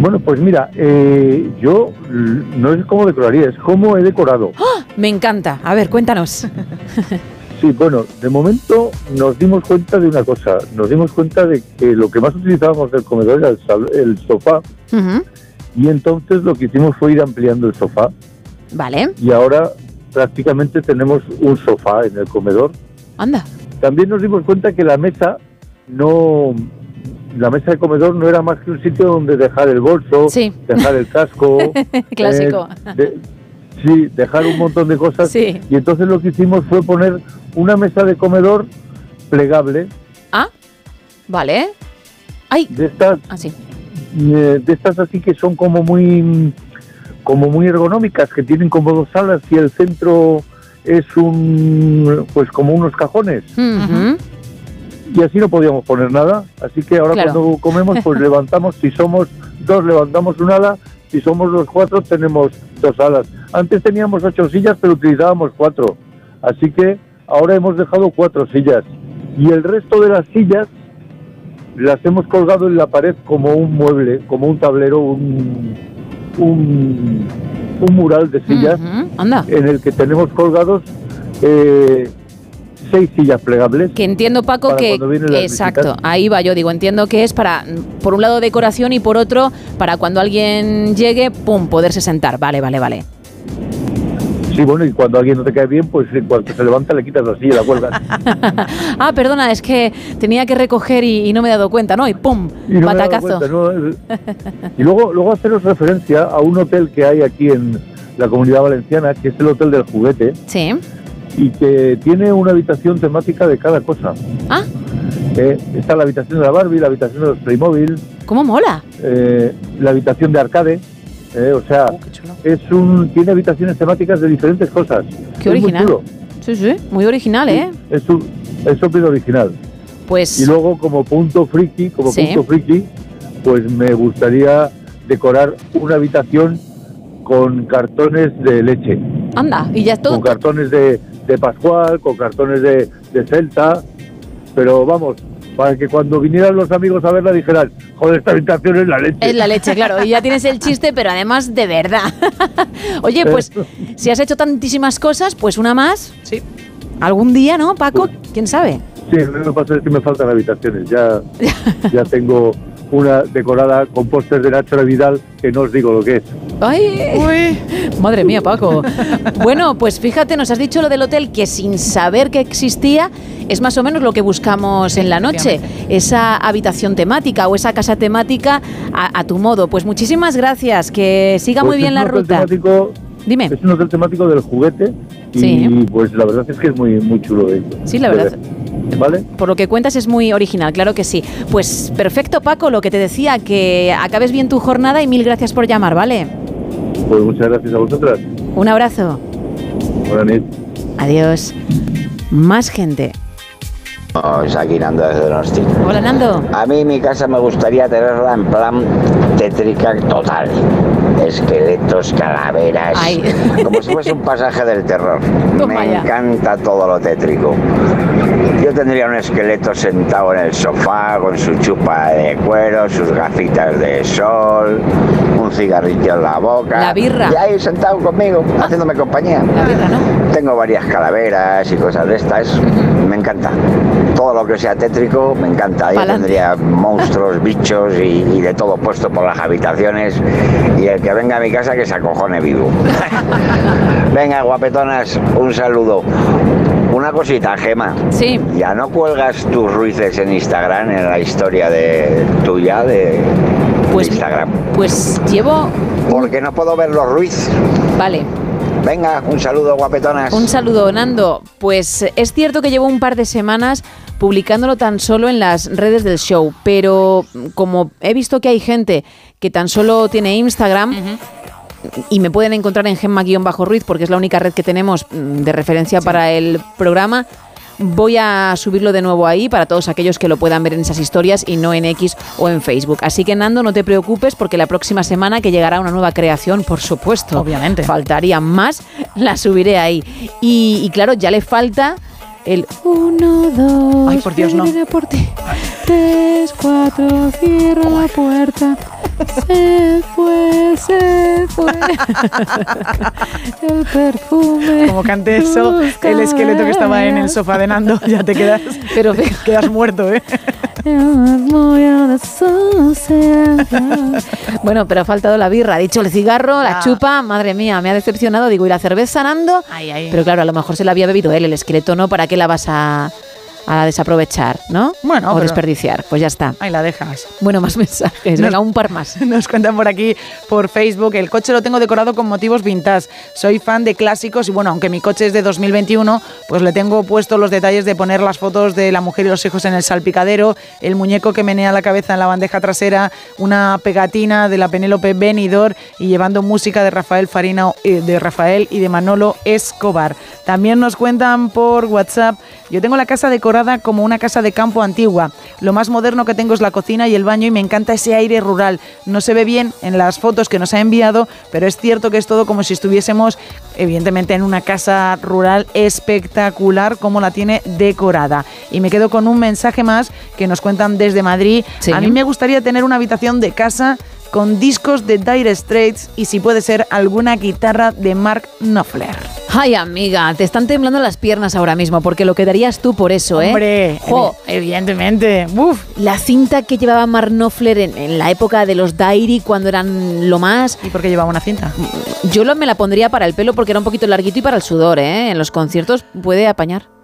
Bueno, pues mira, eh, yo no es cómo decoraría, es cómo he decorado. ¡Ah! Me encanta. A ver, cuéntanos. Sí, bueno, de momento nos dimos cuenta de una cosa. Nos dimos cuenta de que lo que más utilizábamos del comedor era el, el sofá. Y entonces lo que hicimos fue ir ampliando el sofá. Vale, Y ahora prácticamente tenemos un sofá en el comedor. anda. También nos dimos cuenta que la mesa no. La mesa de comedor no era más que un sitio donde dejar el bolso, Sí. dejar el casco. Clásico. eh, de- sí, dejar un montón de cosas. Sí. Y entonces lo que hicimos fue poner una mesa de comedor plegable, Ah, vale. Ay, de estas, así. eh, de estas así que son como muy, como muy ergonómicas, que tienen como dos salas y el centro es un, pues como unos cajones. Y así no podíamos poner nada. Así que ahora Claro. cuando comemos, pues levantamos, si somos dos, levantamos un ala, si somos los cuatro, tenemos dos alas. Antes teníamos ocho sillas, pero utilizábamos cuatro. Así que ahora hemos dejado cuatro sillas. Y el resto de las sillas las hemos colgado en la pared como un mueble, como un tablero, un, un, un mural de sillas Anda. en el que tenemos colgados eh, seis sillas plegables. Que entiendo, Paco, que. Exacto, visitas. ahí va yo, digo, entiendo que es para, por un lado, decoración y por otro, para cuando alguien llegue, pum, poderse sentar. Vale, vale, vale. Sí, bueno, y cuando alguien no te cae bien, pues en cuanto se levanta le quitas la silla la cuelgas. Ah, perdona, es que tenía que recoger y, y no me he dado cuenta, ¿no? Y pum, Y no batacazo. cuenta, ¿no? Y luego, luego haceros referencia a un hotel que hay aquí en la comunidad valenciana, que es el Hotel del Juguete, Sí. Y que tiene una habitación temática de cada cosa. Ah. Eh, está la habitación de la Barbie, la habitación de los Playmobil, ¿Cómo mola? eh, la habitación de arcade. eh, o sea, Oh, es un tiene habitaciones temáticas de diferentes cosas. Qué Es muy original. chulo. Sí, sí, muy original, ¿eh? Es un es súper original. Pues Y luego como punto friki, como Sí. punto friki, pues me gustaría decorar una habitación con cartones de leche, anda, y ya es todo. con cartones de, de Pascual, con cartones de, de Celta, pero vamos, para que cuando vinieran los amigos a verla dijeran, joder, esta habitación es la leche. Es la leche, claro. Y ya tienes el chiste, pero además de verdad. Oye, pues si has hecho tantísimas cosas, pues una más. Sí. Algún día, ¿no, Paco? ¿Quién sabe? Sí, lo que pasa es que me faltan habitaciones. Ya, ya tengo una decorada con pósters de Nacho Vidal que no os digo lo que es. ¡Ay! Madre mía, Paco. Bueno, pues fíjate, nos has dicho lo del hotel que sin saber que existía es más o menos lo que buscamos en la noche. Esa habitación temática o esa casa temática a, a tu modo. Pues muchísimas gracias. Que siga muy Pues bien es la ruta. temático- Dime. Es un hotel temático del juguete y Sí. pues la verdad es que es muy, muy chulo de Sí, la verdad. ver. ¿Vale? Por lo que cuentas es muy original, claro que sí. Pues perfecto, Paco, lo que te decía, que acabes bien tu jornada y mil gracias por llamar, ¿vale? Pues muchas gracias a vosotras. Un abrazo. Buenas noches. Adiós. Más gente. Aquí Nando desde Donosti. Hola, Nando. A mí mi casa me gustaría tenerla en plan tétrica total. Esqueletos, calaveras, Ay. como si fuese un pasaje del terror. Toma me ya. encanta todo lo tétrico. Yo tendría un esqueleto sentado en el sofá con su chupa de cuero, sus gafitas de sol, un cigarrillo en la boca. La birra. Y ahí sentado conmigo, haciéndome compañía. La birra, ¿no? Tengo varias calaveras y cosas de estas. Me encanta. Todo lo que sea tétrico me encanta. Yo tendría monstruos, bichos y, y de todo puesto por las habitaciones. Y el que venga a mi casa que se acojone vivo. venga, guapetonas, un saludo. Una cosita, Gema. Sí. Ya no cuelgas tus ruices en Instagram, en la historia de tuya de, de Instagram. Pues llevo. Porque no puedo ver los ruiz. Vale. Venga, un saludo, guapetonas. Un saludo, Nando. Pues es cierto que llevo un par de semanas publicándolo tan solo en las redes del show, pero como he visto que hay gente que tan solo tiene Instagram y me pueden encontrar en Gemma-Ruiz porque es la única red que tenemos mm, de referencia para el programa. Voy a subirlo de nuevo ahí para todos aquellos que lo puedan ver en esas historias y no en X o en Facebook. Así que Nando, no te preocupes porque la próxima semana que llegará una nueva creación, por supuesto. Obviamente. Faltaría más, la subiré ahí. Y, y claro, ya le falta el 1, 2. Ay, por Dios, no. por ti. 3, 4, cierra la puerta. Se fue, se fue. el perfume. Como cante eso, el esqueleto que estaba en el sofá de Nando, ya te quedas, Pero quedas muerto, ¿eh? Bueno, pero ha faltado la birra. Ha dicho el cigarro, la chupa. Madre mía, me ha decepcionado. Digo, ¿y la cerveza, Nando? Pero claro, a lo mejor se la había bebido él, el esqueleto no. ¿Para qué la vas a, a desaprovechar, no? Bueno, O desperdiciar. Pues ya está. Ahí la dejas. Bueno, más mensajes. Venga, un par más. Nos cuentan por aquí, por Facebook, el coche lo tengo decorado con motivos vintage. Soy fan de clásicos y bueno, aunque mi coche es de 2021, pues le tengo puesto los detalles de poner las fotos de la mujer y los hijos en el salpicadero, el muñeco que menea la cabeza en la bandeja trasera, una pegatina de la Penélope Benidor y llevando música de Rafael Farina, eh, de Rafael y de Manolo Escobar. También nos cuentan por WhatsApp, yo tengo la casa decorada como una casa de campo antigua. Lo más moderno que tengo es la cocina y el baño y me encanta ese aire rural. No se ve bien en las fotos que nos ha enviado, pero es cierto que es todo como si estuviésemos, evidentemente, en una casa rural espectacular como la tiene decorada. Y me quedo con un mensaje más que nos cuentan desde Madrid. Sí. A mí me gustaría tener una habitación de casa con discos de Dire Straits y si puede ser alguna guitarra de Mark Knopfler. Ay, amiga, te están temblando las piernas ahora mismo, porque lo que darías tú por eso, ¿eh? Hombre, Jo, evidentemente. Uf. La cinta que llevaba Mark Knopfler en, en la época de los Diary, cuando eran lo más. ¿Y por qué llevaba una cinta? Yo lo, me la pondría para el pelo porque era un poquito larguito y para el sudor, ¿eh? En los conciertos puede apañar.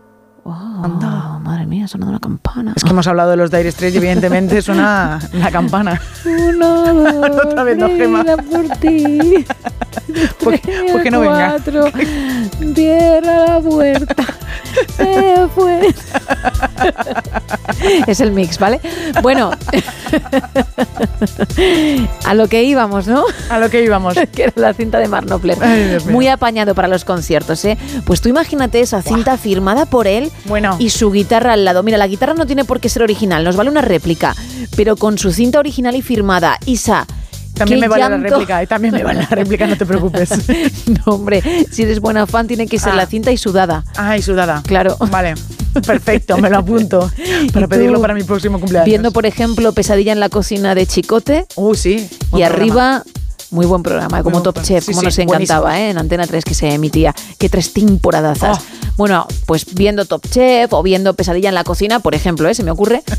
Oh, madre mía, sonando una campana. Es que hemos hablado de los Dire Straits y evidentemente suena la campana. Dos, Otra vez no, Gema. por ti. Pues, pues que no venga. Cuatro, cierra la puerta. Se fue. es el mix, ¿vale? Bueno, a lo que íbamos, ¿no? A lo que íbamos. que era la cinta de Mark Knopfler. Ay. Muy apañado para los conciertos, ¿eh? Pues tú imagínate esa cinta firmada por él Bueno. y su guitarra al lado. Mira, la guitarra no tiene por qué ser original, nos vale una réplica, pero con su cinta original y firmada, Isa. También me vale la réplica, también me vale la réplica, no te preocupes. no, hombre, si eres buena fan tiene que ser Ah. la cinta y sudada. Ay, sudada. Claro. Vale. Perfecto, me lo apunto. Para pedirlo para mi próximo cumpleaños. Viendo, por ejemplo, Pesadilla en la cocina de Chicote. Uh, sí. Y arriba, muy buen programa, como Top. Chef, Sí, como sí, nos encantaba, ¿eh? En Antena 3 que se emitía. Qué tres temporadazas. Oh. Bueno, pues viendo Top Chef o viendo Pesadilla en la cocina, por ejemplo, ¿eh? Se me ocurre.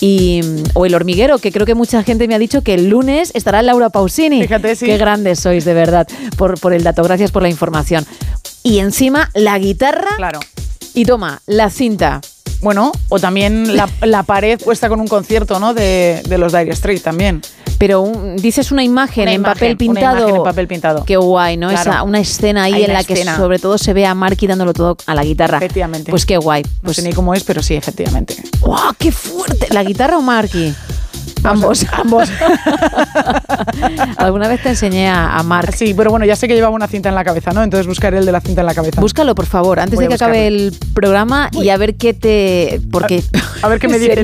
Y, o El Hormiguero, que creo que mucha gente me ha dicho que el lunes estará Laura Pausini. Fíjate, sí. Qué grandes sois, de verdad, por, por el dato. Gracias por la información. Y encima, la guitarra. Claro. Y toma, la cinta. Bueno, o también la, la pared puesta con un concierto, ¿no? De, de los Dire Straits también. Pero un- dices una imagen Una en imagen, papel una pintado. imagen en papel pintado. Qué guay, ¿no? Claro. Esa, una escena ahí Hay en una la que sobre todo se ve a Marky dándolo todo a la guitarra. Efectivamente. Pues qué guay. No Pues, sé ni cómo es, pero sí, efectivamente. ¡Guau, qué fuerte! ¿La guitarra o Marky? Ambos. Ambos. Alguna vez te enseñé a, a Mark. Sí, pero bueno, ya sé que llevaba una cinta en la cabeza, ¿no? Entonces buscaré el de la cinta en la cabeza. Búscalo, por favor, antes Voy de que acabe el programa y a ver qué te... Porque A ver qué me dice,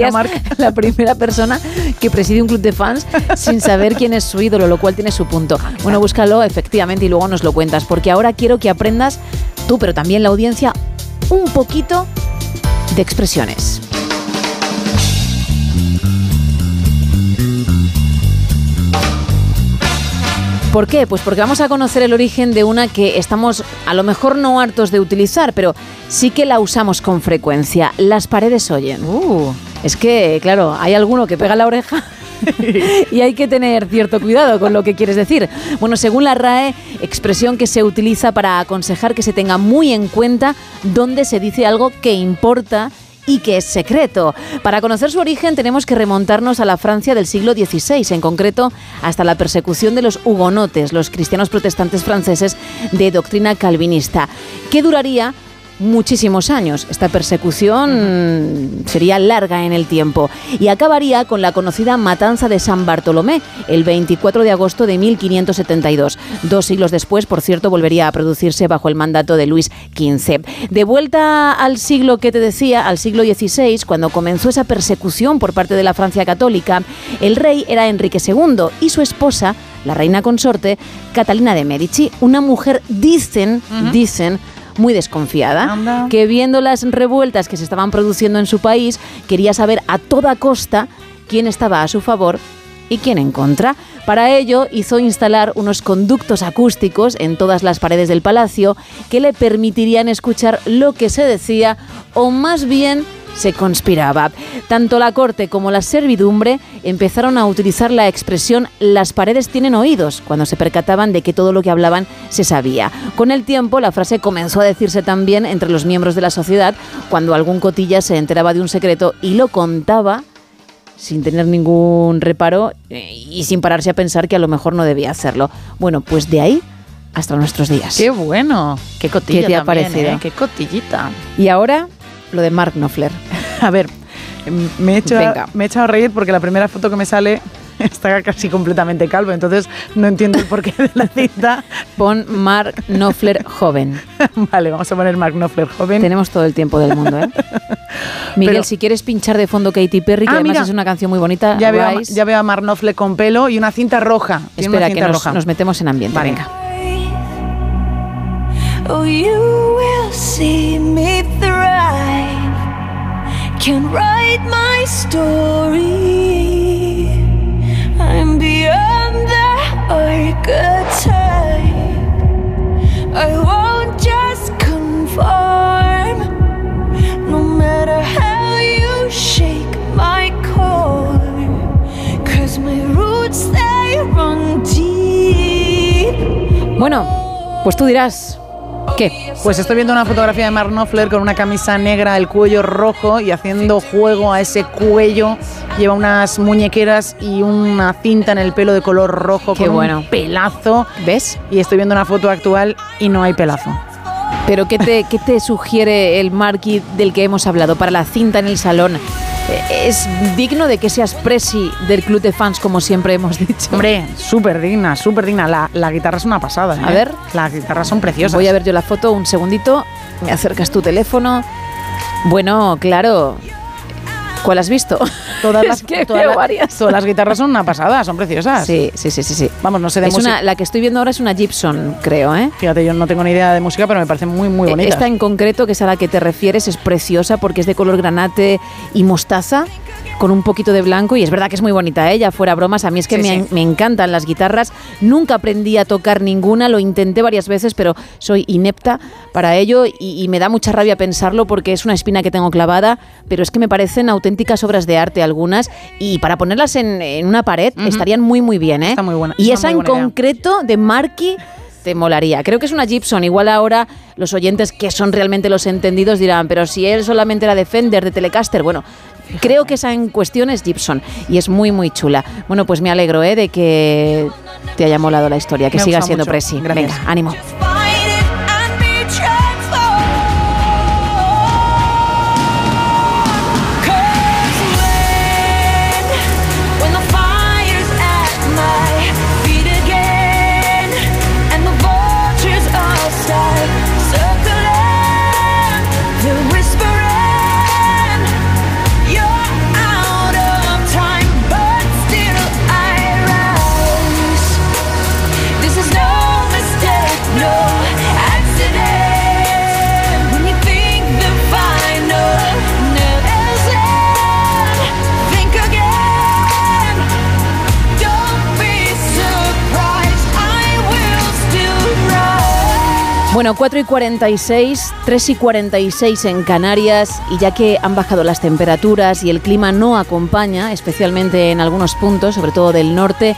la primera persona que preside un club de fans sin saber quién es su ídolo, lo cual tiene su punto. Bueno, búscalo efectivamente y luego nos lo cuentas, porque ahora quiero que aprendas tú, pero también la audiencia, un poquito de expresiones. ¿Por qué? Pues porque vamos a conocer el origen de una que estamos a lo mejor no hartos de utilizar, pero sí que la usamos con frecuencia. Las paredes oyen. Es que, claro, hay alguno que pega la oreja y hay que tener cierto cuidado con lo que quieres decir. Bueno, según la RAE, expresión que se utiliza para aconsejar que se tenga muy en cuenta dónde se dice algo que importa y que es secreto. Para conocer su origen tenemos que remontarnos a la Francia del siglo XVI, en concreto hasta la persecución de los hugonotes, los cristianos protestantes franceses de doctrina calvinista, que duraría muchísimos años. Esta persecución sería larga en el tiempo y acabaría con la conocida matanza de San Bartolomé el 24 de agosto de 1572. Dos siglos después, por cierto, volvería a producirse bajo el mandato de Luis XV. De vuelta al siglo que te decía, al siglo XVI, cuando comenzó esa persecución por parte de la Francia católica, el rey era Enrique II y su esposa, la reina consorte, Catalina de Medici, una mujer, dicen, dicen, muy desconfiada, que viendo las revueltas que se estaban produciendo en su país, quería saber a toda costa quién estaba a su favor y quién en contra. Para ello hizo instalar unos conductos acústicos en todas las paredes del palacio que le permitirían escuchar lo que se decía o más bien se conspiraba. Tanto la corte como la servidumbre empezaron a utilizar la expresión las paredes tienen oídos cuando se percataban de que todo lo que hablaban se sabía. Con el tiempo la frase comenzó a decirse también entre los miembros de la sociedad cuando algún cotilla se enteraba de un secreto y lo contaba sin tener ningún reparo eh, y sin pararse a pensar que a lo mejor no debía hacerlo. Bueno, pues de ahí hasta nuestros días. Qué bueno. Qué cotilla ¿Qué te ha también, parecido? ¿eh? Qué cotillita. Y ahora lo de Mark Knopfler. A ver, em, me he, hecho, Venga. me he echado a reír porque la primera foto que me sale está casi completamente calvo, entonces no entiendo el porqué de la cinta. Pon Mark Knopfler joven. vale, vamos a poner Mark Knopfler joven. Tenemos todo el tiempo del mundo, ¿eh? Miguel, Pero- si quieres pinchar de fondo Katy Perry, que Ah, además mira. es una canción muy bonita, Ya veo, a, ya veo a Mark Knopfler con pelo y una cinta roja. Espera, una que nos, roja. nos metemos en ambiente. Vale. Venga. Oh, you will see me thrive. Can write my story. I'm beyond the archetype. I won't just conform. No matter how you shake my core. Cause my roots, they run deep. Bueno, pues tú dirás, ¿qué? Pues estoy viendo una fotografía de Mark Knopfler con una camisa negra, el cuello rojo y haciendo juego a ese cuello. Lleva unas muñequeras y una cinta en el pelo de color rojo Qué con bueno. un pelazo. ¿Ves? Y estoy viendo una foto actual y no hay pelazo. Pero ¿qué te, qué te sugiere el Marky del que hemos hablado para la cinta en el salón? eh, es digno de que seas presi del club de fans, como siempre hemos dicho. Hombre, súper digna, súper digna. La, la guitarra es una pasada. A ¿eh? ver. Las guitarras son preciosas. Voy a ver yo la foto un segundito. Me acercas tu teléfono. Bueno, claro. ¿Cuál has visto? Todas Es las, que todas veo la- varias. todas las guitarras son una pasada, son preciosas. Sí, sí, sí, sí. sí. Vamos, no sé de Es música. una, la que estoy viendo ahora es una Gibson, creo, ¿eh? Fíjate, yo no tengo ni idea de música, pero me parece muy, muy bonita. Esta en concreto, que es a la que te refieres, es preciosa porque es de color granate y mostaza con un poquito de blanco y es verdad que es muy bonita, ¿eh? ya fuera bromas, a mí es que Sí, me, sí. me encantan las guitarras, nunca aprendí a tocar ninguna, lo intenté varias veces, pero soy inepta para ello y, y me da mucha rabia pensarlo porque es una espina que tengo clavada, pero es que me parecen auténticas obras de arte algunas y para ponerlas en, en una pared estarían muy muy bien, ¿eh? Está muy buena, Y es esa en idea. concreto de Marky te molaría. Creo que es una Gibson. Igual ahora los oyentes que son realmente los entendidos dirán, pero si él solamente era de Fender, de Telecaster, bueno. Creo que esa en cuestión es Gibson y es muy muy chula. Bueno, pues me alegro ¿eh? de que te haya molado la historia, que Me gustado siendo mucho. presi. Gracias. Venga, ánimo. Bueno, 4 y 46, 3 y 46 en Canarias y ya que han bajado las temperaturas y el clima no acompaña, especialmente en algunos puntos, sobre todo del norte,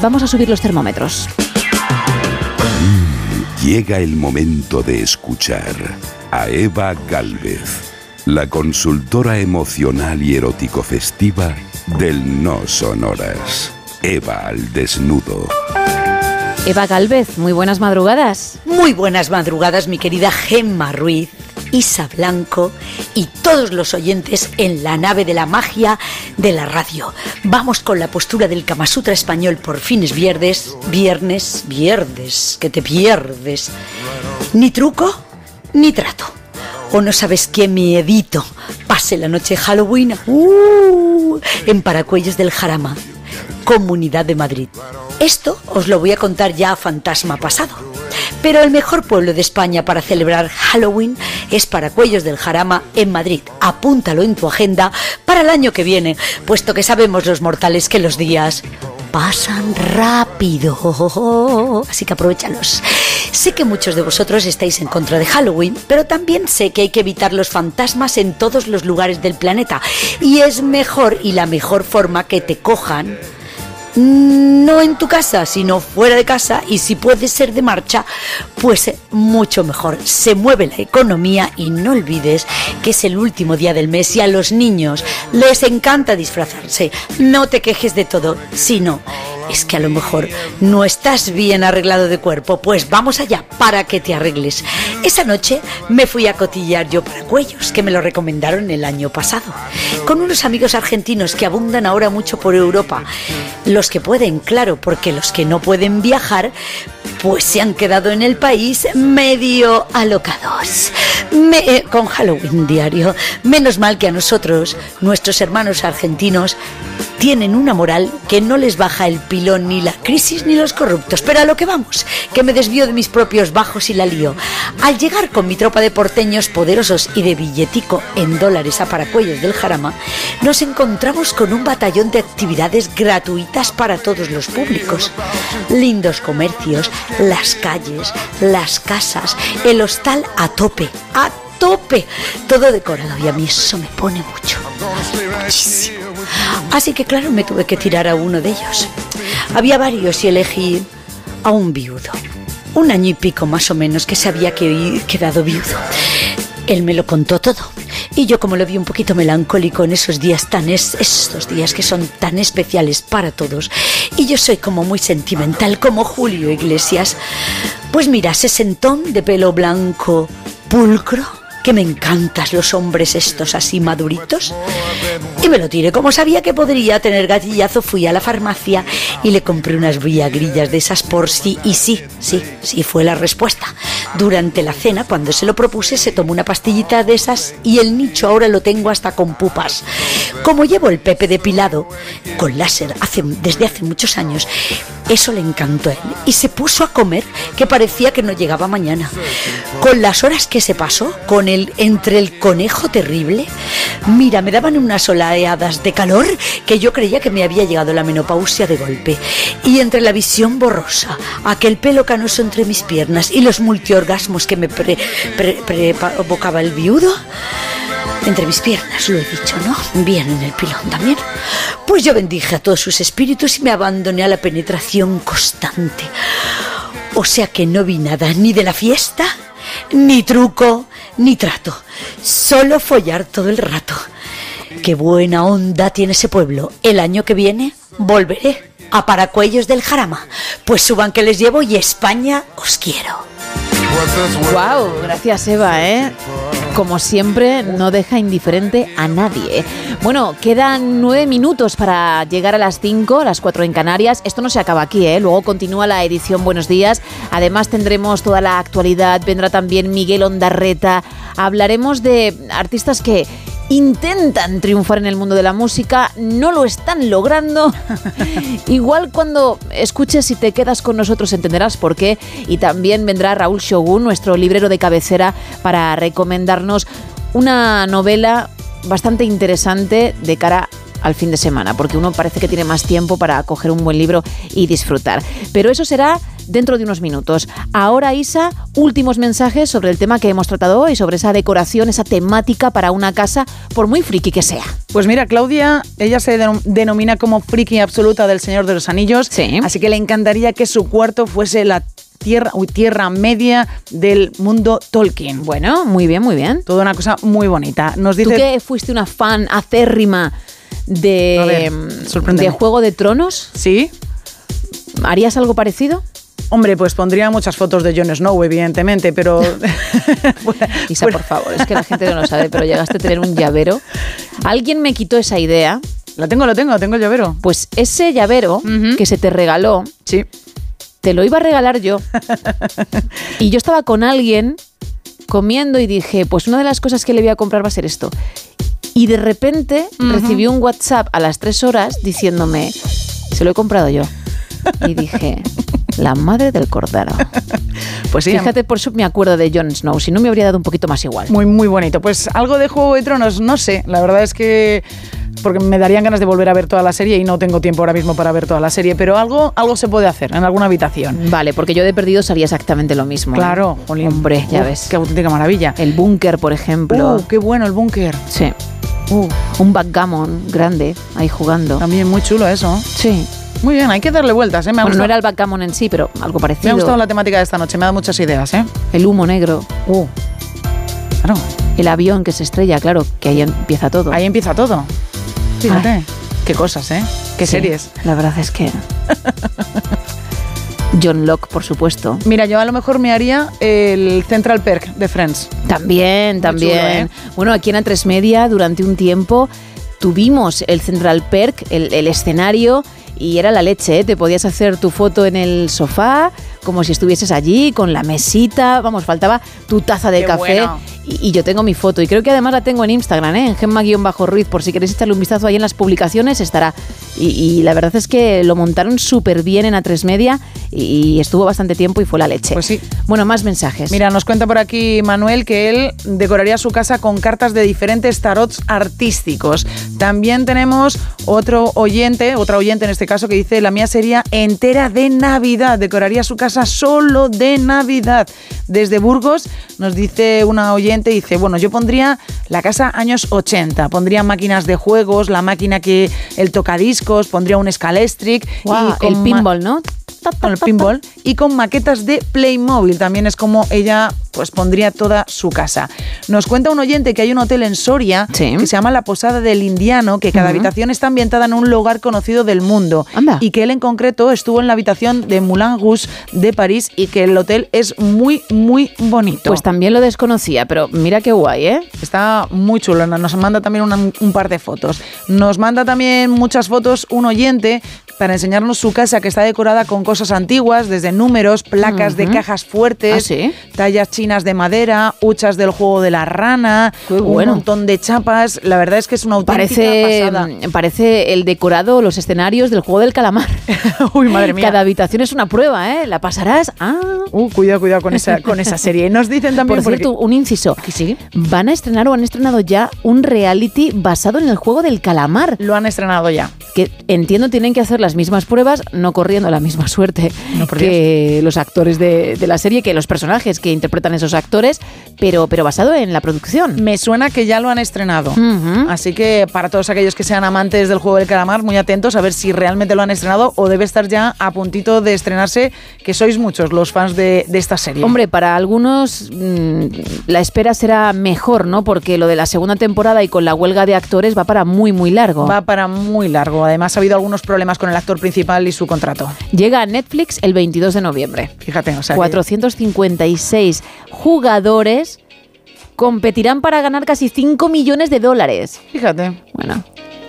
vamos a subir los termómetros. Llega el momento de escuchar a Eva Galvez, la consultora emocional y erótico festiva del No Sonoras. Eva al desnudo. Eva Galvez, muy buenas madrugadas. Muy buenas madrugadas, mi querida Gemma Ruiz, Isa Blanco y todos los oyentes en la nave de la magia de la radio. Vamos con la postura del Kama Sutra español por fines viernes, viernes, viernes, que te pierdes. Ni truco, ni trato. O no sabes qué miedito. Pase la noche Halloween uh, en Paracuellos del Jarama, Comunidad de Madrid. Esto os lo voy a contar ya a fantasma pasado. Pero el mejor pueblo de España para celebrar Halloween es Paracuellos del Jarama en Madrid. Apúntalo en tu agenda para el año que viene, puesto que sabemos los mortales que los días pasan rápido. Así que aprovechalos. Sé que muchos de vosotros estáis en contra de Halloween, pero también sé que hay que evitar los fantasmas en todos los lugares del planeta. Y es mejor y la mejor forma que te cojan no en tu casa, sino fuera de casa y si puede ser de marcha, pues eh, mucho mejor. Se mueve la economía y no olvides que es el último día del mes y a los niños les encanta disfrazarse. No te quejes de todo, sino es que a lo mejor no estás bien arreglado de cuerpo, pues vamos allá para que te arregles. Esa noche me fui a cotillar yo para cuellos, que me lo recomendaron el año pasado, con unos amigos argentinos que abundan ahora mucho por Europa. Los que pueden, claro, porque los que no pueden viajar, pues se han quedado en el país medio alocados. Me- con Halloween diario. Menos mal que a nosotros, nuestros hermanos argentinos, tienen una moral que no les baja el pilón ni la crisis ni los corruptos. Pero a lo que vamos, que me desvío de mis propios bajos y la lío. Al llegar con mi tropa de porteños poderosos y de billetico en dólares a Paracuellos del Jarama, nos encontramos con un batallón de actividades gratuitas para todos los públicos. Lindos comercios, las calles, las casas, el hostal a tope, a tope, todo decorado y a mí eso me pone mucho. Muchísimo. Así que claro, me tuve que tirar a uno de ellos. Había varios y elegí a un viudo. Un año y pico más o menos que se había que- quedado viudo. Él me lo contó todo. Y yo como lo vi un poquito melancólico en esos días tan es, estos días que son tan especiales para todos. Y yo soy como muy sentimental como Julio Iglesias. Pues mira, se sentón de pelo blanco, pulcro, que me encantas los hombres estos así maduritos. Y me lo tiré. Como sabía que podría tener gatillazo, fui a la farmacia y le compré unas viagrillas de esas por sí. Y sí, sí, sí fue la respuesta. Durante la cena, cuando se lo propuse, se tomó una pastillita de esas y el nicho ahora lo tengo hasta con pupas. Como llevo el pepe depilado con láser hace, desde hace muchos años, eso le encantó a él y se puso a comer que parecía que no llegaba mañana. Con las horas que se pasó, con el entre el conejo terrible, mira, me daban unas oleadas de calor que yo creía que me había llegado la menopausia de golpe. Y entre la visión borrosa, aquel pelo canoso entre mis piernas y los multiorgasmos que me provocaba el viudo, entre mis piernas, lo he dicho, ¿no? Bien en el pilón también. Pues yo bendije a todos sus espíritus y me abandoné a la penetración constante. O sea que no vi nada ni de la fiesta, ni truco, ni trato. Solo follar todo el rato. Qué buena onda tiene ese pueblo. El año que viene volveré a Paracuellos del Jarama. Pues suban que les llevo y España os quiero. Wow, gracias Eva, ¿eh? Como siempre, no deja indiferente a nadie. Bueno, quedan nueve minutos para llegar a las cinco, a las cuatro en Canarias. Esto no se acaba aquí, ¿eh? Luego continúa la edición Buenos Días. Además tendremos toda la actualidad. Vendrá también Miguel Ondarreta. Hablaremos de artistas que intentan triunfar en el mundo de la música, no lo están logrando. Igual cuando escuches y te quedas con nosotros entenderás por qué. Y también vendrá Raúl Shogun, nuestro librero de cabecera, para recomendarnos una novela bastante interesante de cara al fin de semana, porque uno parece que tiene más tiempo para coger un buen libro y disfrutar. Pero eso será dentro de unos minutos. Ahora, Isa, últimos mensajes sobre el tema que hemos tratado hoy, sobre esa decoración, esa temática para una casa, por muy friki que sea. Pues mira, Claudia, ella se denom- denomina como friki absoluta del Señor de los Anillos, así que le encantaría que su cuarto fuese la tierra, uy, tierra media del mundo Tolkien. Bueno, muy bien, muy bien. Toda una cosa muy bonita. Nos dice ¿Tú que fuiste una fan acérrima de, ver, mm, de Juego de Tronos? Sí. ¿Harías algo parecido? Hombre, pues pondría muchas fotos de Jon Snow, evidentemente, pero Isa, por favor, es que la gente no lo sabe, pero llegaste a tener un llavero. Alguien me quitó esa idea. La tengo, lo tengo, tengo el llavero. Pues ese llavero que se te regaló, sí. te lo iba a regalar yo. y yo estaba con alguien comiendo y dije, pues una de las cosas que le voy a comprar va a ser esto. Y de repente recibí un WhatsApp a las tres horas diciéndome, se lo he comprado yo. Y dije, la madre del cordero. Pues sí, Fíjate, por eso me acuerdo de Jon Snow, si no me habría dado un poquito más igual. Muy, muy bonito. Pues algo de Juego de Tronos, no sé. La verdad es que. Porque me darían ganas de volver a ver toda la serie y no tengo tiempo ahora mismo para ver toda la serie, pero algo, algo se puede hacer en alguna habitación. Vale, porque yo de perdido haría exactamente lo mismo. Claro, jolín. Hombre, ya Uf, ves. Qué auténtica maravilla. El búnker, por ejemplo. Uh, qué bueno el búnker. Sí. Un backgammon grande ahí jugando. También muy chulo eso. Sí. Muy bien, hay que darle vueltas, ¿eh? Me ha, Bueno, no era el backgammon en sí, pero algo me parecido. ha gustado la temática de esta noche, me ha dado muchas ideas, ¿eh? El humo negro. Uh, claro. El avión que se estrella, claro, que ahí empieza todo. Ahí empieza todo. Fíjate. Ay. Qué cosas, ¿eh? Qué Sí, series. La verdad es que. John Locke, por supuesto. Mira, yo a lo mejor me haría el Central Perk de Friends. También, también. chulo, ¿eh? Bueno, aquí en A3 Media durante un tiempo tuvimos el Central Perk, el, el escenario, y era la leche, ¿eh? Te podías hacer tu foto en el sofá, como si estuvieses allí, con la mesita, vamos, faltaba tu taza de Qué café. bueno. Y, y yo tengo mi foto, y creo que además la tengo en Instagram, ¿eh? en Gemma-Ruiz, por si queréis echarle un vistazo ahí en las publicaciones, estará. Y, y la verdad es que lo montaron súper bien en A3 Media, y, y estuvo bastante tiempo y fue la leche. Pues sí. Bueno, más mensajes. Mira, nos cuenta por aquí Manuel que él decoraría su casa con cartas de diferentes tarots artísticos. También tenemos otro oyente, otra oyente en este caso, que dice, la mía sería entera de Navidad, decoraría su casa solo de Navidad. Desde Burgos nos dice una oyente, dice, bueno, yo pondría la casa años 80, pondría máquinas de juegos, la máquina que, el tocadiscos, pondría un Scalestric. Y el pinball, ¿no? Con el pinball y con maquetas de Playmobil. También es como ella pues pondría toda su casa. Nos cuenta un oyente que hay un hotel en Soria que se llama La Posada del Indiano, que cada habitación está ambientada en un lugar conocido del mundo. Y que él en concreto estuvo en la habitación de Moulin Rouge de París y que el hotel es muy, muy bonito. Pues también lo desconocía, pero mira qué guay, ¿eh? Está muy chulo. Nos manda también una- un par de fotos. Nos manda también muchas fotos un oyente para enseñarnos su casa que está decorada con cosas antiguas, desde números, placas de cajas fuertes, ¿Ah, sí? tallas chinas de madera, huchas del juego de la rana, un montón de chapas. La verdad es que es una auténtica Parece, pasada. mm, parece el decorado, los escenarios del juego del calamar. Uy, madre mía. Cada habitación es una prueba, ¿eh? La pasarás. Ah. Uh, cuidado, cuidado con esa, con esa serie. Nos dicen también Por cierto, un inciso. Van a estrenar o han estrenado ya un reality basado en el juego del calamar. Lo han estrenado ya. Que entiendo tienen que hacer las mismas pruebas, no corriendo la misma suerte por que los actores de, de la serie, que los personajes que interpretan esos actores, pero, pero basado en la producción. Me suena que ya lo han estrenado. Así que para todos aquellos que sean amantes del juego del calamar, muy atentos a ver si realmente lo han estrenado o debe estar ya a puntito de estrenarse, que sois muchos los fans de, de esta serie. Hombre, para algunos mm, la espera será mejor, ¿no? Porque lo de la segunda temporada y con la huelga de actores va para muy, muy largo. Va para muy largo. Además, ha habido algunos problemas con el actor principal y su contrato. Llega a Netflix el 22 de noviembre. Fíjate, o sea. que- 456 jugadores competirán para ganar casi 5 millones de dólares. Fíjate. Bueno,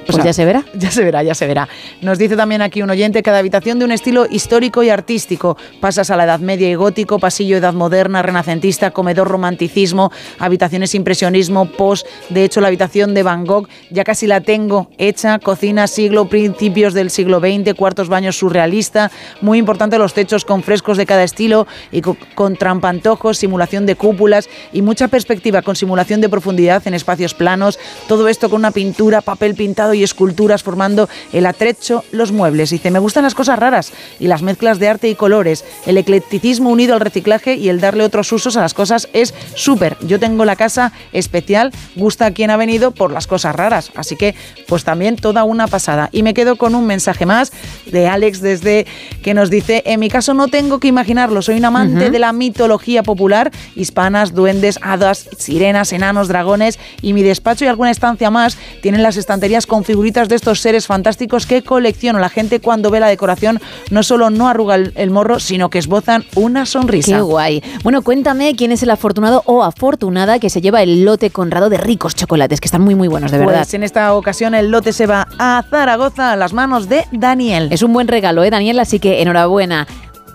O pues sea, ya se verá. Ya se verá, ya se verá. Nos dice también aquí un oyente, cada habitación de un estilo histórico y artístico. Pasas a la Edad Media y Gótico, pasillo Edad Moderna, renacentista, comedor romanticismo, habitaciones impresionismo, post. De hecho, la habitación de Van Gogh ya casi la tengo hecha. Cocina, siglo, principios del siglo XX, cuartos baños surrealista. Muy importante los techos con frescos de cada estilo y co- con trampantojos, simulación de cúpulas y mucha perspectiva con simulación de profundidad en espacios planos. Todo esto con una pintura, papel pintado y esculturas formando el atrecho, los muebles. Dice, me gustan las cosas raras y las mezclas de arte y colores. El eclecticismo unido al reciclaje y el darle otros usos a las cosas es súper. Yo tengo la casa especial, gusta a quien ha venido por las cosas raras. Así que, pues también toda una pasada. Y me quedo con un mensaje más de Alex desde que nos dice, en mi caso no tengo que imaginarlo, soy un amante Ujú. de la mitología popular, hispanas, duendes, hadas, sirenas, enanos, dragones y mi despacho y alguna estancia más tienen las estanterías con figuritas de estos seres fantásticos que colecciono. La gente cuando ve la decoración no solo no arruga el, el morro, sino que esbozan una sonrisa. Qué guay. Bueno, cuéntame quién es el afortunado o afortunada que se lleva el lote conrado de ricos chocolates, que están muy, muy buenos, de verdad. Pues en esta ocasión el lote se va a Zaragoza a las manos de Daniel. Es un buen regalo, ¿eh, Daniel? Así que enhorabuena.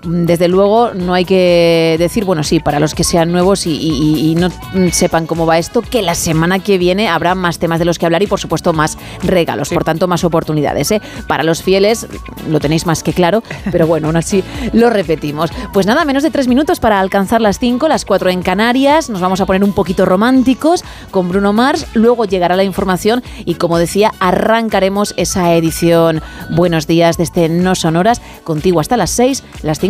Mm, Desde luego, no hay que decir, bueno, sí, para los que sean nuevos y, y- y no mm, sepan cómo va esto, que la semana que viene habrá más temas de los que hablar y, por supuesto, más regalos, por tanto, más oportunidades. ¿eh? Para los fieles, lo tenéis más que claro, pero bueno, aún así lo repetimos. Pues nada, menos de tres minutos para alcanzar las cinco, las cuatro en Canarias. Nos vamos a poner un poquito románticos con Bruno Mars. Luego llegará la información y, como decía, arrancaremos esa edición. Buenos días desde No Sonoras, contigo hasta las seis, las cinco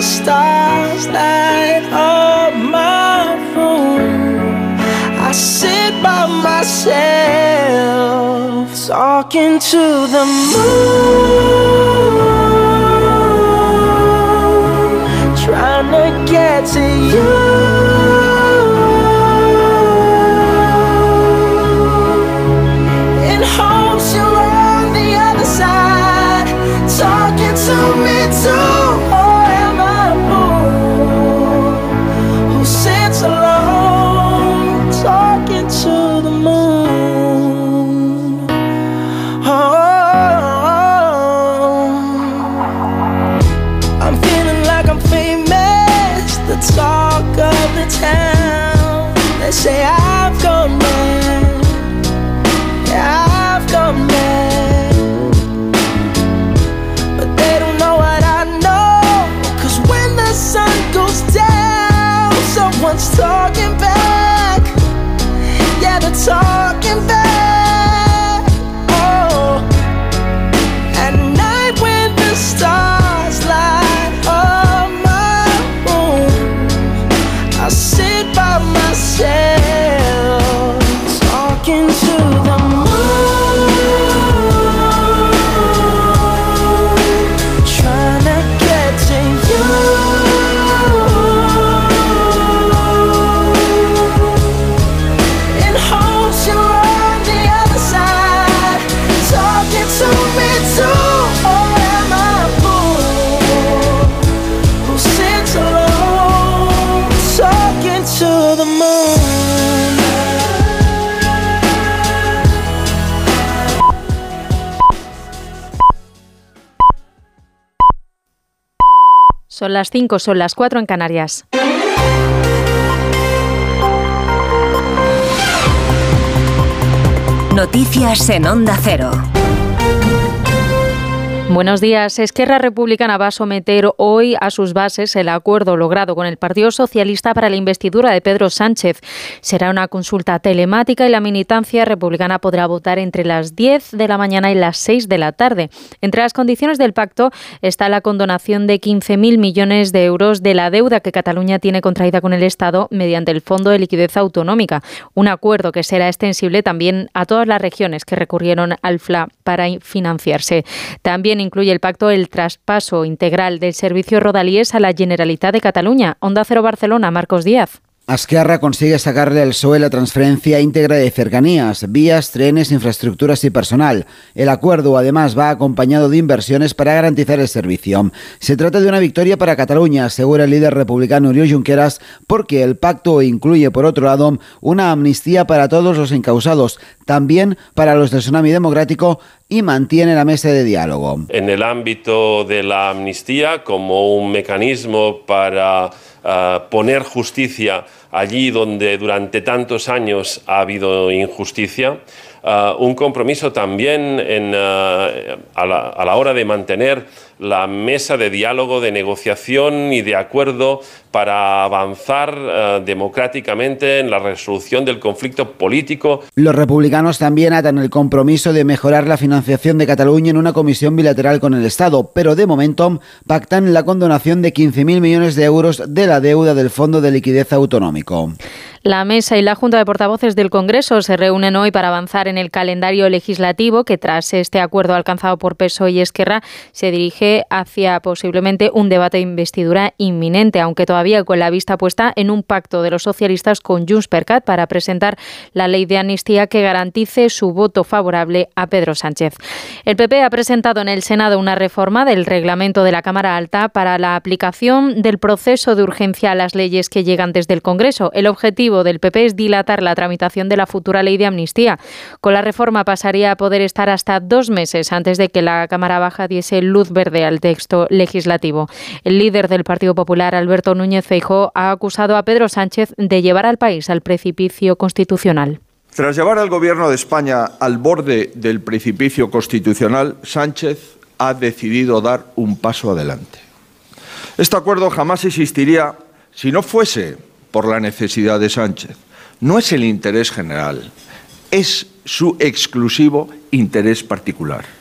stars light up my room, I sit by myself talking to the moon, trying to get to you. To las 5, son las 4 en Canarias. Noticias en Onda Cero. Buenos días. Esquerra Republicana va a someter hoy a sus bases el acuerdo logrado con el Partido Socialista para la investidura de Pedro Sánchez. Será una consulta telemática y la militancia republicana podrá votar entre las 10 de la mañana y las 6 de la tarde. Entre las condiciones del pacto está la condonación de 15.000 millones de euros de la deuda que Cataluña tiene contraída con el Estado mediante el Fondo de Liquidez Autonómica. Un acuerdo que será extensible también a todas las regiones que recurrieron al FLA para financiarse. También incluye el pacto el traspaso integral del servicio Rodalíes a la Generalitat de Cataluña. Onda Cero Barcelona, Marcos Díaz. Azquerra consigue sacarle al PSOE la transferencia íntegra de cercanías, vías, trenes, infraestructuras y personal. El acuerdo además va acompañado de inversiones para garantizar el servicio. Se trata de una victoria para Cataluña, asegura el líder republicano Oriol Junqueras, porque el pacto incluye, por otro lado, una amnistía para todos los encausados, también para los del Tsunami Democrático y mantiene la mesa de diálogo. En el ámbito de la amnistía, como un mecanismo para uh, poner justicia allí donde durante tantos años ha habido injusticia, uh, un compromiso también en, a, la, a la hora de mantener la mesa de diálogo, de negociación y de acuerdo para avanzar uh, democráticamente en la resolución del conflicto político. Los republicanos también atan el compromiso de mejorar la financiación de Cataluña en una comisión bilateral con el Estado, pero de momento pactan la condonación de 15.000 millones de euros de la deuda del Fondo de Liquidez Autonómico. La mesa y la Junta de Portavoces del Congreso se reúnen hoy para avanzar en el calendario legislativo que tras este acuerdo alcanzado por PSOE y Esquerra se dirige hacia posiblemente un debate de investidura inminente, aunque todavía con la vista puesta en un pacto de los socialistas con Junts per Cat para presentar la ley de amnistía que garantice su voto favorable a Pedro Sánchez. El PP ha presentado en el Senado una reforma del reglamento de la Cámara Alta para la aplicación del proceso de urgencia a las leyes que llegan desde el Congreso. El objetivo del PP es dilatar la tramitación de la futura ley de amnistía. Con la reforma pasaría a poder estar hasta dos meses antes de que la Cámara Baja diese luz verde al texto legislativo. El líder del Partido Popular, Alberto Núñez Feijóo, ha acusado a Pedro Sánchez de llevar al país al precipicio constitucional. Tras llevar al Gobierno de España al borde del precipicio constitucional, Sánchez ha decidido dar un paso adelante. Este acuerdo jamás existiría si no fuese por la necesidad de Sánchez. No es el interés general, es su exclusivo interés particular.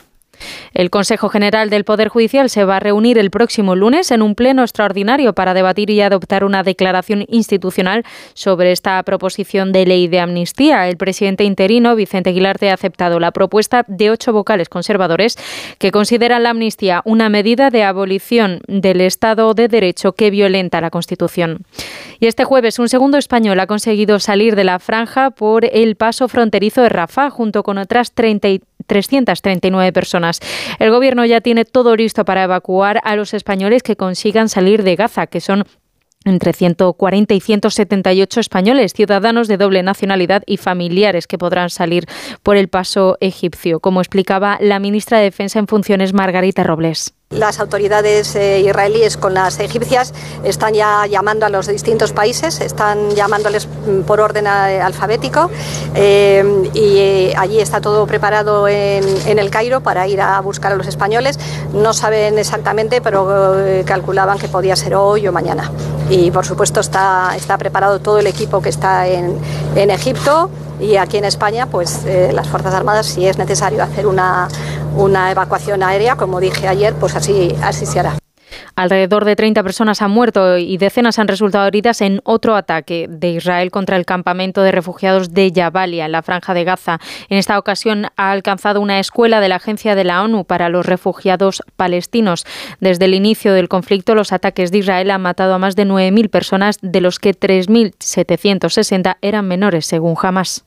El Consejo General del Poder Judicial se va a reunir el próximo lunes en un pleno extraordinario para debatir y adoptar una declaración institucional sobre esta proposición de ley de amnistía. El presidente interino, Vicente Aguilarte, ha aceptado la propuesta de ocho vocales conservadores que consideran la amnistía una medida de abolición del Estado de Derecho que violenta la Constitución. Y este jueves un segundo español ha conseguido salir de la franja por el paso fronterizo de Rafah junto con otras 30 339 personas. El gobierno ya tiene todo listo para evacuar a los españoles que consigan salir de Gaza, que son entre 140 y 178 españoles, ciudadanos de doble nacionalidad y familiares que podrán salir por el paso egipcio, como explicaba la ministra de Defensa en funciones Margarita Robles. Las autoridades eh, israelíes con las egipcias están ya llamando a los distintos países, están llamándoles mm, por orden a- alfabético eh, y eh, allí está todo preparado en, en el Cairo para ir a buscar a los españoles. No saben exactamente, pero eh, calculaban que podía ser hoy o mañana. Y por supuesto está, está preparado todo el equipo que está en, en Egipto y aquí en España, pues eh, las Fuerzas Armadas, si es necesario hacer una, una evacuación aérea, como dije ayer, pues así, así se hará. Alrededor de 30 personas han muerto y decenas han resultado heridas en otro ataque de Israel contra el campamento de refugiados de Jabalia, en la franja de Gaza. En esta ocasión ha alcanzado una escuela de la Agencia de la ONU para los Refugiados Palestinos. Desde el inicio del conflicto, los ataques de Israel han matado a más de 9.000 personas, de los que 3.760 eran menores, según Hamas.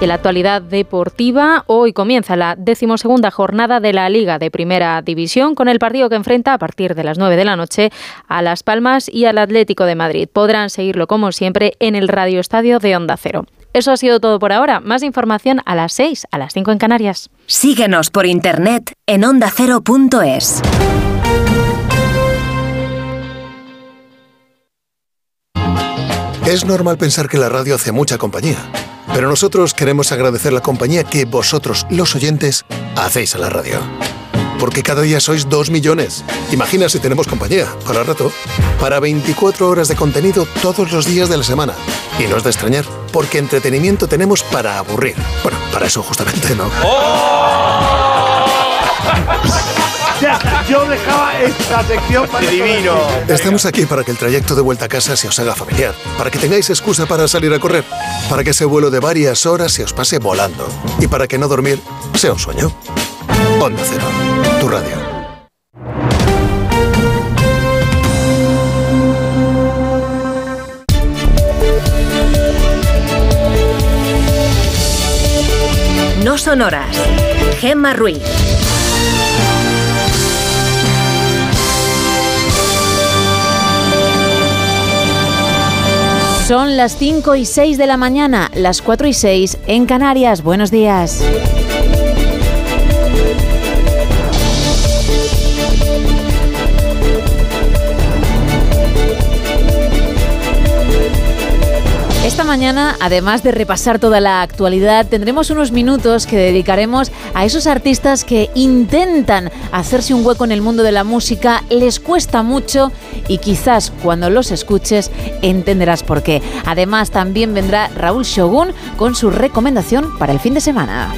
Y en la actualidad deportiva, hoy comienza la decimosegunda jornada de la Liga de Primera División con el partido que enfrenta a partir de las 9 de la noche a Las Palmas y al Atlético de Madrid. Podrán seguirlo como siempre en el Radio Estadio de Onda Cero. Eso ha sido todo por ahora. Más información a las 6, a las 5 en Canarias. Síguenos por internet en ondacero.es. Es normal pensar que la radio hace mucha compañía pero nosotros queremos agradecer la compañía que vosotros, los oyentes, hacéis a la radio. Porque cada día sois dos millones. Imagina si tenemos compañía, para rato, para 24 horas de contenido todos los días de la semana. Y no es de extrañar, porque entretenimiento tenemos para aburrir. Bueno, para eso justamente, ¿no? Ya, yo dejaba esta sección para divino. Estamos aquí para que el trayecto de vuelta a casa se os haga familiar, para que tengáis excusa para salir a correr, para que ese vuelo de varias horas se os pase volando y para que no dormir sea un sueño. Onda Cero, tu radio. No son horas. Gemma Ruiz. Son las 5 y 6 de la mañana, las 4 y 6 en Canarias. Buenos días. Esta mañana, además de repasar toda la actualidad, tendremos unos minutos que dedicaremos a esos artistas que intentan hacerse un hueco en el mundo de la música, les cuesta mucho y quizás cuando los escuches entenderás por qué. Además, también vendrá Raúl Shogun con su recomendación para el fin de semana.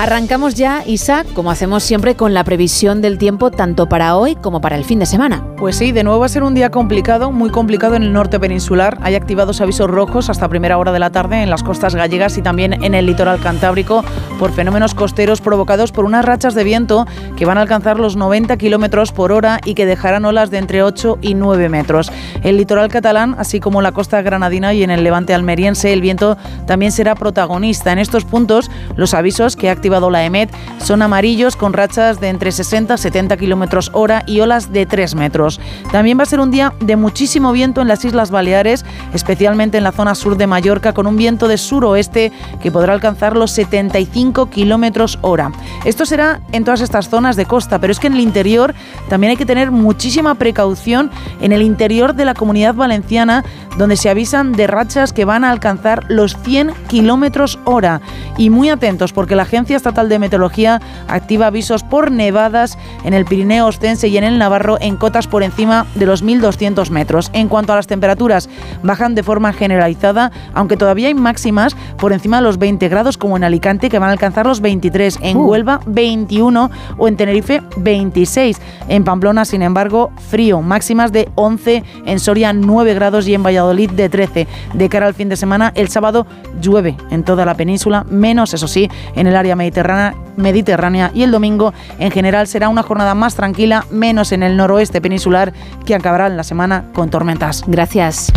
Arrancamos ya, Isa, como hacemos siempre, con la previsión del tiempo tanto para hoy como para el fin de semana. Pues sí, de nuevo va a ser un día complicado, muy complicado en el norte peninsular. Hay activados avisos rojos hasta primera hora de la tarde en las costas gallegas y también en el litoral cantábrico por fenómenos costeros provocados por unas rachas de viento que van a alcanzar los 90 kilómetros por hora y que dejarán olas de entre 8 y 9 metros. El litoral catalán, así como la costa granadina y en el levante almeriense, el viento también será protagonista. En estos puntos, los avisos que ha activado la EMET son amarillos con rachas de entre 60 y 70 kilómetros hora y olas de 3 metros. También va a ser un día de muchísimo viento en las Islas Baleares, especialmente en la zona sur de Mallorca, con un viento de suroeste que podrá alcanzar los 75 kilómetros hora. Esto será en todas estas zonas de costa, pero es que en el interior también hay que tener muchísima precaución en el interior de la comunidad valenciana, donde se avisan de rachas que van a alcanzar los 100 kilómetros hora. Y muy atentos, porque la Agencia Estatal de Meteorología activa avisos por nevadas en el Pirineo Ostense y en el Navarro en cotas por encima de los 1.200 metros. En cuanto a las temperaturas, bajan de forma generalizada, aunque todavía hay máximas por encima de los 20 grados, como en Alicante, que van a alcanzar los 23, en Uh. Huelva 21 o en Tenerife 26. En Pamplona, sin embargo, frío, máximas de 11, en Soria 9 grados y en Valladolid de 13. De cara al fin de semana, el sábado llueve en toda la península, menos, eso sí, en el área mediterránea, mediterránea y el domingo en general será una jornada más tranquila, menos en el noroeste peninsular que acabará la semana con tormentas. Gracias.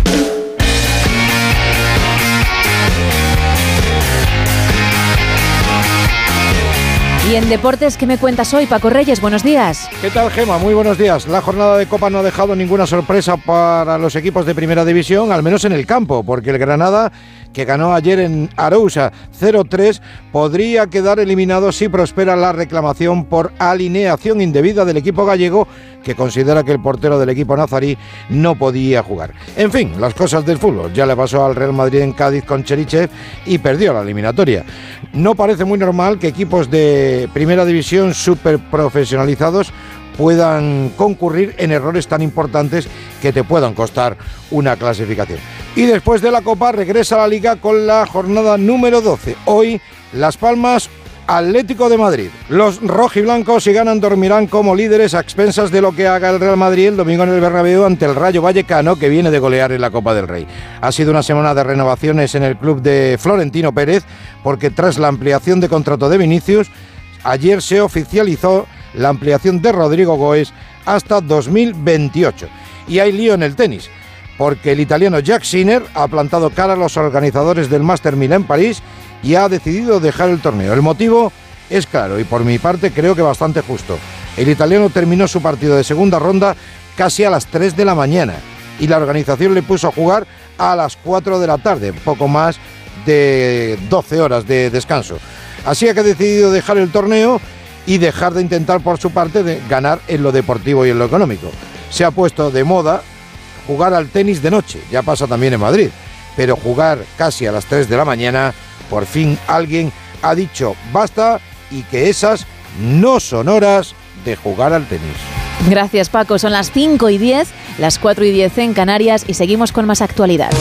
Y en deportes, ¿qué me cuentas hoy, Paco Reyes? Buenos días. ¿Qué tal, Gema? Muy buenos días. La jornada de Copa no ha dejado ninguna sorpresa para los equipos de Primera División, al menos en el campo, porque el Granada, que ganó ayer en Arousa 0-3, podría quedar eliminado si prospera la reclamación por alineación indebida del equipo gallego, que considera que el portero del equipo nazarí no podía jugar. En fin, las cosas del fútbol. Ya le pasó al Real Madrid en Cádiz con Cherichev y perdió la eliminatoria. No parece muy normal que equipos de Primera División súper profesionalizados puedan concurrir en errores tan importantes que te puedan costar una clasificación. Y después de la Copa regresa a la Liga con la jornada número 12. Hoy Las Palmas Atlético de Madrid. Los rojiblancos si ganan dormirán como líderes a expensas de lo que haga el Real Madrid el domingo en el Bernabéu ante el Rayo Vallecano que viene de golear en la Copa del Rey. Ha sido una semana de renovaciones en el club de Florentino Pérez porque tras la ampliación de contrato de Vinicius ayer se oficializó la ampliación de Rodrigo Goes hasta 2028. Y hay lío en el tenis, porque el italiano Jack Sinner ha plantado cara a los organizadores del Master 1000 en París y ha decidido dejar el torneo. El motivo es claro y por mi parte creo que bastante justo. El italiano terminó su partido de segunda ronda casi a las 3 de la mañana y la organización le puso a jugar a las 4 de la tarde, poco más de 12 horas de descanso. Así que ha decidido dejar el torneo y dejar de intentar por su parte de ganar en lo deportivo y en lo económico. Se ha puesto de moda jugar al tenis de noche, ya pasa también en Madrid, pero jugar casi a las 3 de la mañana, por fin alguien ha dicho basta y que esas no son horas de jugar al tenis. Gracias Paco, son las 5 y 10, las 4 y 10 en Canarias y seguimos con más actualidad.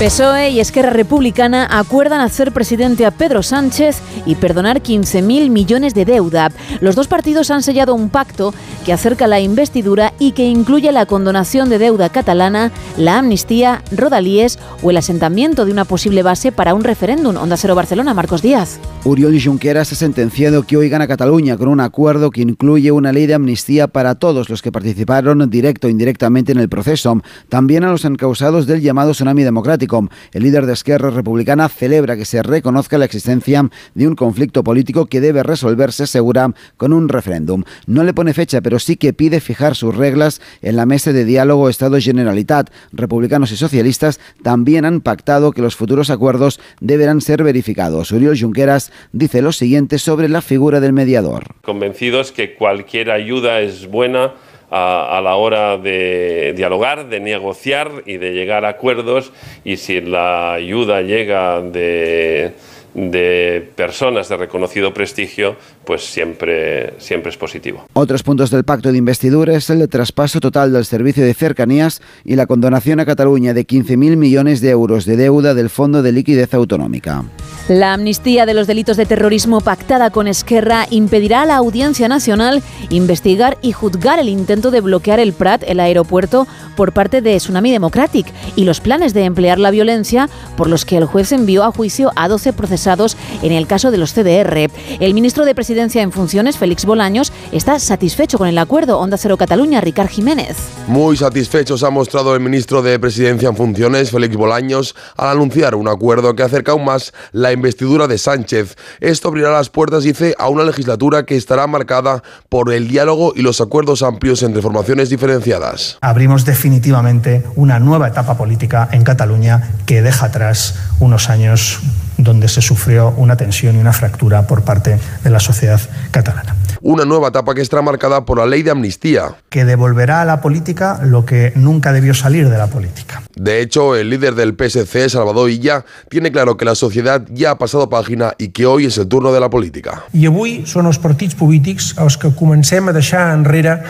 PSOE y Esquerra Republicana acuerdan hacer presidente a Pedro Sánchez y perdonar 15.000 millones de deuda. Los dos partidos han sellado un pacto que acerca la investidura y que incluye la condonación de deuda catalana, la amnistía, rodalíes o el asentamiento de una posible base para un referéndum. Onda Cero Barcelona, Marcos Díaz. Oriol Junqueras ha sentenciado que hoy gana Cataluña con un acuerdo que incluye una ley de amnistía para todos los que participaron directo o indirectamente en el proceso, también a los encausados del llamado tsunami democrático. El líder de Esquerra Republicana celebra que se reconozca la existencia de un conflicto político que debe resolverse, segura, con un referéndum. No le pone fecha, pero sí que pide fijar sus reglas en la mesa de diálogo Estado-Generalitat. Republicanos y socialistas también han pactado que los futuros acuerdos deberán ser verificados. Oriol Junqueras dice lo siguiente sobre la figura del mediador. Convencidos que cualquier ayuda es buena a, a la hora de dialogar, de negociar y de llegar a acuerdos y si la ayuda llega de, de personas de reconocido prestigio, pues siempre, siempre es positivo. Otros puntos del pacto de investidura es el traspaso total del servicio de cercanías y la condonación a Cataluña de 15.000 millones de euros de deuda del Fondo de Liquidez Autonómica. La amnistía de los delitos de terrorismo pactada con Esquerra impedirá a la Audiencia Nacional investigar y juzgar el intento de bloquear el Prat, el aeropuerto, por parte de Tsunami Democratic y los planes de emplear la violencia por los que el juez envió a juicio a 12 procesados en el caso de los CDR. El ministro de Presidencia en funciones, Félix Bolaños, está satisfecho con el acuerdo. Onda Cero Cataluña, Ricard Jiménez. Muy satisfechos ha mostrado el ministro de Presidencia en funciones, Félix Bolaños, al anunciar un acuerdo que acerca aún más la investidura de Sánchez. Esto abrirá las puertas, dice, a una legislatura que estará marcada por el diálogo y los acuerdos amplios entre formaciones diferenciadas. Abrimos definitivamente una nueva etapa política en Cataluña que deja atrás unos años donde se sufrió una tensión y una fractura por parte de la sociedad catalana. Una nueva etapa que estará marcada por la ley de amnistía. Que devolverá a la política lo que nunca debió salir de la política. De hecho, el líder del PSC, Salvador Illa, tiene claro que la sociedad ya ha pasado página y que hoy es el turno de la política. I avui són els partits polítics els que comencem a deixar enrere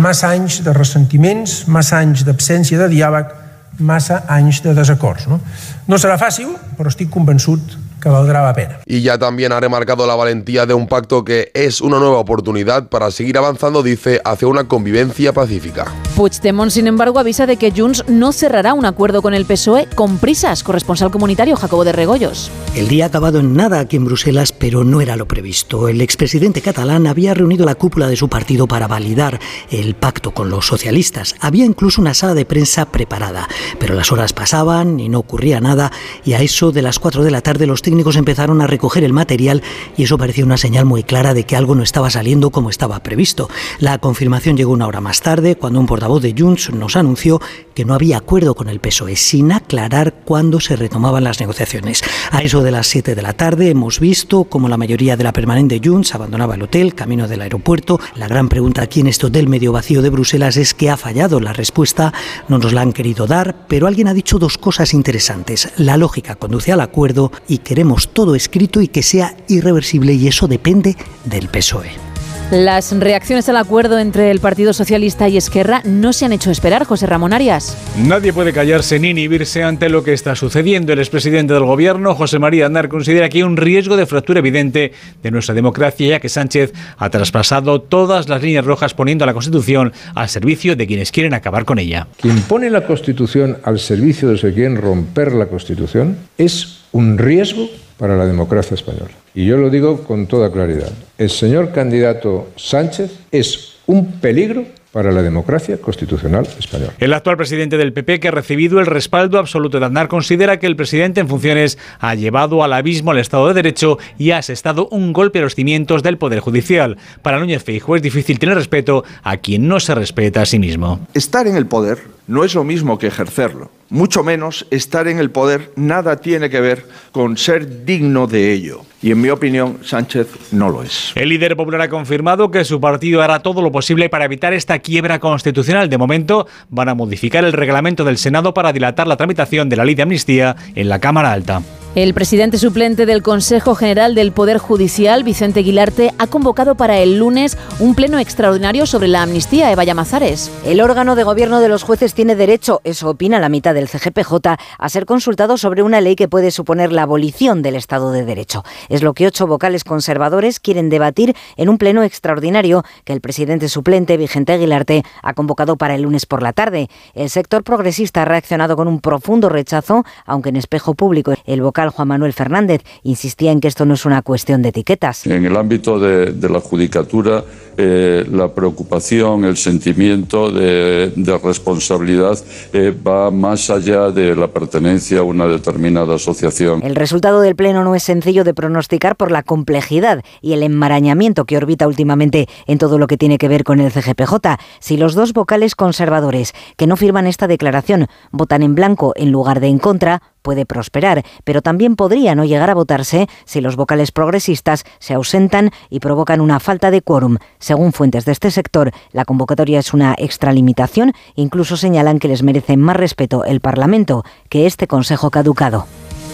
massa anys de ressentiments, massa anys d'absència de diàleg, massa anys de desacords. No? no serà fàcil, però estic convençut que valdrà la pena. Y ya también ha remarcado la valentía de un pacto que es una nueva oportunidad para seguir avanzando, dice, hacia una convivencia pacífica. Puigdemont, sin embargo, avisa de que Junts no cerrará un acuerdo con el PSOE con prisas. Corresponsal comunitario Jacobo de Regoyos. El día ha acabado en nada aquí en Bruselas, pero no era lo previsto. El expresidente catalán había reunido la cúpula de su partido para validar el pacto con los socialistas. Había incluso una sala de prensa preparada, pero las horas pasaban y no ocurría nada y a eso de las 4 de la tarde los técnicos empezaron a recoger el material y eso parecía una señal muy clara de que algo no estaba saliendo como estaba previsto. La confirmación llegó una hora más tarde cuando un portavoz de Junts nos anunció que no había acuerdo con el PSOE sin aclarar cuándo se retomaban las negociaciones. A eso de las 7 de la tarde hemos visto como la mayoría de la permanente Junts abandonaba el hotel camino del aeropuerto. La gran pregunta aquí en este hotel medio vacío de Bruselas es que ha fallado la respuesta, no nos la han querido dar, pero alguien ha dicho dos cosas interesantes. La lógica conduce al acuerdo y queremos todo escrito y que sea irreversible y eso depende del PSOE. Las reacciones al acuerdo entre el Partido Socialista y Esquerra no se han hecho esperar, José Ramón Arias. Nadie puede callarse ni inhibirse ante lo que está sucediendo. El expresidente del gobierno, José María Aznar, considera que hay un riesgo de fractura evidente de nuestra democracia, ya que Sánchez ha traspasado todas las líneas rojas poniendo a la Constitución al servicio de quienes quieren acabar con ella. Quien pone la Constitución al servicio de los que quieren romper la Constitución es un riesgo para la democracia española. Y yo lo digo con toda claridad. El señor candidato Sánchez es un peligro para la democracia constitucional española. El actual presidente del PP, que ha recibido el respaldo absoluto de Aznar, considera que el presidente en funciones ha llevado al abismo al Estado de Derecho y ha asestado un golpe a los cimientos del Poder Judicial. Para Núñez Feijóo es difícil tener respeto a quien no se respeta a sí mismo. Estar en el poder no es lo mismo que ejercerlo. Mucho menos estar en el poder nada tiene que ver con ser digno de ello. Y en mi opinión, Sánchez no lo es. El líder popular ha confirmado que su partido hará todo lo posible para evitar esta quiebra constitucional. De momento, van a modificar el reglamento del Senado para dilatar la tramitación de la ley de amnistía en la Cámara Alta. El presidente suplente del Consejo General del Poder Judicial, Vicente Aguilarte, ha convocado para el lunes un pleno extraordinario sobre la amnistía. Eva Llamazares. El órgano de gobierno de los jueces tiene derecho, eso opina la mitad del CGPJ, a ser consultado sobre una ley que puede suponer la abolición del Estado de Derecho. Es lo que ocho vocales conservadores quieren debatir en un pleno extraordinario que el presidente suplente, Vicente Aguilarte, ha convocado para el lunes por la tarde. El sector progresista ha reaccionado con un profundo rechazo, aunque en espejo público el vocal Juan Manuel Fernández insistía en que esto no es una cuestión de etiquetas. En el ámbito de, de la judicatura, eh, la preocupación, el sentimiento de, de responsabilidad eh, va más allá de la pertenencia a una determinada asociación. El resultado del Pleno no es sencillo de pronosticar por la complejidad y el enmarañamiento que orbita últimamente en todo lo que tiene que ver con el CGPJ. Si los dos vocales conservadores que no firman esta declaración votan en blanco en lugar de en contra, puede prosperar, pero también podría no llegar a votarse si los vocales progresistas se ausentan y provocan una falta de quórum. Según fuentes de este sector, la convocatoria es una extralimitación, incluso señalan que les merece más respeto el Parlamento que este Consejo caducado.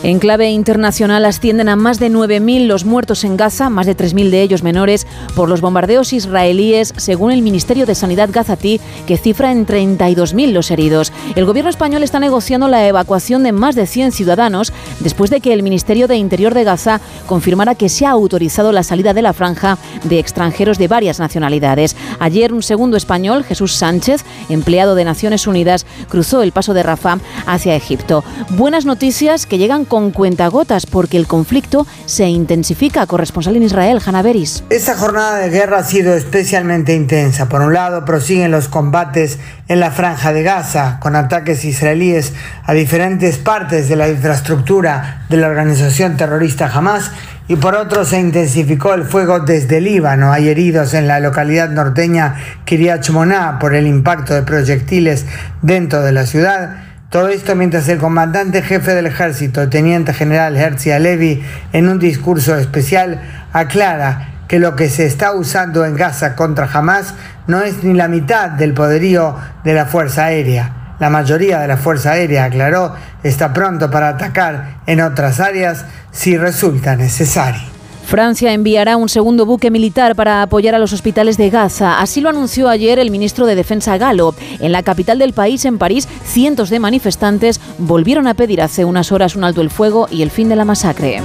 En clave internacional ascienden a más de 9.000 los muertos en Gaza, más de 3.000 de ellos menores, por los bombardeos israelíes, según el Ministerio de Sanidad gazatí, que cifra en 32.000 los heridos. El gobierno español está negociando la evacuación de más de 100 ciudadanos después de que el Ministerio de Interior de Gaza confirmara que se ha autorizado la salida de la franja de extranjeros de varias nacionalidades. Ayer un segundo español, Jesús Sánchez, empleado de Naciones Unidas, cruzó el paso de Rafah hacia Egipto. Buenas noticias que llegan con cuentagotas porque el conflicto se intensifica. Corresponsal en Israel, Hanna Beris. Esta jornada de guerra ha sido especialmente intensa. Por un lado, prosiguen los combates en la franja de Gaza, con ataques israelíes a diferentes partes de la infraestructura de la organización terrorista Hamas. Y por otro, se intensificó el fuego desde Líbano. Hay heridos en la localidad norteña Kiryat Shmona por el impacto de proyectiles dentro de la ciudad. Todo esto mientras el comandante jefe del ejército, teniente general Herzi Alevi, en un discurso especial aclara que lo que se está usando en Gaza contra Hamas no es ni la mitad del poderío de la Fuerza Aérea. La mayoría de la Fuerza Aérea, aclaró, está pronto para atacar en otras áreas si resulta necesario. Francia enviará un segundo buque militar para apoyar a los hospitales de Gaza. Así lo anunció ayer el ministro de Defensa Galo. En la capital del país, en París, cientos de manifestantes volvieron a pedir hace unas horas un alto el fuego y el fin de la masacre.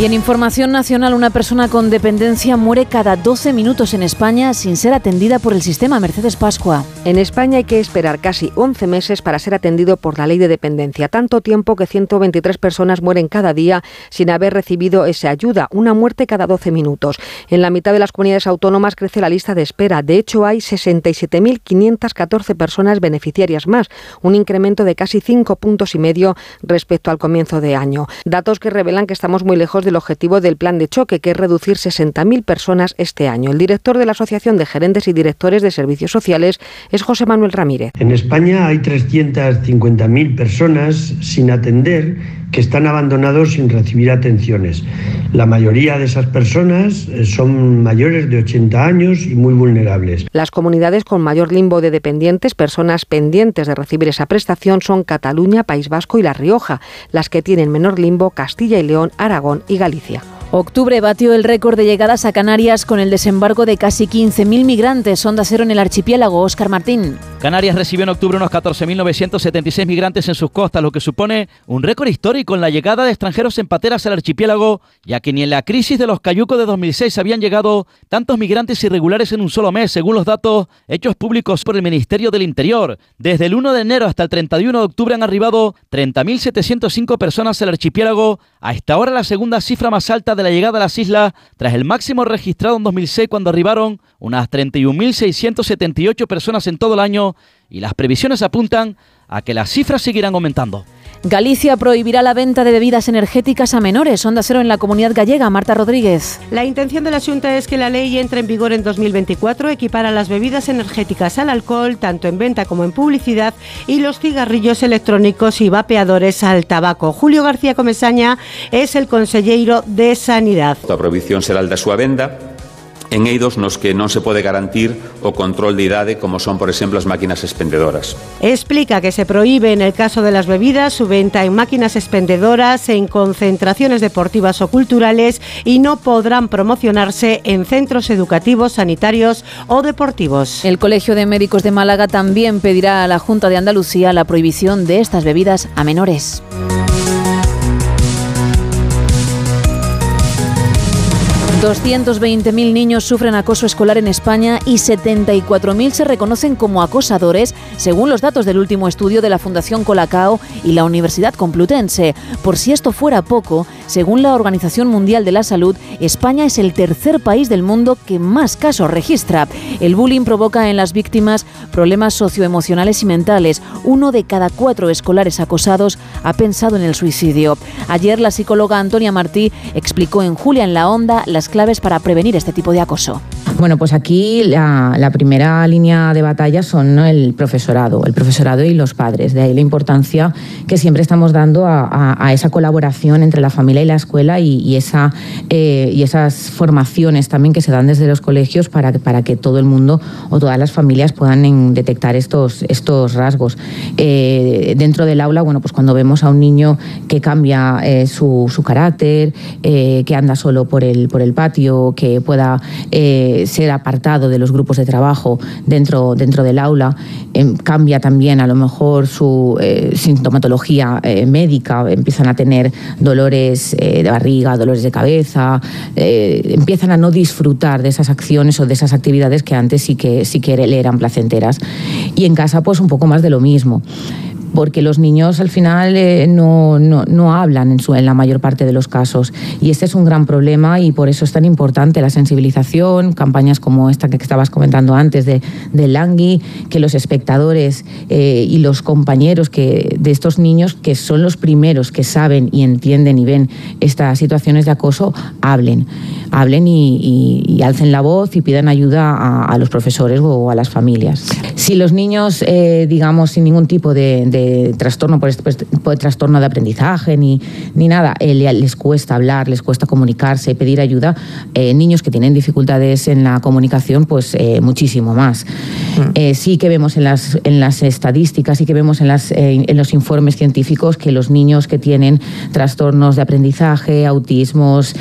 Y en información nacional, una persona con dependencia muere cada 12 minutos en España sin ser atendida por el sistema Mercedes Pascua. En España hay que esperar casi 11 meses para ser atendido por la ley de dependencia, tanto tiempo que 123 personas mueren cada día sin haber recibido esa ayuda, una muerte cada 12 minutos. En la mitad de las comunidades autónomas crece la lista de espera. De hecho, hay 67.514 personas beneficiarias más, un incremento de casi 5 puntos y medio respecto al comienzo de año. Datos que revelan que estamos muy lejos del objetivo del plan de choque, que es reducir 60.000 personas este año. El director de la Asociación de Gerentes y Directores de Servicios Sociales es José Manuel Ramírez. En España hay 350.000 personas sin atender que están abandonados sin recibir atenciones. La mayoría de esas personas eh, son mayores de 80 años y muy vulnerables. Las comunidades con mayor limbo de dependientes, personas pendientes de recibir esa prestación, son Cataluña, País Vasco y La Rioja. Las que tienen menor limbo, Castilla y León, Aragón y Galicia. Octubre batió el récord de llegadas a Canarias con el desembarco de casi 15.000 migrantes. Onda cero en el archipiélago. Óscar Martín. Canarias recibió en octubre unos 14.976 migrantes en sus costas, lo que supone un récord histórico en la llegada de extranjeros en pateras al archipiélago, ya que ni en la crisis de los cayucos de 2006 habían llegado tantos migrantes irregulares en un solo mes, según los datos hechos públicos por el Ministerio del Interior. Desde el 1 de enero hasta el 31 de octubre han arribado 30.705 personas al archipiélago, a esta hora la segunda cifra más alta de la llegada a las islas, tras el máximo registrado en 2006 cuando arribaron unas 31.678 personas en todo el año, y las previsiones apuntan a que las cifras seguirán aumentando. Galicia prohibirá la venta de bebidas energéticas a menores. Onda Cero en la comunidad gallega. Marta Rodríguez. La intención de la Junta es que la ley entre en vigor en 2024, equipara las bebidas energéticas al alcohol, tanto en venta como en publicidad, y los cigarrillos electrónicos y vapeadores al tabaco. Julio García Comesaña es el consejero de Sanidad. La prohibición será el de su venda en eidos nos que non se pode garantir o control de idade como son, por exemplo, as máquinas expendedoras. Explica que se prohíbe en el caso de las bebidas su venta en máquinas expendedoras, en concentraciones deportivas o culturales y no podrán promocionarse en centros educativos, sanitarios o deportivos. El Colegio de Médicos de Málaga también pedirá a la Junta de Andalucía la prohibición de estas bebidas a menores. 220.000 niños sufren acoso escolar en España y 74.000 se reconocen como acosadores, según los datos del último estudio de la Fundación Colacao y la Universidad Complutense. Por si esto fuera poco, según la Organización Mundial de la Salud, España es el tercer país del mundo que más casos registra. El bullying provoca en las víctimas problemas socioemocionales y mentales. Uno de cada cuatro escolares acosados ha pensado en el suicidio. Ayer la psicóloga Antonia Martí explicó en Julia en la Onda las claves para prevenir este tipo de acoso. Bueno, pues aquí la, primera línea de batalla son el profesorado, el profesorado y los padres. De ahí la importancia que siempre estamos dando a, esa colaboración entre la familia y la escuela y, esa, eh, y esas formaciones también que se dan desde los colegios para, para que todo el mundo o todas las familias puedan detectar estos, estos rasgos. Eh, dentro del aula, bueno, pues cuando vemos a un niño que cambia eh, su, su, carácter, que anda solo por el, por el patio, que pueda ser apartado de los grupos de trabajo dentro, dentro del aula, em, cambia también a lo mejor su eh, sintomatología eh, médica, empiezan a tener dolores eh, de barriga, dolores de cabeza, empiezan a no disfrutar de esas acciones o de esas actividades que antes sí que, sí que le eran placenteras. Y en casa pues un poco más de lo mismo porque los niños al final eh, no, no, hablan en, su, la mayor parte de los casos. Y este es un gran problema y por eso es tan importante la sensibilización, campañas como esta que estabas comentando antes de, de Langui, que los espectadores eh, y los compañeros que, de estos niños, que son los primeros que saben y entienden y ven estas situaciones de acoso, hablen. Hablen y, alcen la voz y pidan ayuda a, los profesores o a las familias. Si los niños, eh, digamos, sin ningún tipo de trastorno, por este, pues, de trastorno de aprendizaje ni, ni nada. Eh, les cuesta hablar, les cuesta comunicarse, pedir ayuda. Eh, niños que tienen dificultades en la comunicación, pues eh, muchísimo más. Mm. sí que vemos en las, en las estadísticas, sí que vemos en, las, en los informes científicos que los niños que tienen trastornos de aprendizaje, autismos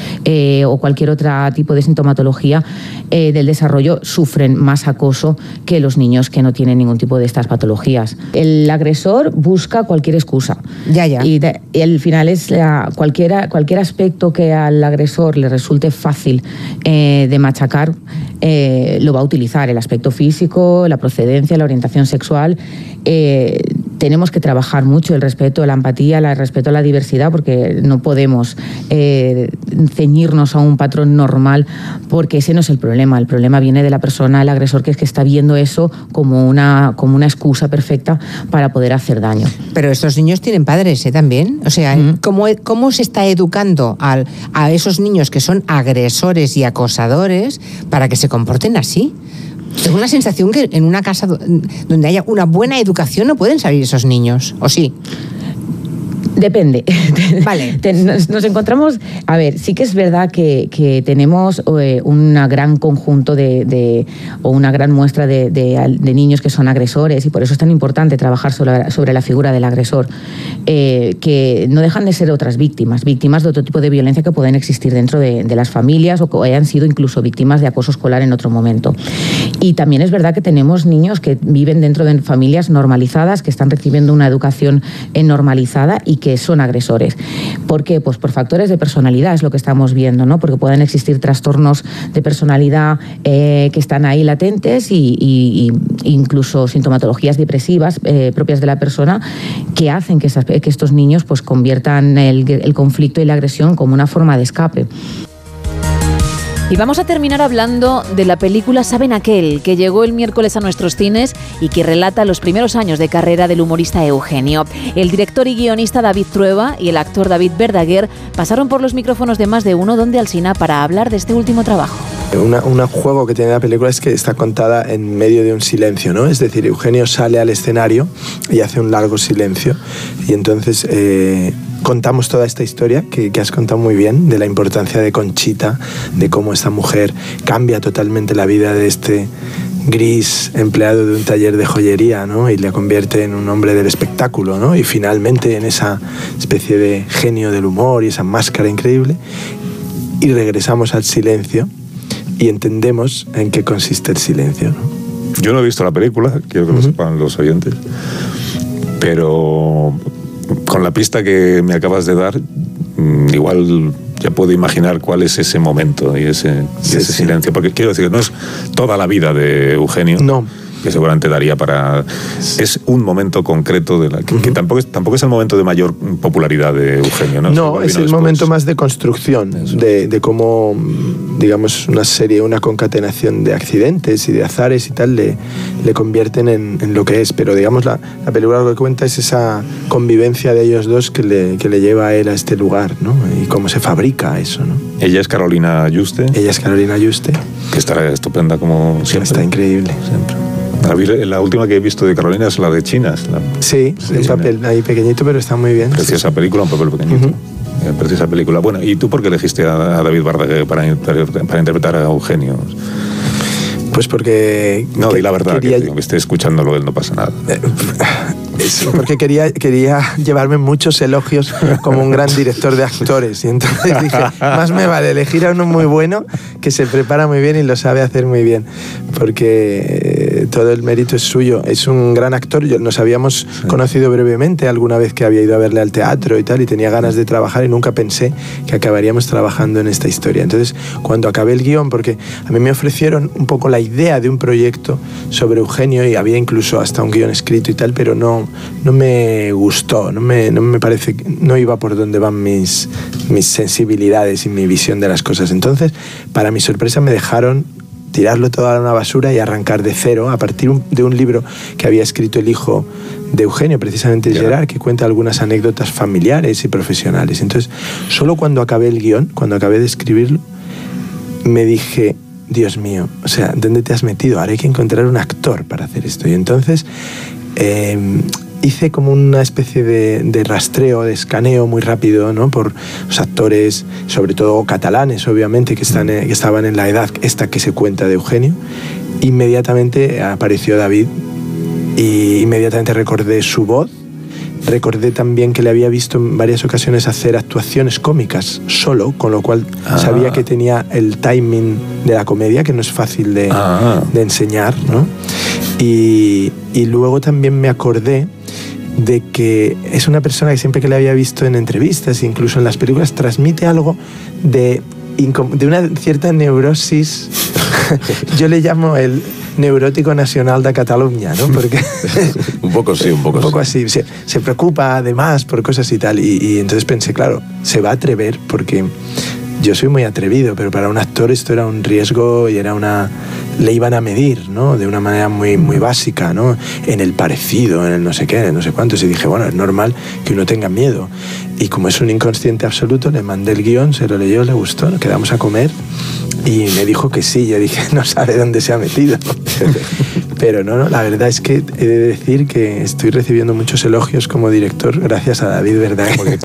o cualquier otro tipo de sintomatología del desarrollo sufren más acoso que los niños que no tienen ningún tipo de estas patologías. El agresor busca cualquier excusa. Ya, ya. Y, el final es cualquier, cualquier aspecto que al agresor le resulte fácil eh, de machacar, eh, lo va a utilizar. El aspecto físico, la procedencia, la orientación sexual. Eh, tenemos que trabajar mucho el respeto, la empatía, el respeto a la diversidad, porque no podemos ceñirnos a un patrón normal, porque ese no es el problema. El problema viene de la persona, el agresor, que es que está viendo eso como una, como una excusa perfecta para poder hacer daño. Pero estos niños tienen padres ¿eh? también. O sea, ¿cómo, ¿cómo, se está educando al, a esos niños que son agresores y acosadores para que se comporten así? Tengo la sensación que en una casa donde haya una buena educación no pueden salir esos niños, ¿o sí? Depende. Vale. nos, encontramos, a ver, sí que es verdad que, tenemos eh, un gran conjunto de, o una gran muestra de, niños que son agresores y por eso es tan importante trabajar sobre, la figura del agresor, eh, que no dejan de ser otras víctimas, víctimas de otro tipo de violencia que pueden existir dentro de, las familias o que hayan sido incluso víctimas de acoso escolar en otro momento. Y también es verdad que tenemos niños que viven dentro de familias normalizadas, que están recibiendo una educación eh, normalizada y que son agresores. ¿Por qué? Pues por factores de personalidad, es lo que estamos viendo, ¿no? Porque pueden existir trastornos de personalidad eh, que están ahí latentes y, incluso sintomatologías depresivas eh, propias de la persona que hacen que, que estos niños pues conviertan el conflicto y la agresión como una forma de escape. Y vamos a terminar hablando de la película Saben aquel, que llegó el miércoles a nuestros cines y que relata los primeros años de carrera del humorista Eugenio. El director y guionista David Trueba y el actor David Verdaguer pasaron por los micrófonos de más de uno donde Alsina para hablar de este último trabajo. Un juego que tiene la película es que está contada en medio de un silencio, ¿no? Es decir, Eugenio sale al escenario y hace un largo silencio y entonces eh, contamos toda esta historia que, has contado muy bien, de la importancia de Conchita, de cómo esta mujer cambia totalmente la vida de este gris empleado de un taller de joyería, ¿no? Y le convierte en un hombre del espectáculo, ¿no? Y finalmente en esa especie de genio del humor y esa máscara increíble. Y regresamos al silencio y entendemos en qué consiste el silencio, ¿no? Yo no he visto la película, quiero que lo sepan los oyentes, pero con la pista que me acabas de dar, mm, igual ya puedo imaginar cuál es ese momento y ese, ese silencio. Porque quiero decir que no es toda la vida de Eugenio. No que seguramente daría para... Es un momento concreto de la, que, tampoco, es, tampoco es el momento de mayor popularidad de Eugenio, ¿no? No, es el momento más de construcción, de, de, cómo, digamos, una serie, una concatenación de accidentes y de azares y tal le, le convierten en, en, lo que es. Pero, digamos, la, la, película lo que cuenta es esa convivencia de ellos dos que le, que le lleva a él a este lugar, ¿no? Y cómo se fabrica eso, ¿no? Ella es Carolina Yuste. Ella es Carolina Yuste. Que estará estupenda como siempre. Está increíble. Siempre. La, última que he visto de Carolina es la de Chinas. sí, un papel ahí pequeñito, pero está muy bien. Preciosa película, un papel pequeñito. Eh, preciosa película. Bueno, ¿y tú por qué elegiste a, David Bardague para, para interpretar a Eugenio? Pues porque... No, di la verdad, que, que esté escuchándolo, él no pasa nada. Eh, porque quería, quería llevarme muchos elogios como un gran director de actores. Y entonces dije, más me vale elegir a uno muy bueno que se prepara muy bien y lo sabe hacer muy bien. Porque todo el mérito es suyo. Es un gran actor. Nos habíamos conocido brevemente alguna vez que había ido a verle al teatro y tal, y tenía ganas de trabajar y nunca pensé que acabaríamos trabajando en esta historia. Entonces, cuando acabé el guion, porque a mí me ofrecieron un poco la idea de un proyecto sobre Eugenio y había incluso hasta un guion escrito y tal, pero no, no me gustó, no me, no me parece, no iba por donde van mis, mis sensibilidades y mi visión de las cosas. Entonces, para mi sorpresa, me dejaron tirarlo todo a una basura y arrancar de cero a partir de un libro que había escrito el hijo de Eugenio, precisamente Gerard, que cuenta algunas anécdotas familiares y profesionales. Entonces, solo cuando acabé el guion, cuando acabé de escribirlo, me dije, Dios mío, o sea, ¿dónde te has metido? Ahora hay que encontrar un actor para hacer esto. Y entonces Em, hice como una especie de, rastreo, de escaneo muy rápido ¿no? por los actores, sobre todo catalanes, obviamente, que, están, que estaban en la edad esta que se cuenta de Eugenio. Inmediatamente apareció David y inmediatamente recordé su voz. Recordé también que le había visto en varias ocasiones hacer actuaciones cómicas solo, con lo cual ah. sabía que tenía el timing de la comedia, que no es fácil de, ah. de enseñar. ¿no? Y, y luego también me acordé de que es una persona que siempre que le había visto en entrevistas, incluso en las películas, transmite algo de, de una cierta neurosis. Yo le llamo el neurótico nacional de Cataluña, ¿no? Porque un poco sí, un poco, un poco así. Se, se, preocupa además por cosas y tal. Y, y entonces pensé, claro, se va a atrever porque yo soy muy atrevido, pero para un actor esto era un riesgo y era una le iban a medir, ¿no? De una manera muy muy básica, ¿no? En el parecido, en el no sé qué, en el no sé cuánto. Y dije, bueno, es normal que uno tenga miedo. Y como es un inconsciente absoluto, le mandé el guion, se lo leyó, le gustó, nos quedamos a comer y me dijo que sí. Yo dije, no sabe dónde se ha metido. Pero no, no, la verdad es que he de decir que estoy recibiendo muchos elogios como director gracias a David ¿verdad?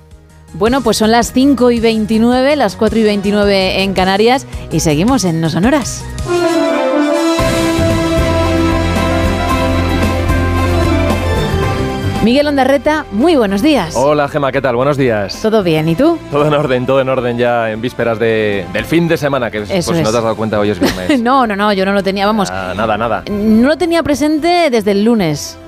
Bueno, pues son las 5 y 29, las 4 y 29 en Canarias y seguimos en No Sonoras. Miguel Ondarreta, muy buenos días. Hola Gema, ¿qué tal? Buenos días. ¿Todo bien? ¿Y tú? Todo en orden, todo en orden ya en vísperas de, del fin de semana, que pues, si no te has dado cuenta hoy es viernes. no, no, no, yo no lo tenía, vamos. Ah, nada, nada. No lo tenía presente desde el lunes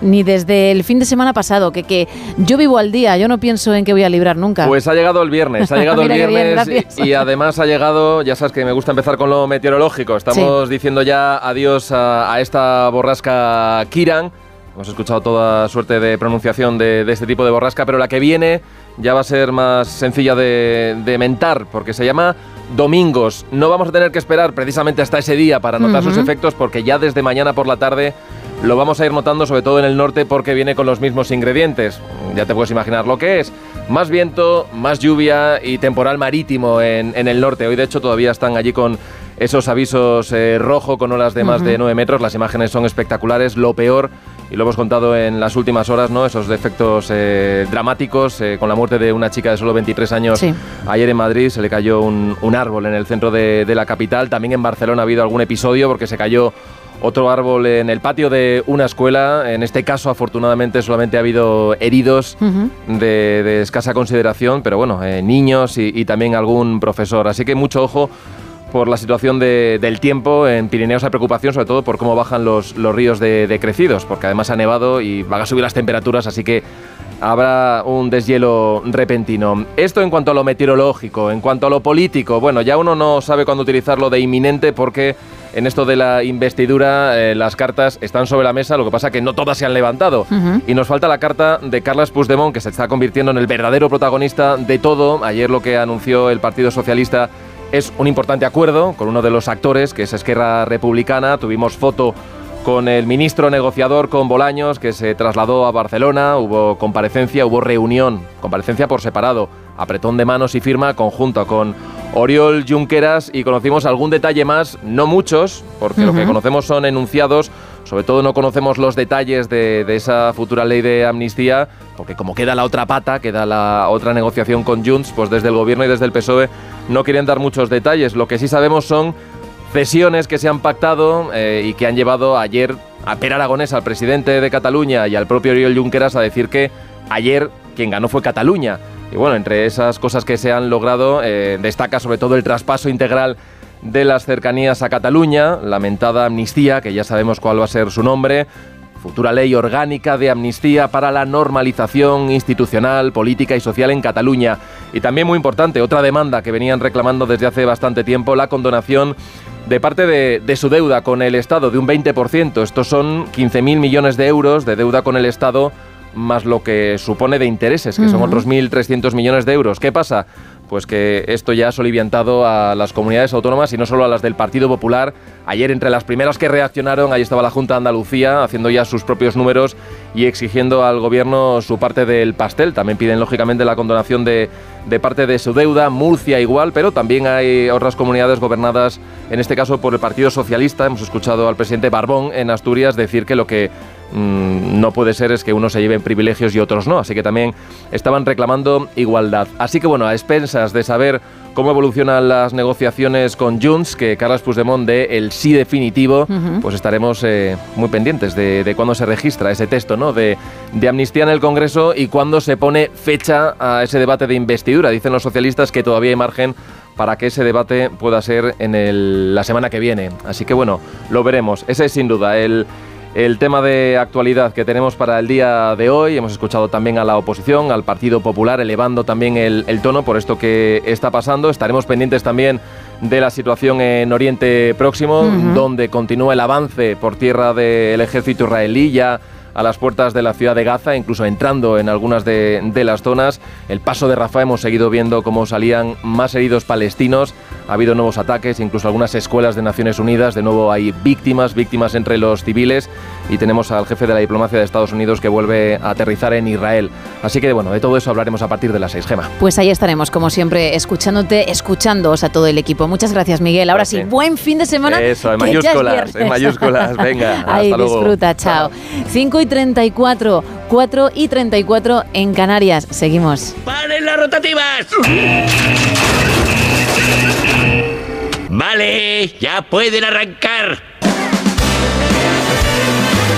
ni desde el fin de semana pasado, que, que yo vivo al día, yo no pienso en que voy a librar nunca. Pues ha llegado el viernes, ha llegado el viernes y, además ha llegado, ya sabes que me gusta empezar con lo meteorológico, estamos diciendo ya adiós a, esta borrasca Kiran. Hemos escuchado toda suerte de pronunciación de, este tipo de borrasca, pero la que viene ya va a ser más sencilla de, de mentar, porque se llama domingos. No vamos a tener que esperar precisamente hasta ese día para notar sus efectos porque ya desde mañana por la tarde lo vamos a ir notando sobre todo en el norte porque viene con los mismos ingredientes. Ya te puedes imaginar lo que es. Más viento, más lluvia y temporal marítimo en, en el norte. Hoy de hecho todavía están allí con esos avisos eh, rojo con olas de más de 9 metros. Las imágenes son espectaculares. Lo peor, y lo hemos contado en las últimas horas, ¿no? esos defectos eh, dramáticos eh, con la muerte de una chica de solo 23 años. Ayer en Madrid se le cayó un, un árbol en el centro de, de la capital. También en Barcelona ha habido algún episodio porque se cayó otro árbol en el patio de una escuela. En este caso, afortunadamente, solamente ha habido heridos de, de escasa consideración, pero bueno, eh, niños y, y también algún profesor. Así que mucho ojo por la situación de- del tiempo. En Pirineos hay preocupación, sobre todo por cómo bajan los, los ríos de, de crecidos, porque además ha nevado y van a subir las temperaturas, así que habrá un deshielo repentino. Esto en cuanto a lo meteorológico, en cuanto a lo político, bueno, ya uno no sabe cuándo utilizarlo de inminente porque en esto de la investidura eh, las cartas están sobre la mesa, lo que pasa que no todas se han levantado. Y nos falta la carta de Carles Puigdemont, que se está convirtiendo en el verdadero protagonista de todo. Ayer lo que anunció el Partido Socialista es un importante acuerdo con uno de los actores, que es Esquerra Republicana. Tuvimos foto con el ministro negociador, con Bolaños, que se trasladó a Barcelona. Hubo comparecencia, hubo reunión, comparecencia por separado, apretón de manos y firma conjunta con Oriol Junqueras y conocimos algún detalle más, no muchos, porque lo que conocemos son enunciados, sobre todo no conocemos los detalles de, esa futura ley de amnistía, porque como queda la otra pata, queda la otra negociación con Junts, pues desde el gobierno y desde el PSOE no quieren dar muchos detalles. Lo que sí sabemos son cesiones que se han pactado eh, y que han llevado ayer a Per Aragonés, al presidente de Cataluña y al propio Oriol Junqueras a decir que ayer quien ganó fue Cataluña. Y bueno, entre esas cosas que se han logrado eh, destaca sobre todo el traspaso integral de las cercanías a Cataluña, lamentada amnistía, que ya sabemos cuál va a ser su nombre, futura ley orgánica de amnistía para la normalización institucional, política y social en Cataluña. Y también muy importante, otra demanda que venían reclamando desde hace bastante tiempo, la condonación de parte de, de su deuda con el Estado de un 20%. Estos son 15.000 millones de euros de deuda con el Estado más lo que supone de intereses, que son otros 1.300 millones de euros. ¿Qué pasa? Pues que esto ya ha soliviantado a las comunidades autónomas y no solo a las del Partido Popular. Ayer entre las primeras que reaccionaron, ahí estaba la Junta de Andalucía haciendo ya sus propios números y exigiendo al gobierno su parte del pastel. También piden lógicamente la condonación de, de parte de su deuda. Murcia igual, pero también hay otras comunidades gobernadas, en este caso por el Partido Socialista. Hemos escuchado al presidente Barbón en Asturias decir que lo que mm, no puede ser es que unos se lleven privilegios y otros no. Así que también estaban reclamando igualdad. Así que bueno, a expensas de saber cómo evolucionan las negociaciones con Junts, que Carles Puigdemont dé el sí definitivo, pues estaremos eh, muy pendientes de, de cuándo se registra ese texto ¿no? de, de amnistía en el Congreso y cuándo se pone fecha a ese debate de investidura. Dicen los socialistas que todavía hay margen para que ese debate pueda ser en el- la semana que viene. Así que bueno, lo veremos. Ese es sin duda el, el tema de actualidad que tenemos para el día de hoy. Hemos escuchado también a la oposición, al Partido Popular, elevando también el, el tono por esto que está pasando. Estaremos pendientes también de la situación en Oriente Próximo, donde continúa el avance por tierra del ejército israelí ya a las puertas de la ciudad de Gaza, incluso entrando en algunas de, de las zonas. El paso de Rafah hemos seguido viendo cómo salían más heridos palestinos. Ha habido nuevos ataques, incluso algunas escuelas de Naciones Unidas. De nuevo hay víctimas, víctimas entre los civiles. Y tenemos al jefe de la diplomacia de Estados Unidos que vuelve a aterrizar en Israel. Así que bueno, de todo eso hablaremos a partir de las seis, Gema. Pues ahí estaremos, como siempre, escuchándote, escuchándoos a todo el equipo. Muchas gracias, Miguel. Ahora sí, buen fin de semana. Eso, en mayúsculas, en mayúsculas. Venga, Ahí hasta luego. disfruta, chao. 5 y 34, 4 y 34 en Canarias. Seguimos. ¡Paren las rotativas! Vale, ya pueden arrancar.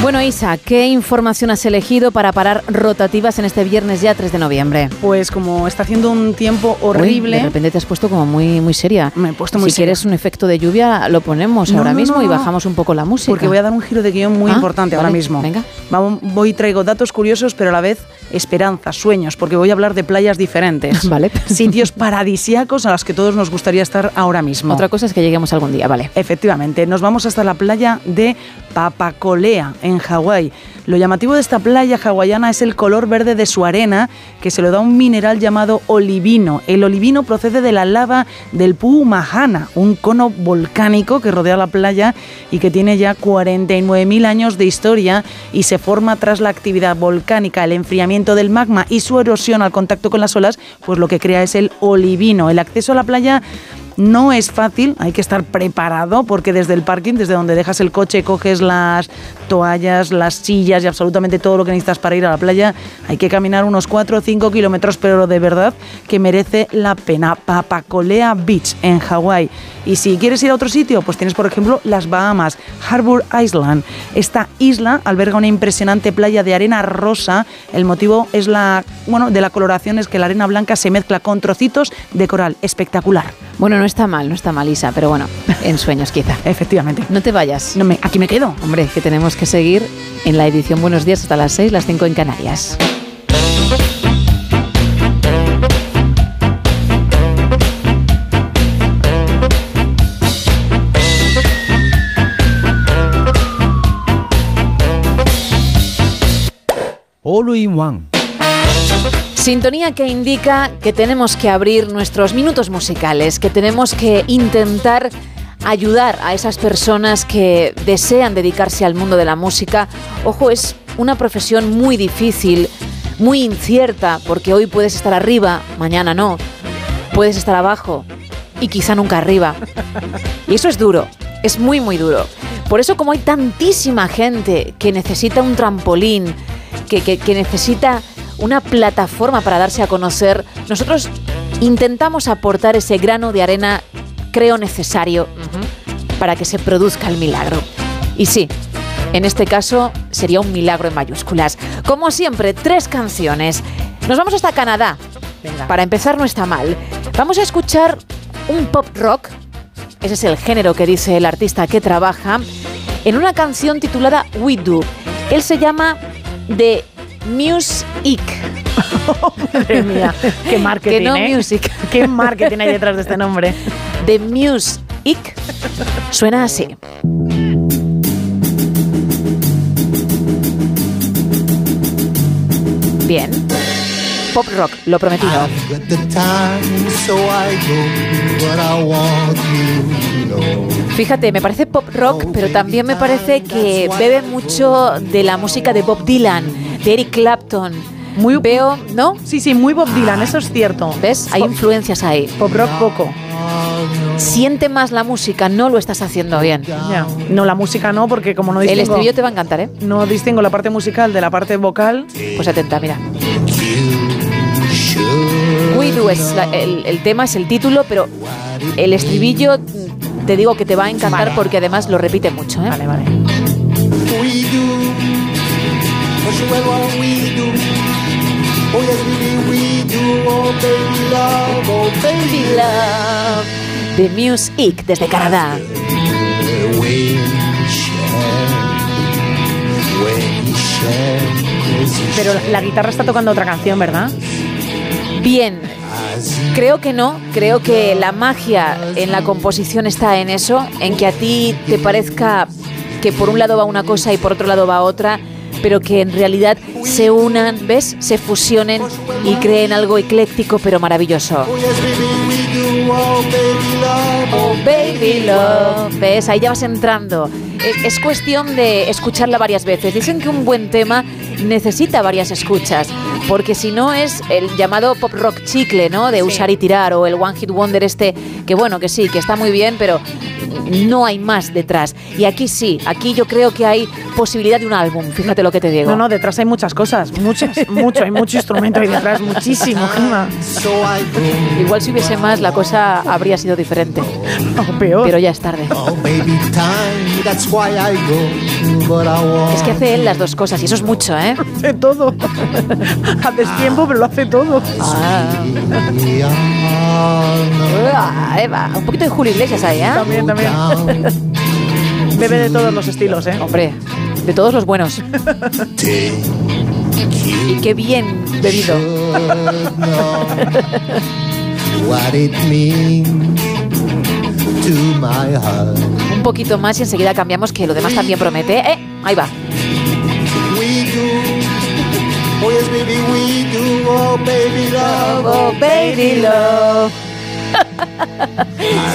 Bueno, Isa, ¿qué información has elegido para parar rotativas en este viernes ya 3 de noviembre? Pues como está haciendo un tiempo Uy, horrible. de repente te has puesto como muy, muy seria. Me he puesto muy si seria. quieres un efecto de lluvia, lo ponemos No, ahora no, mismo no, y bajamos un poco la música. Porque voy a dar un giro de guion muy Ah, importante ahora mismo. venga. Vamos, voy traigo datos curiosos, pero a la vez esperanzas, sueños, porque voy a hablar de playas diferentes. Vale. Sitios paradisíacos a los que todos nos gustaría estar ahora mismo. Otra cosa es que lleguemos algún día, vale. Efectivamente, nos vamos hasta la playa de Papacolea, en Hawái. Lo llamativo de esta playa hawaiana es el color verde de su arena, que se lo da un mineral llamado olivino. El olivino procede de la lava del Puumahana, un cono volcánico que rodea la playa y que tiene ya 49.000 años de historia y se forma tras la actividad volcánica, el enfriamiento del magma y su erosión al contacto con las olas, pues lo que crea es el olivino. El acceso a la playa no es fácil, hay que estar preparado porque desde el parking, desde donde dejas el coche, coges las toallas, las sillas y absolutamente todo lo que necesitas para ir a la playa, hay que caminar unos 4 o 5 kilómetros, pero de verdad que merece la pena. Papacolea Beach en Hawái. Y si quieres ir a otro sitio, pues tienes por ejemplo las Bahamas, Harbour Island. Esta isla alberga una impresionante playa de arena rosa. El motivo es la, bueno, de la coloración es que la arena blanca se mezcla con trocitos de coral. Espectacular. Bueno, no está mal, no está mal, Isa, pero bueno, en sueños quizá. Efectivamente. No te vayas. No me, aquí me quedo. Hombre, que tenemos que seguir en la edición Buenos Días hasta las 6, las 5 en Canarias. All in one. Sintonía que indica que tenemos que abrir nuestros minutos musicales, que tenemos que intentar ayudar a esas personas que desean dedicarse al mundo de la música. Ojo, es una profesión muy difícil, muy incierta, porque hoy puedes estar arriba, mañana no. Puedes estar abajo y quizá nunca arriba. Y eso es duro, es muy, muy duro. Por eso como hay tantísima gente que necesita un trampolín, que, que, que necesita una plataforma para darse a conocer, nosotros intentamos aportar ese grano de arena, creo necesario, para que se produzca el milagro. Y sí, en este caso sería un milagro en mayúsculas. Como siempre, tres canciones. Nos vamos hasta Canadá. Para empezar no está mal. Vamos a escuchar un pop rock, ese es el género que dice el artista que trabaja, en una canción titulada We Do. Él se llama The Music. Madre mía, qué marketing, Que no ¿eh? music. Qué marketing hay detrás de este nombre. The Music suena así. Bien. Pop rock, lo prometido. Fíjate, me parece pop rock, pero también me parece que bebe mucho de la música de Bob Dylan, de Eric Clapton. Muy Veo, ¿no? Sí, sí, muy Bob Dylan, eso es cierto. ¿Ves? Hay influencias ahí. Pop rock poco. Siente más la música, no lo estás haciendo bien. Ya. No, la música no, porque como no El distingo... estribillo te va a encantar, ¿eh? No distingo la parte musical de la parte vocal. Pues atenta, mira. We Do es la- el, el tema, es el título, pero el estribillo te digo que te va a encantar Vale. porque además lo repite mucho, ¿eh? Vale, vale. We do, what you ever we do. Oh yes, baby, we do. Oh baby love, oh baby love. The Music desde Canadá. Pero la, la guitarra está tocando otra canción, ¿verdad? Bien, creo que no, creo que la magia en la composición está en eso, en que a ti te parezca que por un lado va una cosa y por otro lado va otra, pero que en realidad se unan, ¿ves? Se fusionen y creen algo ecléctico pero maravilloso. Oh baby, love. ¿Ves? Ahí ya vas entrando. Es, es cuestión de escucharla varias veces. Dicen que un buen tema necesita varias escuchas, porque si no es el llamado pop rock chicle, ¿no? De usar y tirar, o el one hit wonder este, que bueno, que sí, que está muy bien, pero no hay más detrás. Y aquí sí, aquí yo creo que hay posibilidad de un álbum, fíjate lo que te digo. No, no, detrás hay muchas cosas, muchas, mucho, hay mucho instrumento ahí detrás, muchísimo. Igual si hubiese más, la cosa habría sido diferente. O peor. Pero ya es tarde. Oh. Es que hace él las dos cosas y eso es mucho, ¿eh? Hace todo. Haces tiempo, pero lo hace todo. Ah, Eva, un poquito de Julio Iglesias ahí, ¿eh? También, también. Bebe de todos los estilos, ¿eh? Hombre, de todos los buenos. Y qué bien bebido. what it means to my heart. Un poquito más y enseguida cambiamos, que lo demás también promete. ¿eh? Ahí va. Oh yes, baby, we do. Oh baby love. Oh, baby love.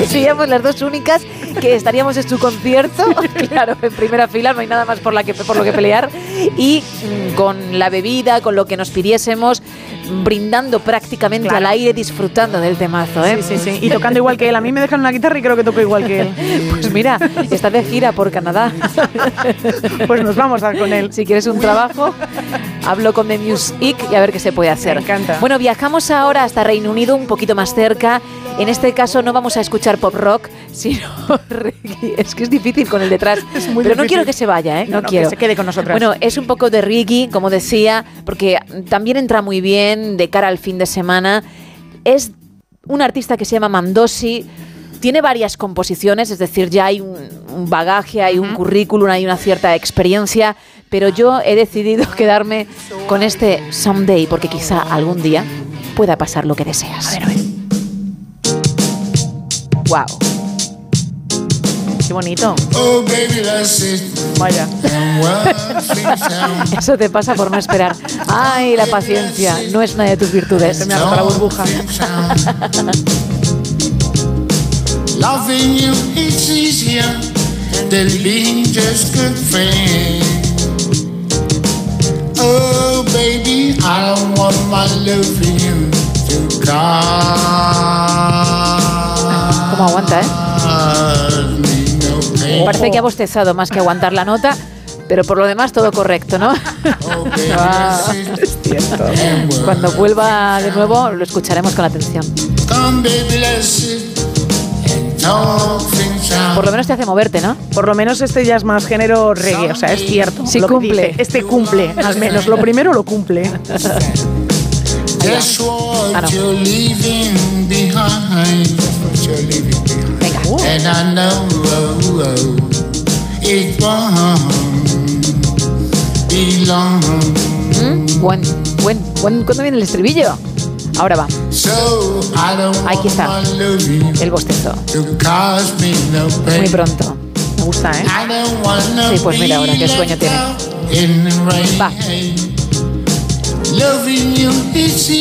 Seríamos las dos únicas que estaríamos en su concierto, claro, en primera fila, no hay nada más por, la que, por lo que pelear, y mm, con la bebida, con lo que nos pidiésemos, brindando prácticamente Claro. al aire, disfrutando del temazo, ¿eh? Sí, sí, sí. Y tocando igual que él. A mí me dejan una guitarra y creo que toco igual que él. Pues mira, está de gira por Canadá. Pues nos vamos a con él. Si quieres un trabajo, hablo con The Music y a ver qué se puede hacer. Me encanta. Bueno, viajamos ahora hasta Reino Unido, un poquito más cerca. En este caso no vamos a escuchar pop rock, sino reggae. Es que es difícil con el detrás. muy Pero no quiero que se vaya, ¿eh? No, No, no, que quiero. se quede con nosotras. Bueno, es un poco de reggae, como decía, porque también entra muy bien de cara al fin de semana. Es un artista que se llama Mandosi. Tiene varias composiciones, es decir, ya hay un, un bagaje, hay un currículum, hay una cierta experiencia, pero yo he decidido quedarme con este Someday, porque quizá algún día pueda pasar lo que deseas. A ver, a ver. Wow. Qué bonito. Oh baby, that's it. Vaya. Eso te pasa por no esperar. Ay, la paciencia no es una de tus virtudes. Se me agota la burbuja. Loving you is easier than being just good friends. Oh, baby, I don't want my love for you to ¿Cómo aguanta, eh? Parece que ha bostezado más que aguantar la nota, pero por lo demás todo correcto, ¿no? Ah, Cuando vuelva de nuevo lo escucharemos con atención. Por lo menos te hace moverte, ¿no? Por lo menos este ya es más género reggae, o sea, es cierto. Sí lo que cumple. dice. Este cumple, al menos. Lo primero lo cumple. Ah, no. You're leaving behind. Venga. And I know oh, oh, it won't be long. ¿Mm? Buen, buen, buen. ¿Cuándo viene el estribillo? Ahora va. So Aquí está. El bostezo. Muy pronto. Me gusta, ¿eh? Sí, pues mira ahora, qué sueño tiene. Va.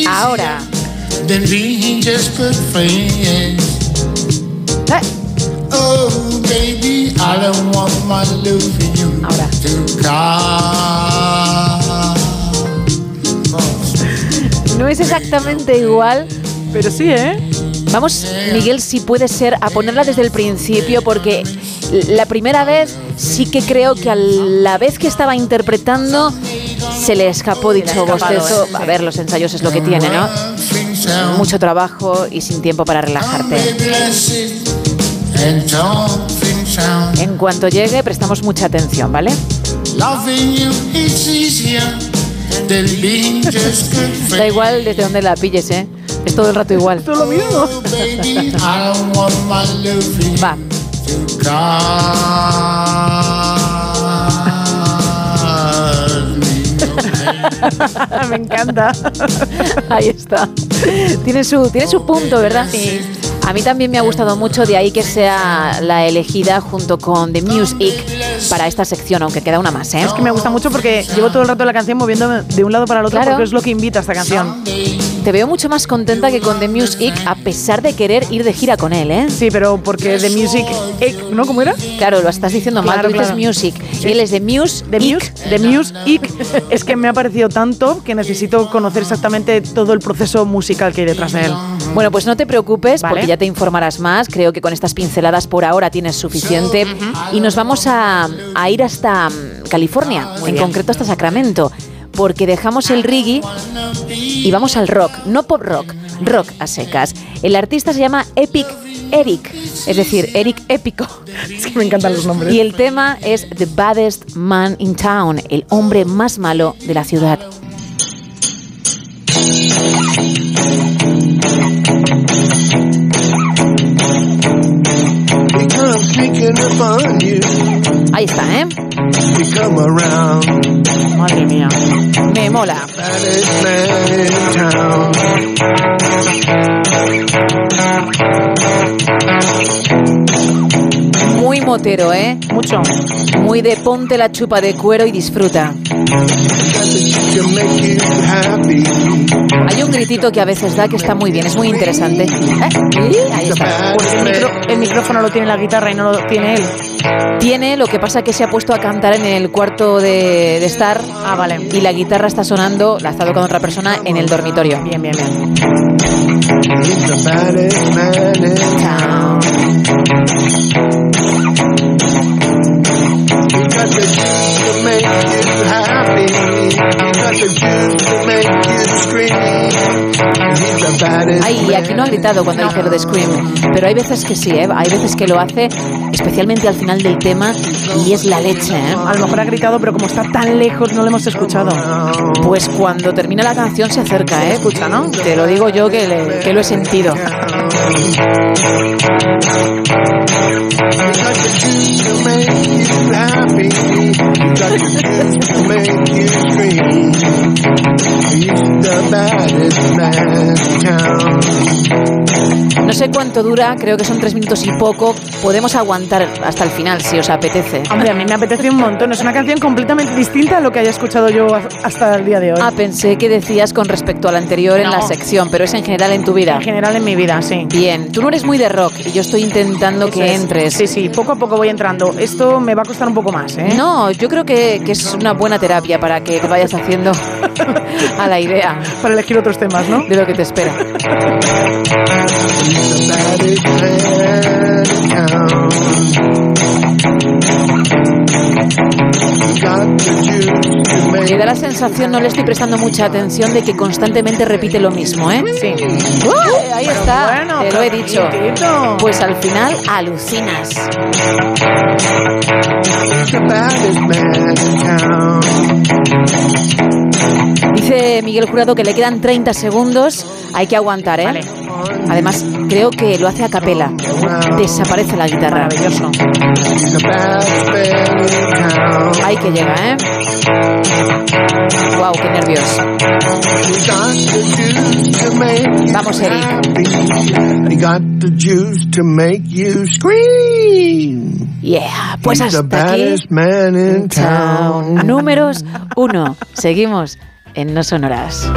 Ahora. Eh, Oh, baby, I don't want my love for you Ahora. to. No es exactamente igual. Pero sí, ¿eh? Vamos, Miguel, si puede ser, a ponerla desde el principio, porque la primera vez sí que creo que a la vez que estaba interpretando se le escapó dicho bostezo. ¿eh? A ver, los ensayos es lo que tiene, ¿no? Mucho trabajo y sin tiempo para relajarte. En cuanto llegue, prestamos mucha atención, ¿vale? Da igual desde donde la pilles, ¿eh? Es todo el rato igual. Todo lo mismo. Oh, me encanta. Ahí está. Tiene su, tiene su punto, ¿verdad? Sí. A mí también me ha gustado mucho, de ahí que sea la elegida junto con The Music para esta sección, aunque queda una más, ¿eh? Es que me gusta mucho porque llevo todo el rato la canción moviéndome de un lado para el otro Claro. porque es lo que invita a esta canción. Te veo mucho más contenta que con The Music, a pesar de querer ir de gira con él, ¿eh? Sí, pero porque The Music, eh, ¿no? ¿Cómo era? Claro, lo estás diciendo mal, Claro, tú dices claro. Music. Y él es The Muse, The Muse, The Muse Ick. Es que me ha parecido tanto que necesito conocer exactamente todo el proceso musical que hay detrás de él. Bueno, pues no te preocupes Vale. porque ya te informarás más. Creo que con estas pinceladas por ahora tienes suficiente. Y nos vamos a, a ir hasta mm, California, en bien. concreto hasta Sacramento. Porque dejamos el reggae y vamos al rock, no pop rock, rock a secas. El artista se llama Epic Eric, es decir, Eric Épico. Es que me encantan los nombres. Y el tema es The Baddest Man in Town, el hombre más malo de la ciudad. Ahí está, ¿eh? Madre mía. Me mola. Town. motero, ¿eh? Mucho. Muy de ponte la chupa de cuero y disfruta. Hay un gritito que a veces da que está muy bien, es muy interesante. ¿Eh? Ahí está. Pues el, micro- el micrófono lo tiene la guitarra y no lo tiene él. Tiene, lo que pasa que se ha puesto a cantar en el cuarto de, de estar. Ah, vale. Y la guitarra está sonando, la está tocando otra persona en el dormitorio. Bien, bien, bien. Ay, aquí no ha gritado cuando dice lo de Scream, pero hay veces que sí, ¿eh? hay veces que lo hace, especialmente al final del tema, y es la leche. ¿eh? A lo mejor ha gritado, pero como está tan lejos no lo hemos escuchado. Pues cuando termina la canción se acerca, ¿eh? Escucha, ¿no? Te lo digo yo que, le- que lo he sentido. No sé cuánto dura, creo que son tres minutos y poco. Podemos aguantar hasta el final si os apetece. Hombre, a mí me apetece un montón. Es una canción completamente distinta a lo que haya escuchado yo a- hasta el día de hoy. Ah, pensé que decías con respecto al anterior en la sección, pero es en general en tu vida. En general en mi vida, sí. Bien, tú no eres muy de rock y yo estoy intentando que es. entres. Sí, sí, poco a poco voy entrando. Esto me va a costar un poco más, ¿eh? No, yo creo que, que es una buena terapia para que te vayas haciendo a la idea Para elegir otros temas, ¿no? de lo que te espera. Me da la sensación, no le estoy prestando mucha atención, de que constantemente repite lo mismo, ¿eh? Sí. ¡Uh! ahí está, bueno, te lo he dicho. Pues al final alucinas. Dice Miguel Jurado que le quedan 30 segundos. Hay que aguantar, ¿eh? Además, creo que lo hace a capela. Desaparece la guitarra. Maravilloso. Ahí que llega, ¿eh? Wow, qué nervios. Vamos, Eric. Yeah, pues hasta aquí. Números uno. Seguimos en No Sonoras.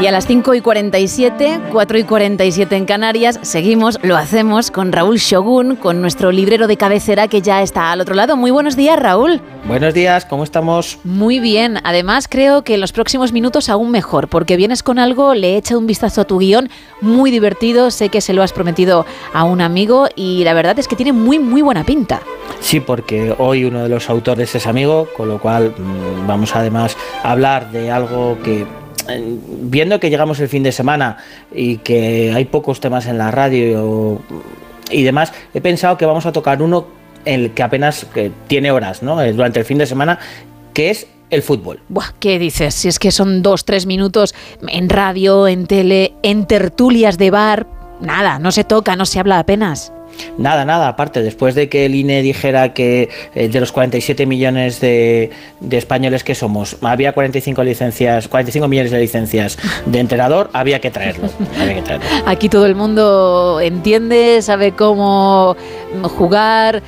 Y a las 5 y 47, 4 y 47 en Canarias, seguimos, lo hacemos con Raúl Shogun, con nuestro librero de cabecera que ya está al otro lado. Muy buenos días, Raúl. Buenos días, ¿cómo estamos? Muy bien, además creo que en los próximos minutos aún mejor, porque vienes con algo, le he echado un vistazo a tu guion, muy divertido, sé que se lo has prometido a un amigo y la verdad es que tiene muy, muy buena pinta. Sí, porque hoy uno de los autores es amigo, con lo cual mm, vamos además a hablar de algo que, viendo que llegamos el fin de semana y que hay pocos temas en la radio y demás, he pensado que vamos a tocar uno en el que apenas tiene horas, ¿no? Eh, Durante el fin de semana, que es el fútbol. Buah, ¿qué dices? Si es que son dos, tres minutos en radio, en tele, en tertulias de bar, nada, no se toca, no se habla apenas. Nada, nada, aparte, después de que el INE dijera que eh, de los 47 millones de, de españoles que somos, había 45 licencias, 45 millones de licencias de entrenador, había que traerlo. Había que traerlo. Aquí todo el mundo entiende, sabe cómo jugar,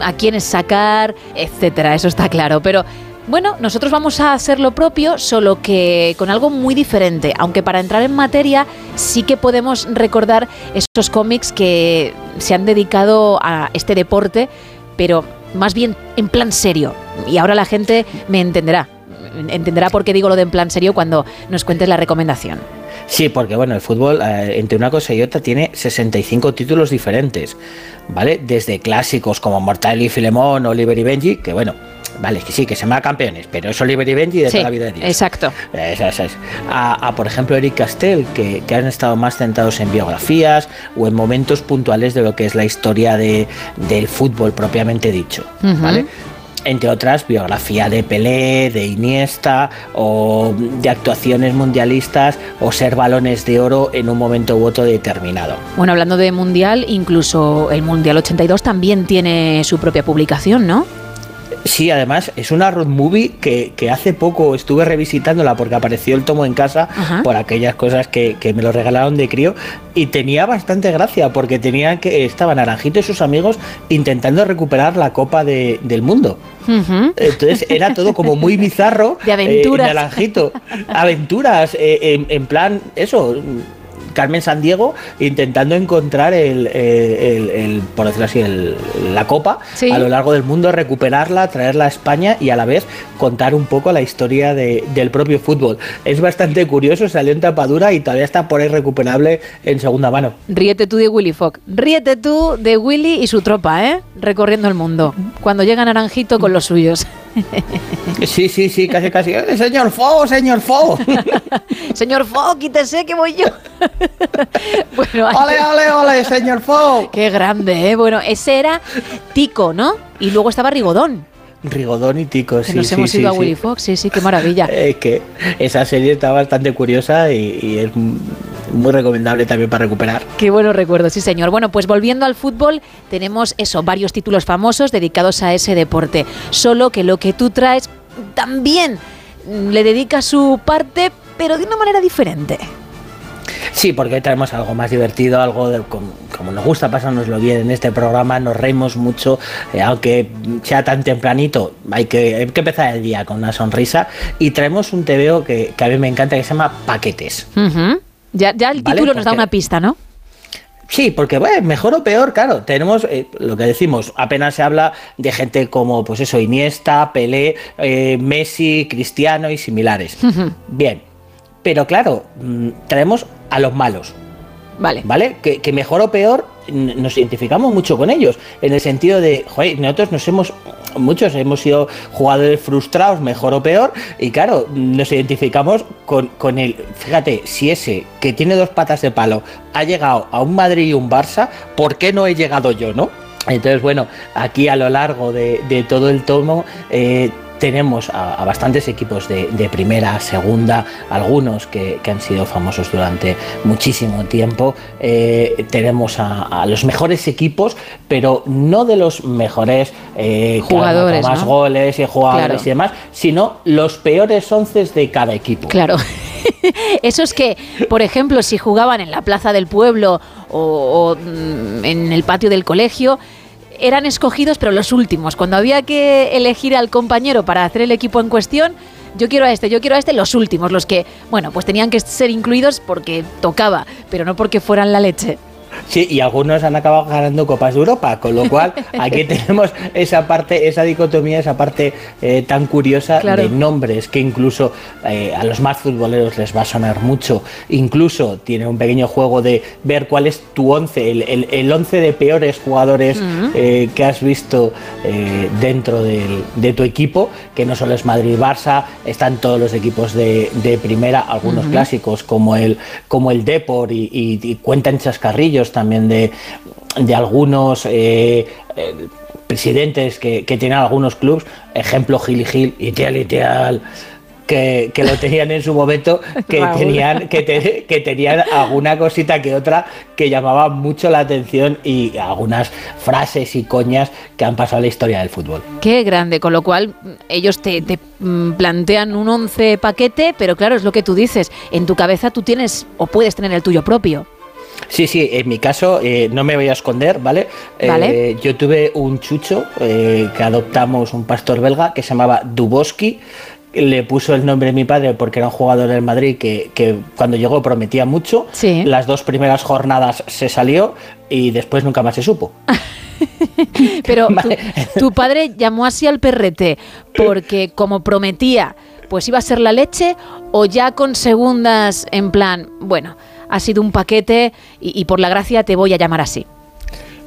a quiénes sacar, etcétera, eso está claro, pero bueno, nosotros vamos a hacer lo propio, solo que con algo muy diferente, aunque para entrar en materia sí que podemos recordar esos cómics que se han dedicado a este deporte, pero más bien en plan serio. Y ahora la gente me entenderá. Entenderá por qué digo lo de en plan serio cuando nos cuentes la recomendación. Sí, porque bueno, el fútbol, eh, entre una cosa y otra, tiene 65 títulos diferentes, ¿vale? Desde clásicos como Mortal y Filemón, Oliver y Benji, que bueno, vale, que sí, que se llama campeones, pero es Oliver y Benji de Sí, toda la vida de Dios. exacto. Es. A, a, por ejemplo, Eric Castell, que, que han estado más centrados en biografías o en momentos puntuales de lo que es la historia de, del fútbol propiamente dicho. Entre otras, biografía de Pelé, de Iniesta, o de actuaciones mundialistas, o ser balones de oro en un momento u otro determinado. Bueno, hablando de Mundial, incluso el Mundial 82 también tiene su propia publicación, ¿no? Sí, además es una road movie que, que hace poco estuve revisitándola porque apareció el tomo en casa Ajá. por aquellas cosas que, que me lo regalaron de crío y tenía bastante gracia porque tenían que estaban Naranjito y sus amigos intentando recuperar la Copa de- del Mundo. Entonces era todo como muy bizarro. De aventuras. eh, naranjito. Aventuras. eh, en, en plan, eso. Carmen San Diego intentando encontrar el, el- el- por decirlo así, el- la copa Sí. a lo largo del mundo, recuperarla, traerla a España y a la vez contar un poco la historia de- del propio fútbol. Es bastante curioso, salió en tapadura y todavía está por ahí recuperable en segunda mano. Ríete tú de Willy Fogg. Ríete tú de Willy y su tropa, ¿eh? Recorriendo el mundo. Cuando llega Naranjito con los suyos. Sí, sí, sí, casi, casi. ¡Eh, Señor Fo, señor Fo. Señor Fogg, quítese que voy yo. bueno, Ole, ole, ole, señor Fo. Qué grande, ¿eh? Bueno, ese era Tico, ¿no? Y luego estaba Rigodón. Rigodón y Tico, Que sí, nos sí, hemos sí, ido a sí. Willy Fogg. Sí, sí, qué maravilla. Eh, que esa serie está bastante curiosa y, y es muy recomendable también para recuperar. Qué buenos recuerdos, sí señor. Bueno, pues volviendo al fútbol, tenemos eso, varios títulos famosos dedicados a ese deporte. Solo que lo que tú traes también le dedica su parte, pero de una manera diferente. Sí, porque hoy traemos algo más divertido, algo de- como, nos gusta pasárnoslo bien en este programa, nos reímos mucho, eh, aunque sea tan tempranito, hay que, hay que empezar el día con una sonrisa y traemos un TVO que, que a mí me encanta que se llama Paquetes. Ujú. Ya, ya el Vale, título nos da una pista, ¿no? Sí, porque bueno, mejor o peor, claro, tenemos eh, lo que decimos, apenas se habla de gente como, pues eso, Iniesta, Pelé, eh, Messi, Cristiano y similares. Bien, pero claro, mm, traemos a los malos. Vale. ¿Vale? Que, que mejor o peor nos identificamos mucho con ellos. En el sentido de, joder, nosotros nos hemos, muchos hemos sido jugadores frustrados, mejor o peor, y claro, nos identificamos con, con el, fíjate, si ese que tiene dos patas de palo ha llegado a un Madrid y un Barça, ¿por qué no he llegado yo, no? Entonces, bueno, aquí a lo largo de, todo el tomo eh, tenemos a, a bastantes equipos de, de primera, segunda, algunos que, que han sido famosos durante muchísimo tiempo. Eh, tenemos a, a los mejores equipos, pero no de los mejores eh, Jugadores, más ¿no? goles y jugadores Claro. y demás, sino los peores once de cada equipo. Claro. Eso es que, por ejemplo, si jugaban en la plaza del pueblo o, o, mm, en el patio del colegio, eran escogidos, pero los últimos. Cuando había que elegir al compañero para hacer el equipo en cuestión, yo quiero a este, yo quiero a este, los últimos, los que, bueno, pues tenían que ser incluidos porque tocaba, pero no porque fueran la leche. Sí, y algunos han acabado ganando Copas de Europa, con lo cual aquí tenemos esa parte, esa dicotomía, esa parte eh, tan curiosa Claro. de nombres que incluso eh, a los más futboleros les va a sonar mucho. Incluso tiene un pequeño juego de ver cuál es tu once, el, el, el once de peores jugadores eh, que has visto dentro del- de tu equipo, que no solo es Madrid-Barça, están todos los equipos de, de primera, algunos clásicos como el, como el Depor y, y- y cuentan chascarrillos también de, de algunos eh, eh, presidentes que, que tienen algunos clubes, ejemplo Gil y Gil, Itial Itial. Que, que lo tenían en su momento, que tenían, que, te- que tenían alguna cosita que otra que llamaba mucho la atención y algunas frases y coñas que han pasado a la historia del fútbol. Qué grande, con lo cual mm, ellos te, te, mm, plantean un 11 paquete, pero claro, es lo que tú dices, en tu cabeza tú tienes o puedes tener el tuyo propio. Sí, sí, en mi caso eh, no me voy a esconder, ¿vale? Vale. Eh, yo tuve un chucho eh, que adoptamos, un pastor belga que se llamaba Duboski. Le puso el nombre de mi padre porque era un jugador del Madrid que, que cuando llegó prometía mucho. Sí. Las dos primeras jornadas se salió y después nunca más se supo. Pero tu, tu padre llamó así al perrete porque como prometía, pues iba a ser la leche o ya con segundas en plan, bueno, ha sido un paquete y, por la gracia te voy a llamar así.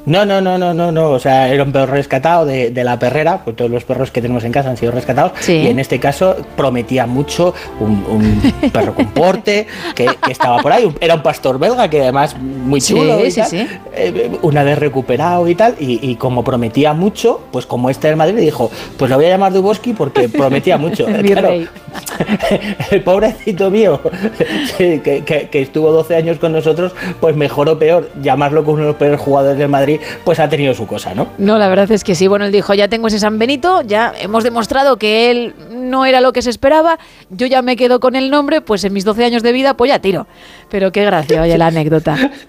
No, no, no, no, no, no. O sea, era un perro rescatado de, de la perrera, pues todos los perros que tenemos en casa han sido rescatados. Sí. Y en este caso prometía mucho un, un perro con porte que, que estaba por ahí. Era un pastor belga que además muy Sí, chulo. y sí, tal. sí. Eh, una vez recuperado y tal. Y, y como prometía mucho, pues como este del Madrid dijo, pues lo voy a llamar Duboski porque prometía mucho. El Claro, el pobrecito mío, que, que- que estuvo 12 años con nosotros, pues mejor o peor, llamarlo como uno de los peores jugadores del Madrid, pues ha tenido su cosa, ¿no? No, la verdad es que sí. Bueno, él dijo, ya tengo ese San Benito, ya hemos demostrado que él no era lo que se esperaba, yo ya me quedo con el nombre, pues en mis 12 años de vida, pues ya tiro. Pero qué gracia, oye, la anécdota.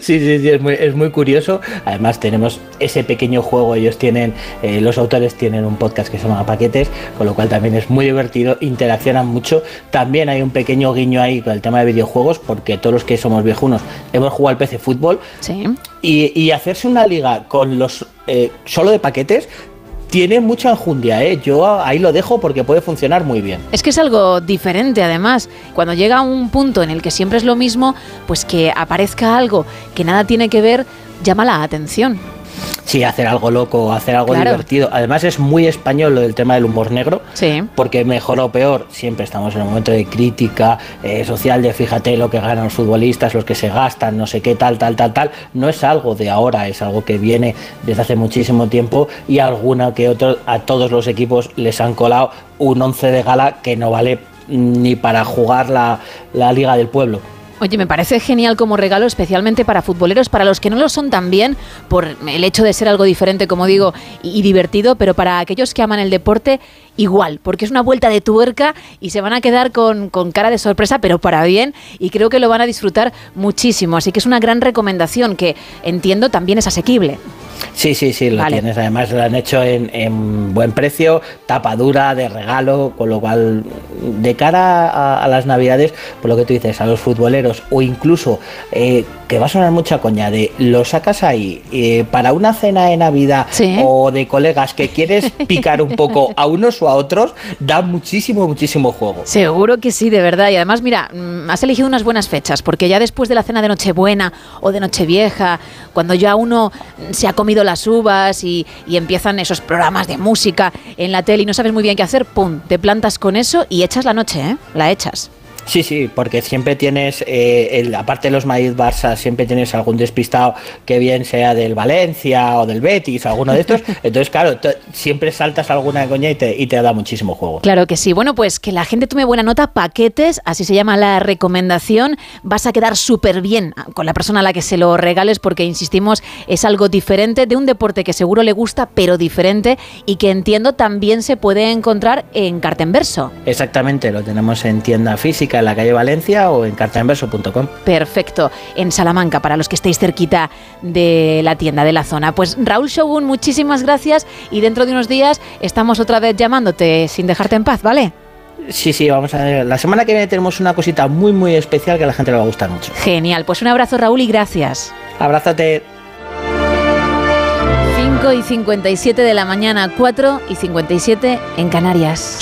Sí, sí, sí, es muy, es muy curioso. Además tenemos ese pequeño juego, ellos tienen, eh, los autores tienen un podcast que se llama Paquetes, con lo cual también es muy divertido, interaccionan mucho. También hay un pequeño guiño ahí con el tema de videojuegos, porque todos los que somos viejunos hemos jugado al PC Fútbol. Sí. Y, y hacerse una liga con los eh, solo de paquetes tiene mucha enjundia, ¿eh? Yo ahí lo dejo porque puede funcionar muy bien. Es que es algo diferente, además. Cuando llega un punto en el que siempre es lo mismo, pues que aparezca algo que nada tiene que ver, llama la atención. Sí, hacer algo loco, hacer algo Claro. divertido. Además es muy español lo del tema del humor negro. Sí. Porque mejor o peor, siempre estamos en un momento de crítica eh, social, de fíjate lo que ganan los futbolistas, los que se gastan, no sé qué, tal, tal, tal, tal. No es algo de ahora, es algo que viene desde hace muchísimo tiempo y alguna que otro, a todos los equipos les han colado un once de gala que no vale ni para jugar la, la Liga del Pueblo. Oye, me parece genial como regalo, especialmente para futboleros, para los que no lo son también, por el hecho de ser algo diferente, como digo, y, y divertido, pero para aquellos que aman el deporte, igual, porque es una vuelta de tuerca y se van a quedar con, con cara de sorpresa, pero para bien, y creo que lo van a disfrutar muchísimo. Así que es una gran recomendación que entiendo también es asequible. Sí, sí, sí, lo Vale. tienes. Además lo han hecho en, en buen precio, tapa dura, de regalo, con lo cual de cara a, a las navidades, por lo que tú dices, a los futboleros o incluso, eh, que va a sonar mucha coña, de lo sacas ahí eh, para una cena de Navidad o de colegas que quieres picar un poco a unos o a otros, da muchísimo, muchísimo juego. Seguro que sí, de verdad. Y además, mira, mm, has elegido unas buenas fechas, porque ya después de la cena de Nochebuena o de Nochevieja, cuando ya uno se ha comido las uvas y, y empiezan esos programas de música en la tele y no sabes muy bien qué hacer, ¡pum! Te plantas con eso y echas la noche, ¿eh? La echas. Sí, sí, porque siempre tienes, eh, el- aparte de los Madrid-Barça, siempre tienes algún despistado que bien sea del Valencia o del Betis o alguno de estos. Entonces, claro, siempre saltas alguna coña y te, y te da muchísimo juego. Claro que sí. Bueno, pues que la gente tome buena nota, paquetes, así se llama la recomendación. Vas a quedar súper bien con la persona a la que se lo regales porque, insistimos, es algo diferente de un deporte que seguro le gusta, pero diferente y que entiendo también se puede encontrar en Cartenverso. Exactamente, lo tenemos en tienda física en la calle Valencia o en cartainverso.com. Perfecto, en Salamanca, para los que estéis cerquita de la tienda, de la zona. Pues Raúl Shogun, muchísimas gracias y dentro de unos días estamos otra vez llamándote sin dejarte en paz, ¿vale? Sí, sí, vamos a ver. La semana que viene tenemos una cosita muy, muy especial que a la gente le va a gustar mucho. Genial, pues un abrazo Raúl y gracias. Abrázate. 5 y 57 de la mañana, 4 y 57 en Canarias.